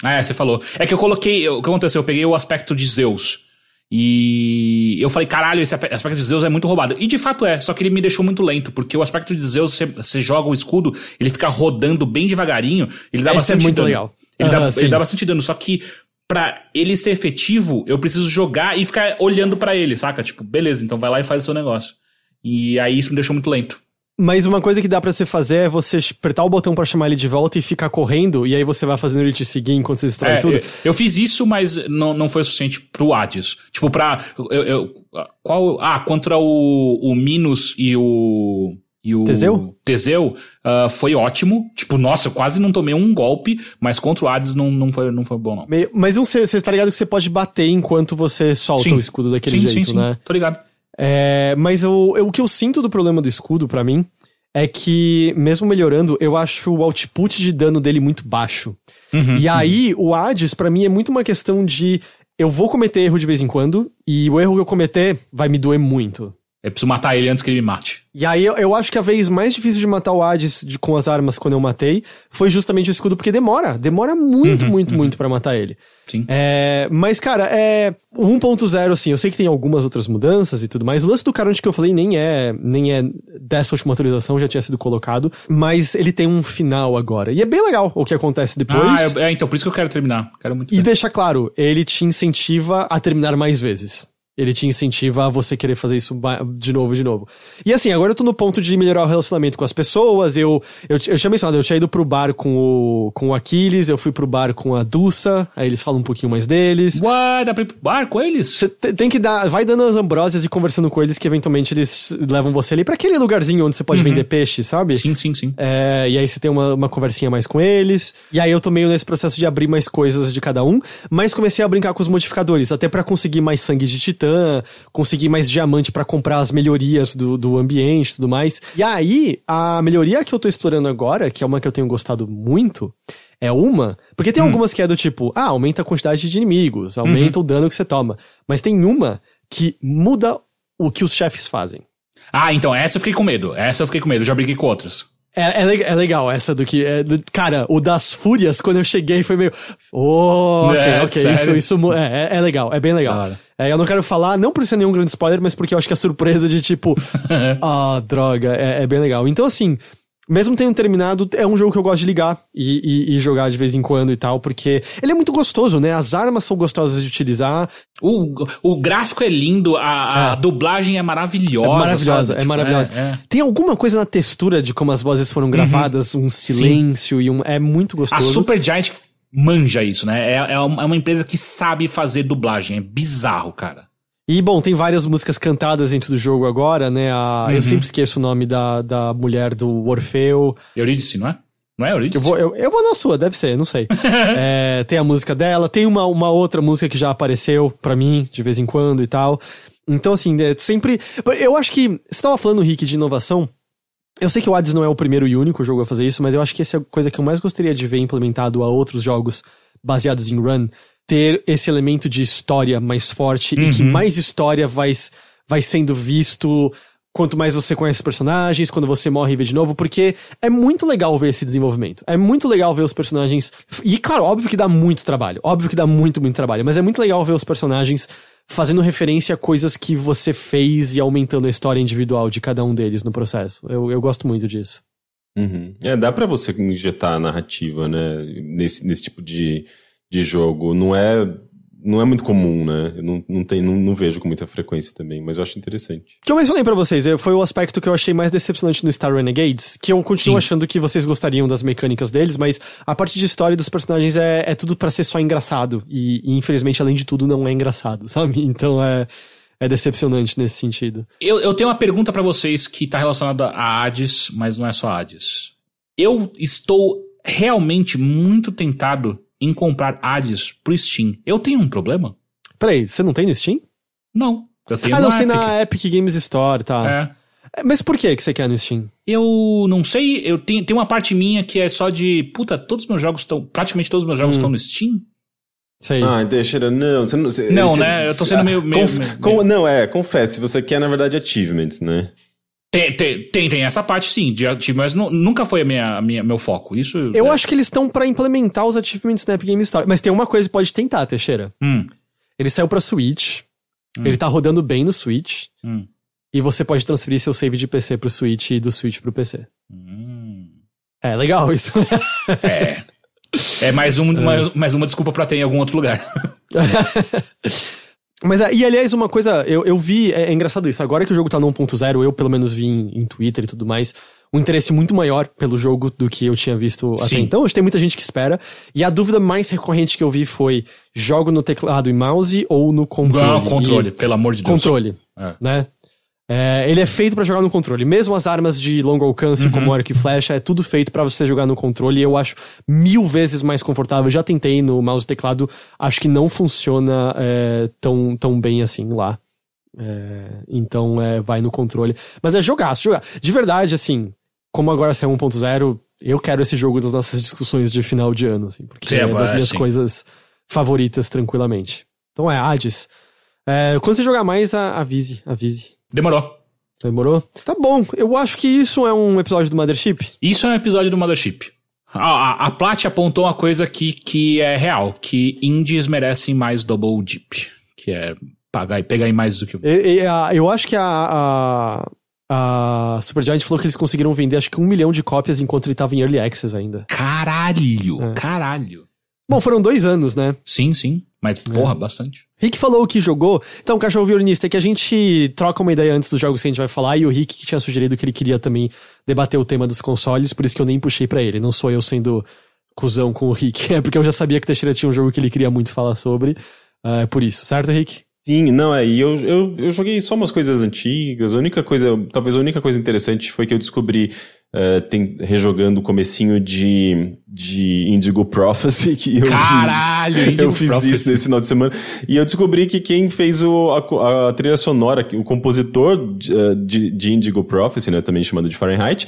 Ah, é, você falou. É que eu coloquei. O que aconteceu? Eu peguei o aspecto de Zeus. E eu falei, caralho, esse aspecto de Zeus é muito roubado. E de fato é, só que ele me deixou muito lento, porque o aspecto de Zeus, você, joga o escudo, ele fica rodando bem devagarinho, ele dá Esse bastante é muito dano. legal. Ele, dá, ele dá bastante dano, só que pra ele ser efetivo, eu preciso jogar e ficar olhando para ele, saca? Tipo, beleza, então vai lá e faz o seu negócio. E aí isso me deixou muito lento. Mas uma coisa que dá para você fazer é você apertar o botão para chamar ele de volta e ficar correndo, e aí você vai fazendo ele te seguir enquanto você destrói é, tudo. Eu fiz isso, mas não, não foi o suficiente pro Hades. Tipo, pra. Eu, eu, qual. Ah, contra o, o Minos e o. E o Teseu? Teseu uh, foi ótimo. Tipo, nossa, eu quase não tomei um golpe, mas contra o Hades não, não, foi, não foi bom, não. Mas você tá ligado que você pode bater enquanto você solta sim. o escudo daquele sim, jeito, sim, né? Sim, tô ligado. É, mas eu, eu, o que eu sinto do problema do escudo, para mim, é que, mesmo melhorando, eu acho o output de dano dele muito baixo. Uhum, e aí, uhum. o Hades, para mim, é muito uma questão de. Eu vou cometer erro de vez em quando, e o erro que eu cometer vai me doer muito. Eu preciso matar ele antes que ele me mate. E aí eu, eu acho que a vez mais difícil de matar o Hades de, com as armas quando eu matei foi justamente o escudo, porque demora. Demora muito, uhum, muito, uhum. muito para matar ele. Sim. É, mas, cara, é. 1.0, assim, eu sei que tem algumas outras mudanças e tudo mais. O lance do Caronte que eu falei nem é, nem é dessa última atualização, já tinha sido colocado. Mas ele tem um final agora. E é bem legal o que acontece depois. Ah, é, é então por isso que eu quero terminar. Quero muito. E deixar claro, ele te incentiva a terminar mais vezes. Ele te incentiva a você querer fazer isso de novo de novo. E assim, agora eu tô no ponto de melhorar o relacionamento com as pessoas. Eu, eu, eu tinha mencionado, eu tinha ido pro bar com o, com o Aquiles, eu fui pro bar com a Dulça, aí eles falam um pouquinho mais deles. Ué, dá pra ir pro bar com eles? Você tem que dar, vai dando as ambrósias e conversando com eles que eventualmente eles levam você ali pra aquele lugarzinho onde você pode uhum. vender peixe, sabe? Sim, sim, sim. É, e aí você tem uma, uma conversinha mais com eles. E aí eu tô meio nesse processo de abrir mais coisas de cada um, mas comecei a brincar com os modificadores, até para conseguir mais sangue de titã titã, conseguir mais diamante para comprar as melhorias do, do ambiente e tudo mais. E aí, a melhoria que eu tô explorando agora, que é uma que eu tenho gostado muito, é uma. Porque tem hum. algumas que é do tipo, ah, aumenta a quantidade de inimigos, aumenta uhum. o dano que você toma. Mas tem uma que muda o que os chefes fazem. Ah, então essa eu fiquei com medo. Essa eu fiquei com medo, já briguei com outras. É, é, é, legal essa do que. É, do, cara, o das fúrias, quando eu cheguei, foi meio. Oh, ok, é, ok. Isso, isso é, é, é, legal, é bem legal. É, eu não quero falar, não por ser nenhum grande spoiler, mas porque eu acho que a surpresa de tipo. ah, droga, é, é bem legal. Então, assim, mesmo tendo terminado, é um jogo que eu gosto de ligar e, e, e, jogar de vez em quando e tal, porque ele é muito gostoso, né? As armas são gostosas de utilizar. O, o gráfico é lindo, a, a é. dublagem é maravilhosa. É maravilhosa, é tipo, maravilhosa. É, é. Tem alguma coisa na textura de como as vozes foram uhum. gravadas, uhum. um silêncio Sim. e um. É muito gostoso. A Super Giant manja isso, né? É, é uma empresa que sabe fazer dublagem. É bizarro, cara. E, bom, tem várias músicas cantadas dentro do jogo agora, né? A, uhum. Eu sempre esqueço o nome da, da mulher do Orfeu. Eurídice, não é? Não é Eurídice? Eu vou, eu, eu vou na sua, deve ser, não sei. é, tem a música dela, tem uma, uma outra música que já apareceu para mim, de vez em quando e tal. Então, assim, é sempre. Eu acho que. Você tava falando, Rick, de inovação. Eu sei que o Hades não é o primeiro e único jogo a fazer isso, mas eu acho que essa é a coisa que eu mais gostaria de ver implementado a outros jogos baseados em run ter esse elemento de história mais forte uhum. e que uhum. mais história vai, vai sendo visto quanto mais você conhece os personagens, quando você morre e vê de novo, porque é muito legal ver esse desenvolvimento. É muito legal ver os personagens. E, claro, óbvio que dá muito trabalho. Óbvio que dá muito, muito trabalho. Mas é muito legal ver os personagens fazendo referência a coisas que você fez e aumentando a história individual de cada um deles no processo. Eu, eu gosto muito disso. Uhum. É, dá para você injetar a narrativa, né? Nesse, nesse tipo de de jogo não é não é muito comum, né? Eu não, não, tem, não, não, vejo com muita frequência também, mas eu acho interessante. O que eu mencionei pra vocês foi o aspecto que eu achei mais decepcionante no Star Renegades, que eu continuo Sim. achando que vocês gostariam das mecânicas deles, mas a parte de história dos personagens é, é tudo para ser só engraçado. E, e, infelizmente, além de tudo, não é engraçado, sabe? Então é. É decepcionante nesse sentido. Eu, eu tenho uma pergunta para vocês que tá relacionada a Hades, mas não é só Hades. Eu estou realmente muito tentado em comprar Hades pro Steam, eu tenho um problema? Peraí, você não tem no Steam? Não. Eu tenho ah, não, tem na Epic Games Store, tá. É. é. Mas por que que você quer no Steam? Eu não sei, eu tenho, tem uma parte minha que é só de, puta, todos os meus jogos estão, praticamente todos os meus jogos hum. estão no Steam. Sei. Ah, deixa, não, você não... Você, não, você, né, eu tô sendo meio... meio, conf, meio, com, Não, é, confesse, você quer, na verdade, achievements, né? Tem, tem, tem, tem, essa parte sim, de achievements, mas nunca foi a minha, a minha, meu foco. Isso. Eu é. acho que eles estão para implementar os achievements na Epic Game Store. Mas tem uma coisa que pode tentar, Teixeira. Hum. Ele saiu pra Switch. Hum. Ele tá rodando bem no Switch. Hum. E você pode transferir seu save de PC pro Switch e do Switch pro PC. Hum. É legal isso. é. É mais, um, é. mais, mais uma desculpa pra ter em algum outro lugar. Mas, e aliás, uma coisa, eu, eu vi, é, é, engraçado isso, agora que o jogo tá no 1.0, eu pelo menos vi em, em, Twitter e tudo mais, um interesse muito maior pelo jogo do que eu tinha visto Sim. até então. Acho que tem muita gente que espera. E a dúvida mais recorrente que eu vi foi: jogo no teclado e mouse ou no controle? Não, controle, e, pelo amor de Deus. Controle. É. Né? É, ele é feito para jogar no controle. Mesmo as armas de longo alcance, uhum. como arco e flecha, é tudo feito para você jogar no controle. E eu acho mil vezes mais confortável. já tentei no mouse e teclado, acho que não funciona é, tão, tão bem assim lá. É, então, é, vai no controle. Mas é jogar, jogar. De verdade, assim, como agora saiu 1.0, eu quero esse jogo das nossas discussões de final de ano, assim, porque é das minhas sim. coisas favoritas, tranquilamente. Então é Hades. É, quando você jogar mais, avise, avise. Demorou. Demorou? Tá bom. Eu acho que isso é um episódio do Mothership. Isso é um episódio do Mothership. A, a, a Plat apontou uma coisa que, que é real, que indies merecem mais double dip, que é pagar e pegar em mais do que o... E, e, a, eu acho que a, a, a Supergiant falou que eles conseguiram vender acho que um milhão de cópias enquanto ele tava em Early Access ainda. Caralho! É. Caralho! Bom, foram dois anos, né? Sim, sim. Mas, porra, é. bastante. Rick falou que jogou. Então, cachorro violinista, é que a gente troca uma ideia antes dos jogos que a gente vai falar, e o Rick tinha sugerido que ele queria também debater o tema dos consoles, por isso que eu nem puxei para ele. Não sou eu sendo cuzão com o Rick, é porque eu já sabia que Teixeira tinha um jogo que ele queria muito falar sobre. É por isso, certo, Rick? Sim, não, é, e eu, eu, eu joguei só umas coisas antigas, a única coisa, talvez a única coisa interessante foi que eu descobri, uh, tem, rejogando o comecinho de, de Indigo Prophecy, que eu Caralho, fiz, Indigo eu fiz Prophecy. isso nesse final de semana, e eu descobri que quem fez o, a, a trilha sonora, o compositor de, uh, de, de Indigo Prophecy, né, também chamado de Fahrenheit,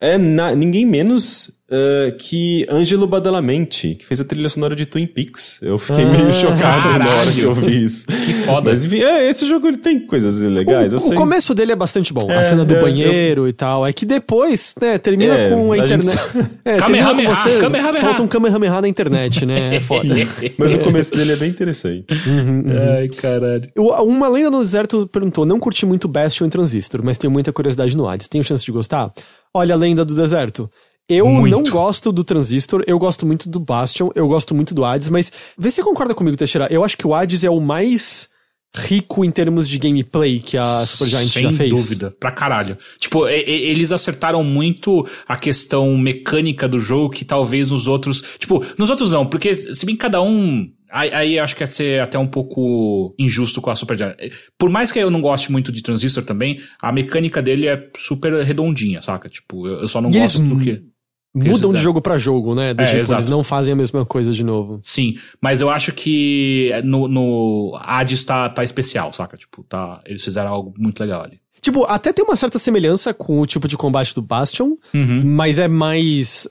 é na, ninguém menos uh, que Ângelo Badalamenti, que fez a trilha sonora de Twin Peaks. Eu fiquei meio chocado na hora que eu vi isso. Que foda. Mas enfim, é, esse jogo ele tem coisas legais. O, eu o sei. começo dele é bastante bom. a É, cena do é, banheiro e tal. É que depois, né, termina É, com a, a gente- internet. É, termina com Kamehameha, você. Kamehameha. Solta um Kamehameha na internet, né? É foda. Mas o começo dele é bem interessante. Ai, caralho. Eu- Uma lenda no deserto perguntou: não curti muito Bastion e Transistor, mas tenho muita curiosidade no Hades. Tenho chance de gostar? Olha a lenda do deserto. Eu Muito. não gosto do Transistor, eu gosto muito do Bastion, eu gosto muito do Hades, mas vê se você concorda comigo, Teixeira. Eu acho que o Hades é o mais rico em termos de gameplay que a Supergiant Sem já fez. dúvida, pra caralho. Tipo, e- e- eles acertaram muito a questão mecânica do jogo que talvez nos outros. Tipo, nos outros não, porque se bem que cada um. Aí, aí acho que é ser até um pouco injusto com a Supergiant. Por mais que eu não goste muito de Transistor também, a mecânica dele é super redondinha, saca? Tipo, eu eu só não E gosto do que. Mudam de jogo pra jogo, né? Do É, tipo, exato. eles não fazem a mesma coisa de novo. Sim, mas eu acho que no, no Hades tá, tá especial, saca? Tipo, tá, eles fizeram algo muito legal ali. Tipo, até tem uma certa semelhança com o tipo de combate do Bastion, Uhum. mas é mais.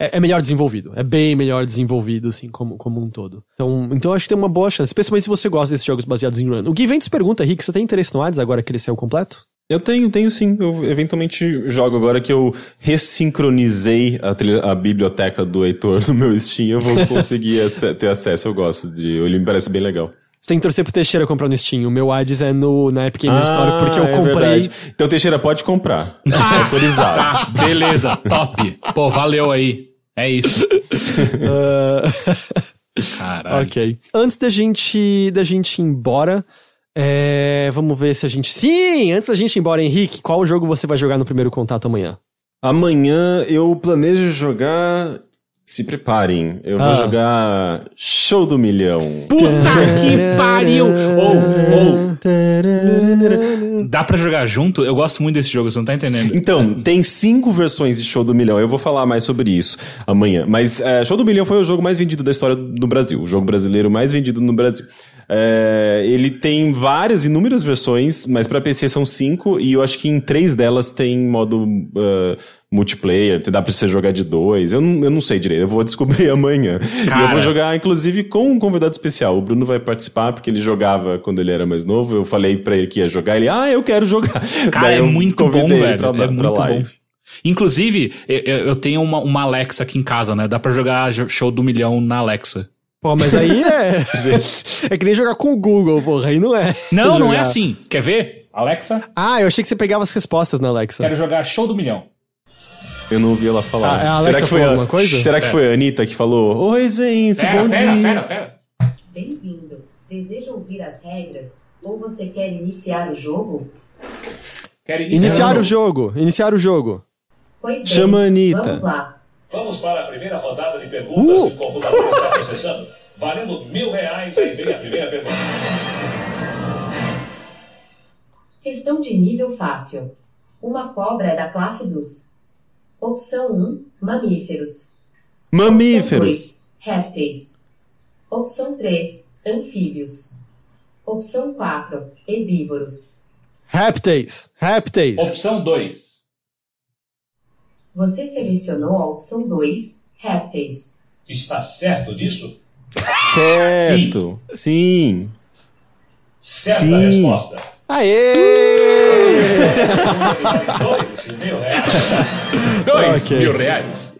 É, é melhor desenvolvido. É bem melhor desenvolvido, assim, como, como um todo. Então, então eu acho que tem uma boa chance, especialmente se você gosta desses jogos baseados em run. O Gui Ventus pergunta, Rick, você tem interesse no Hades agora que ele saiu completo? Eu tenho, tenho sim. Eu eventualmente jogo agora que eu ressincronizei a, trilha- a biblioteca do Heitor no meu Steam. Eu vou conseguir ter acesso. Eu gosto de. Ele me parece bem legal. Você tem que torcer pro Teixeira comprar no Steam. O meu Hades é no, na Epic Games Store, porque eu é comprei. verdade. Então, Teixeira, pode comprar. Tá autorizado. Tá, beleza, top. Pô, valeu aí. É isso. Caralho. Ok. Antes da gente, da gente ir embora, é, vamos ver se a gente. Sim! Antes da gente ir embora, Henrique, qual jogo você vai jogar no primeiro contato amanhã? Amanhã eu planejo jogar. Se preparem, eu vou Ah. jogar Show do Milhão. Puta que pariu! Ou, ou, dá pra jogar junto? Eu gosto muito desse jogo, você não tá entendendo. Então, tem cinco versões de Show do Milhão. Eu vou falar mais sobre isso amanhã. Mas é, Show do Milhão foi o jogo mais vendido da história do Brasil. O jogo brasileiro mais vendido no Brasil. É, ele tem várias, inúmeras versões, mas pra PC são cinco. E eu acho que em três delas tem modo uh, multiplayer. Dá pra você jogar de dois. Eu não, eu não sei direito. Eu vou descobrir amanhã. E eu Cara. vou jogar, inclusive, com um convidado especial. O Bruno vai participar, porque ele jogava quando ele era mais novo. Eu falei pra ele que ia jogar. Ele, ah, eu quero jogar. Cara, Daí é muito bom, velho. pra- é pra muito live. bom. Inclusive, eu, tenho uma, uma Alexa aqui em casa, né? Dá pra jogar jo- show do milhão na Alexa. Pô, mas aí é. é que nem jogar com o Google, porra. Aí não é. Não, não é assim. Quer ver? Alexa, Ah, eu achei que você pegava as respostas na Alexa. quero jogar show do milhão. Eu não ouvi ela falar. Ah, a Alexa falou a, alguma coisa? Será que É. foi a Anitta que falou? Oi, gente, bom dia. pera. Bem-vindo. Deseja ouvir as regras? Ou você quer iniciar o jogo? Quero Iniciar o jogo. Iniciar o jogo. Pois bem, Chama a Anitta. vamos lá. Vamos para a primeira rodada de perguntas Uh! que o computador está processando. Valendo mil reais, aí vem a primeira pergunta. Questão de nível fácil. Uma cobra é da classe dos. Opção 1, mamíferos. Opção Mamíferos. 2, répteis. Opção 3, anfíbios. Opção 4, herbívoros. Répteis. Répteis. Opção 2. Você selecionou a opção 2, répteis. Está certo disso? Certo. Sim. Certa Sim. resposta. Aê! Dois mil reais. Dois Ok. mil reais.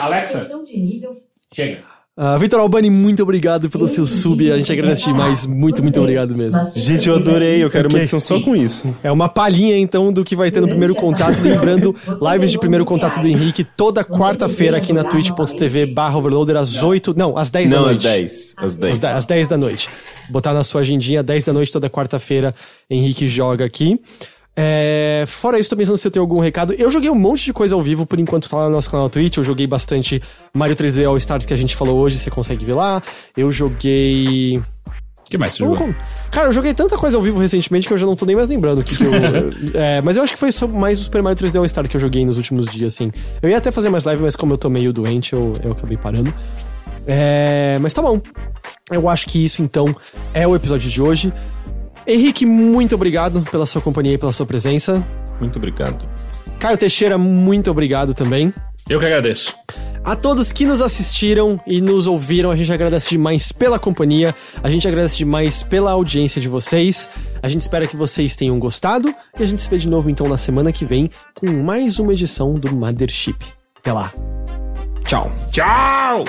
Alexa, Questão de nível chega. Ah, Vitor Albani, muito obrigado pelo seu sub. A gente agradece demais. Muito, muito obrigado mesmo. Gente, eu adorei. Eu quero uma edição só com isso. É uma palhinha, então, do que vai ter no primeiro contato. Lembrando, lives de primeiro contato do Henrique toda quarta-feira aqui na twitch.tv barra overloader às 8... Não, às 10 da Não, às noite. 10. Às Às 10. 10, às 10 da noite. Botar na sua agendinha, 10 da noite, toda quarta-feira, Henrique joga aqui. É, fora isso, tô pensando se eu tenho algum recado. Eu joguei um monte de coisa ao vivo, por enquanto tá lá no nosso canal Twitch. Eu joguei bastante Mario 3D All Stars que a gente falou hoje, você consegue ver lá. Eu joguei. O que mais você jogou? Cara, eu joguei tanta coisa ao vivo recentemente que eu já não tô nem mais lembrando. o Que que eu, é, mas eu acho que foi mais o Super Mario 3D All-Star que eu joguei nos últimos dias, assim. Eu ia até fazer mais live, mas como eu tô meio doente, eu, eu acabei parando. É, mas tá bom. Eu acho que isso, então, é o episódio de hoje. Henrique, muito obrigado pela sua companhia e pela sua presença. Muito obrigado. Caio Teixeira, muito obrigado também. Eu que agradeço. A todos que nos assistiram e nos ouviram, a gente agradece demais pela companhia, a gente agradece demais pela audiência de vocês. A gente espera que vocês tenham gostado e a gente se vê de novo então na semana que vem com mais uma edição do Mothership. Até lá. Tchau. Tchau!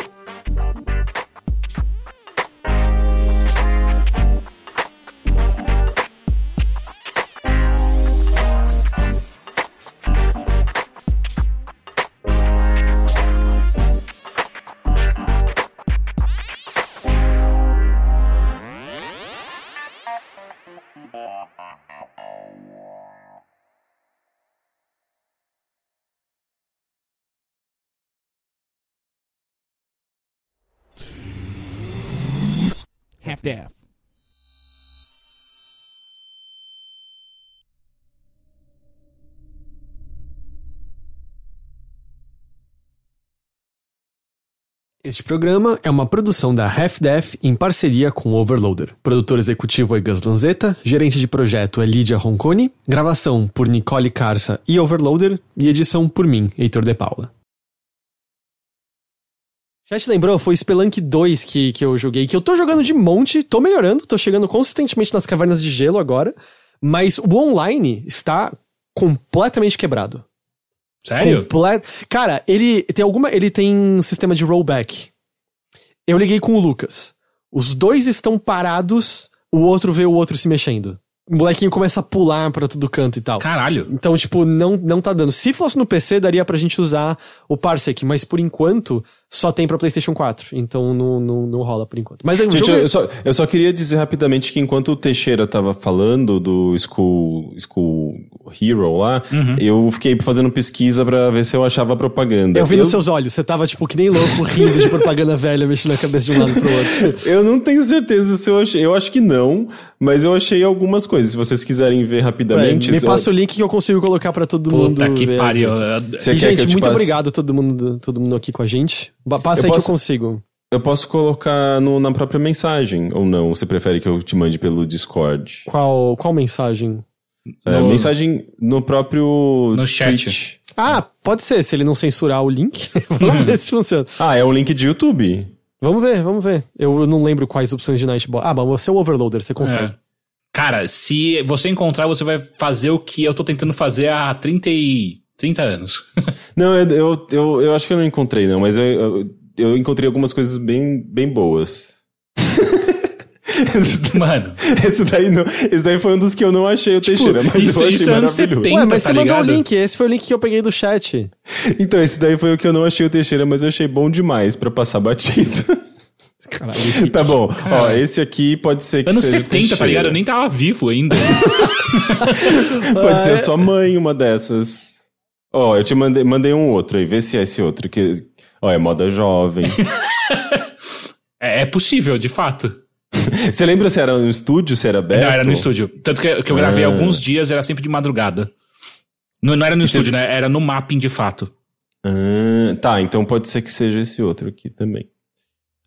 Este programa é uma produção da Half-Def em parceria com o Overloader. Produtor executivo é Gus Lanzetta, gerente de projeto é Lídia Roncone, gravação por Nicole Carça e Overloader e edição por mim, Heitor De Paula. Já te lembrou? Foi Spelunk 2 que, que eu joguei, que eu tô jogando de monte, tô melhorando, tô chegando consistentemente nas cavernas de gelo agora, mas o online está completamente quebrado. Sério? Comple- Cara, ele tem alguma. Ele tem um sistema de rollback. Eu liguei com o Lucas. Os dois estão parados, o outro vê o outro se mexendo. O molequinho começa a pular pra todo canto e tal. Caralho. Então, tipo, não, não tá dando. Se fosse no PC, daria pra gente usar o Parsec, mas por enquanto só tem pra PlayStation 4. Então não, não, não rola por enquanto. Mas aí, o Gente, jogo é- eu só, eu só queria dizer rapidamente que enquanto o Teixeira tava falando do School, School Hero lá, Uhum. eu fiquei fazendo pesquisa pra ver se eu achava propaganda. Eu vi nos seus olhos, você tava, tipo, que nem louco, rindo de propaganda velha, mexendo a cabeça de um lado pro outro. Eu não tenho certeza se eu achei. Eu acho que não, mas eu achei algumas coisas. Se vocês quiserem ver rapidamente. me só- passa o link que eu consigo colocar pra todo mundo. Puta que ver. pariu. E, gente, eu te muito passe? obrigado todo mundo, todo mundo aqui com a gente. Passa Eu aí que posso- eu consigo. Eu posso colocar no- na própria mensagem, ou não? Você prefere que eu te mande pelo Discord? Qual, qual mensagem? É, No- mensagem no próprio. No chat. Twitch. Ah, pode ser, se ele não censurar o link. vamos ver se funciona. Ah, é um link de YouTube. Vamos ver, vamos ver. Eu não lembro quais opções de Nightbot. Ah, bom, você é o Overloader, você consegue. É. Cara, se você encontrar, você vai fazer o que eu tô tentando fazer há 30, e... 30 anos. Não, eu, eu, eu, eu acho que eu não encontrei, não, mas eu, eu, eu encontrei algumas coisas bem, bem boas. Mano. esse, daí não, esse daí foi um dos que eu não achei o Teixeira, mas isso- eu achei isso é anos maravilhoso. 70. Ué, mas tá você mandou o ligado? link, esse foi o link que eu peguei do chat. Então, esse daí foi o que eu não achei o Teixeira, mas eu achei bom demais pra passar batido. Caralho. tá bom. Ó, esse aqui pode ser que Anos seja 70, tá Teixeira. ligado? Eu nem tava vivo ainda. Pode ser Ah, a sua mãe, uma dessas. Ó, eu te mandei, mandei um outro aí, vê se é esse outro. Que, ó, é moda jovem. é, é possível, de fato. Você lembra se era no estúdio, se era aberto? Não, era no estúdio. Tanto que, que eu gravei Ah. alguns dias, era sempre de madrugada. Não, não era no E você- estúdio, né? Era no mapping de fato. Ah, tá, então pode ser que seja esse outro aqui também.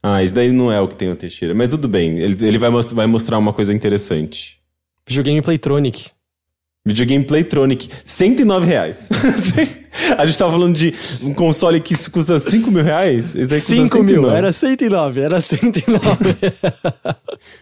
Ah, esse daí não é o que tem o Teixeira. Mas tudo bem, ele, ele vai, mos- vai mostrar uma coisa interessante. Videogame Playtronic. Videogame Playtronic, 109 reais. A gente tava falando de um console que custa 5 mil reais. Esse daí custa 5 mil, 109. era 109, era 109.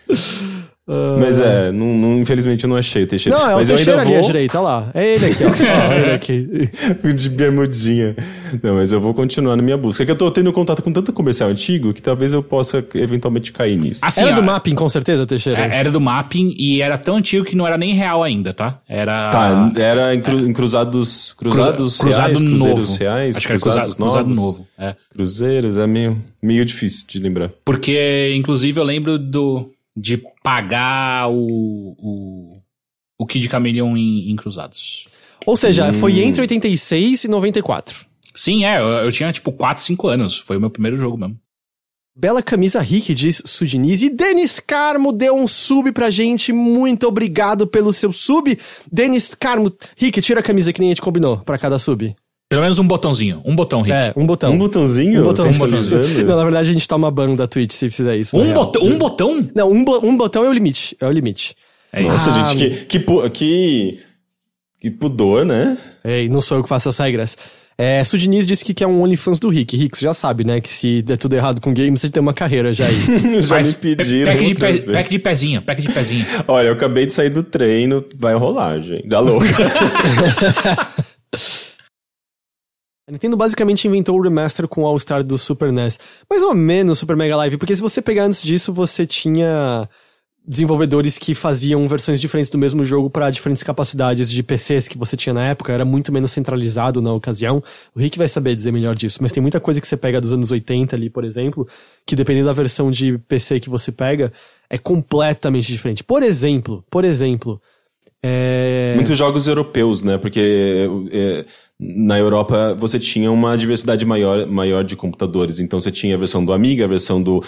Mas é, não, não- infelizmente eu não achei o Teixeira. Não, é o Mas eu ainda Teixeira ali à vou- direita, olha lá. É ele aqui, ó. ó ele aqui. de bermudinha. Não, mas eu vou continuar na minha busca. É que eu tô tendo contato com tanto comercial antigo que talvez eu possa eventualmente cair nisso. Assim, Era ó, do mapping, com certeza, Teixeira? é- Era do mapping e era tão antigo que não era nem real ainda, tá? Era. Tá, era em, cru- em cruzados, cruzados Cruza- reais, cruzado cruzeiros novo. reais, Acho que era cruzados cruzado, cruzado novo. É. Cruzeiros, é meio, meio difícil de lembrar. Porque, inclusive, eu lembro do, de pagar o, o, o Kid Chameleon em, em cruzados. Ou seja, Hum. foi entre 86 e 94. Sim, é. Eu, eu tinha, tipo, 4, 5 anos. Foi o meu primeiro jogo mesmo. Bela camisa Rick, diz Sudiniz. E Denis Carmo deu um sub pra gente. Muito obrigado pelo seu sub. Denis Carmo. Rick, tira a camisa que nem a gente combinou pra cada sub. Pelo menos um botãozinho. Um botão, Rick. É, um botão. Um botãozinho? Um botão. Um botãozinho. Não, na verdade a gente toma ban da Twitch se fizer isso. Um, botão, um botão? Não, um, bo- um botão é o limite. É o limite. É isso. Nossa, Ah, gente, que, que, pu- que, que pudor, né? Ei, não sou eu que faço as regras. É, Sudiniz disse que quer um OnlyFans do Rick. Rick, você já sabe, né? Que se der tudo errado com games, você tem uma carreira já aí. Já Faz me pediram. pack de, pe, pack de pezinho, pack de pezinho. Olha, eu acabei de sair do treino, vai rolar, gente. Dá louca. A Nintendo basicamente inventou o remaster com o All-Star do Super NES. Mais ou menos Super Mega Live, porque se você pegar antes disso, você tinha desenvolvedores que faziam versões diferentes do mesmo jogo para diferentes capacidades de PCs que você tinha na época, era muito menos centralizado na ocasião. O Rick vai saber dizer melhor disso, mas tem muita coisa que você pega dos anos 80 ali, por exemplo, que dependendo da versão de PC que você pega, é completamente diferente. Por exemplo, por exemplo, é... Muitos jogos europeus, né? Porque é, na Europa você tinha uma diversidade maior, maior de computadores. Então você tinha a versão do Amiga, a versão do,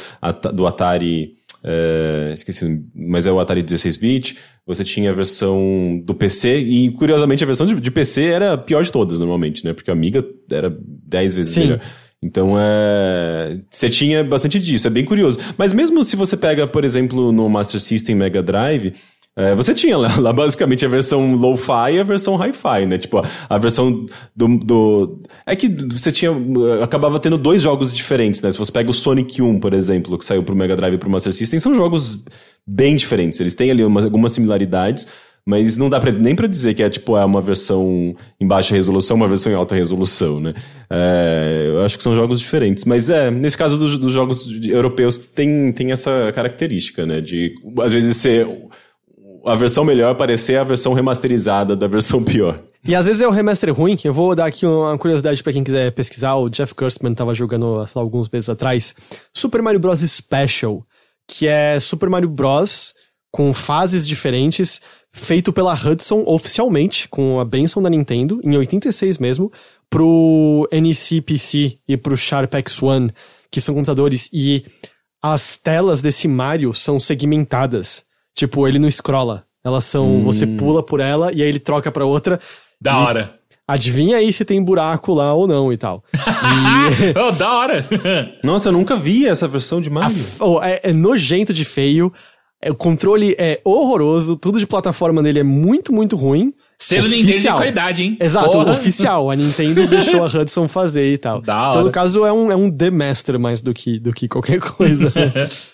do Atari. é, esqueci, mas é o Atari 16-bit. Você tinha a versão do PC. E curiosamente a versão de, de PC era a pior de todas, normalmente, né? Porque a Amiga era 10 vezes Sim. melhor. Então, é... você tinha bastante disso, é bem curioso. Mas mesmo se você pega, por exemplo, no Master System Mega Drive, é, você tinha lá, lá basicamente a versão low-fi e a versão hi-fi, né? Tipo, a, a versão do, do... É que você tinha... Acabava tendo dois jogos diferentes, né? Se você pega o Sonic 1, por exemplo, que saiu pro Mega Drive e pro Master System, são jogos bem diferentes. Eles têm ali umas, algumas similaridades, mas não dá pra, nem pra dizer que é tipo é uma versão em baixa resolução, uma versão em alta resolução, né? É, eu acho que são jogos diferentes. Mas é, nesse caso dos, dos jogos europeus tem, tem essa característica, né? De às vezes ser a versão melhor parecer a versão remasterizada da versão pior. E às vezes é o remaster ruim. Eu vou dar aqui uma curiosidade pra quem quiser pesquisar. O Jeff Gerstmann tava jogando lá, alguns meses atrás. Super Mario Bros. Special, que é Super Mario Bros. com fases diferentes, feito pela Hudson oficialmente, com a benção da Nintendo, em 86 mesmo, pro NEC PC e pro Sharp X1, que são computadores, e as telas desse Mario são segmentadas. Tipo, ele não scrolla. Elas são. Você pula por ela e aí ele troca pra outra. Da hora. Adivinha aí se tem buraco lá ou não e tal. E. oh, da hora. Nossa, eu nunca vi essa versão de Mario. f- oh, é, é nojento de feio. é, o controle é horroroso. Tudo de plataforma nele é muito, muito ruim. Selo Nintendo de qualidade, hein? Exato, Porra. oficial. A Nintendo deixou a Hudson fazer e tal. Da Então, hora. no caso, é um, é um The Master mais do que, do que qualquer coisa.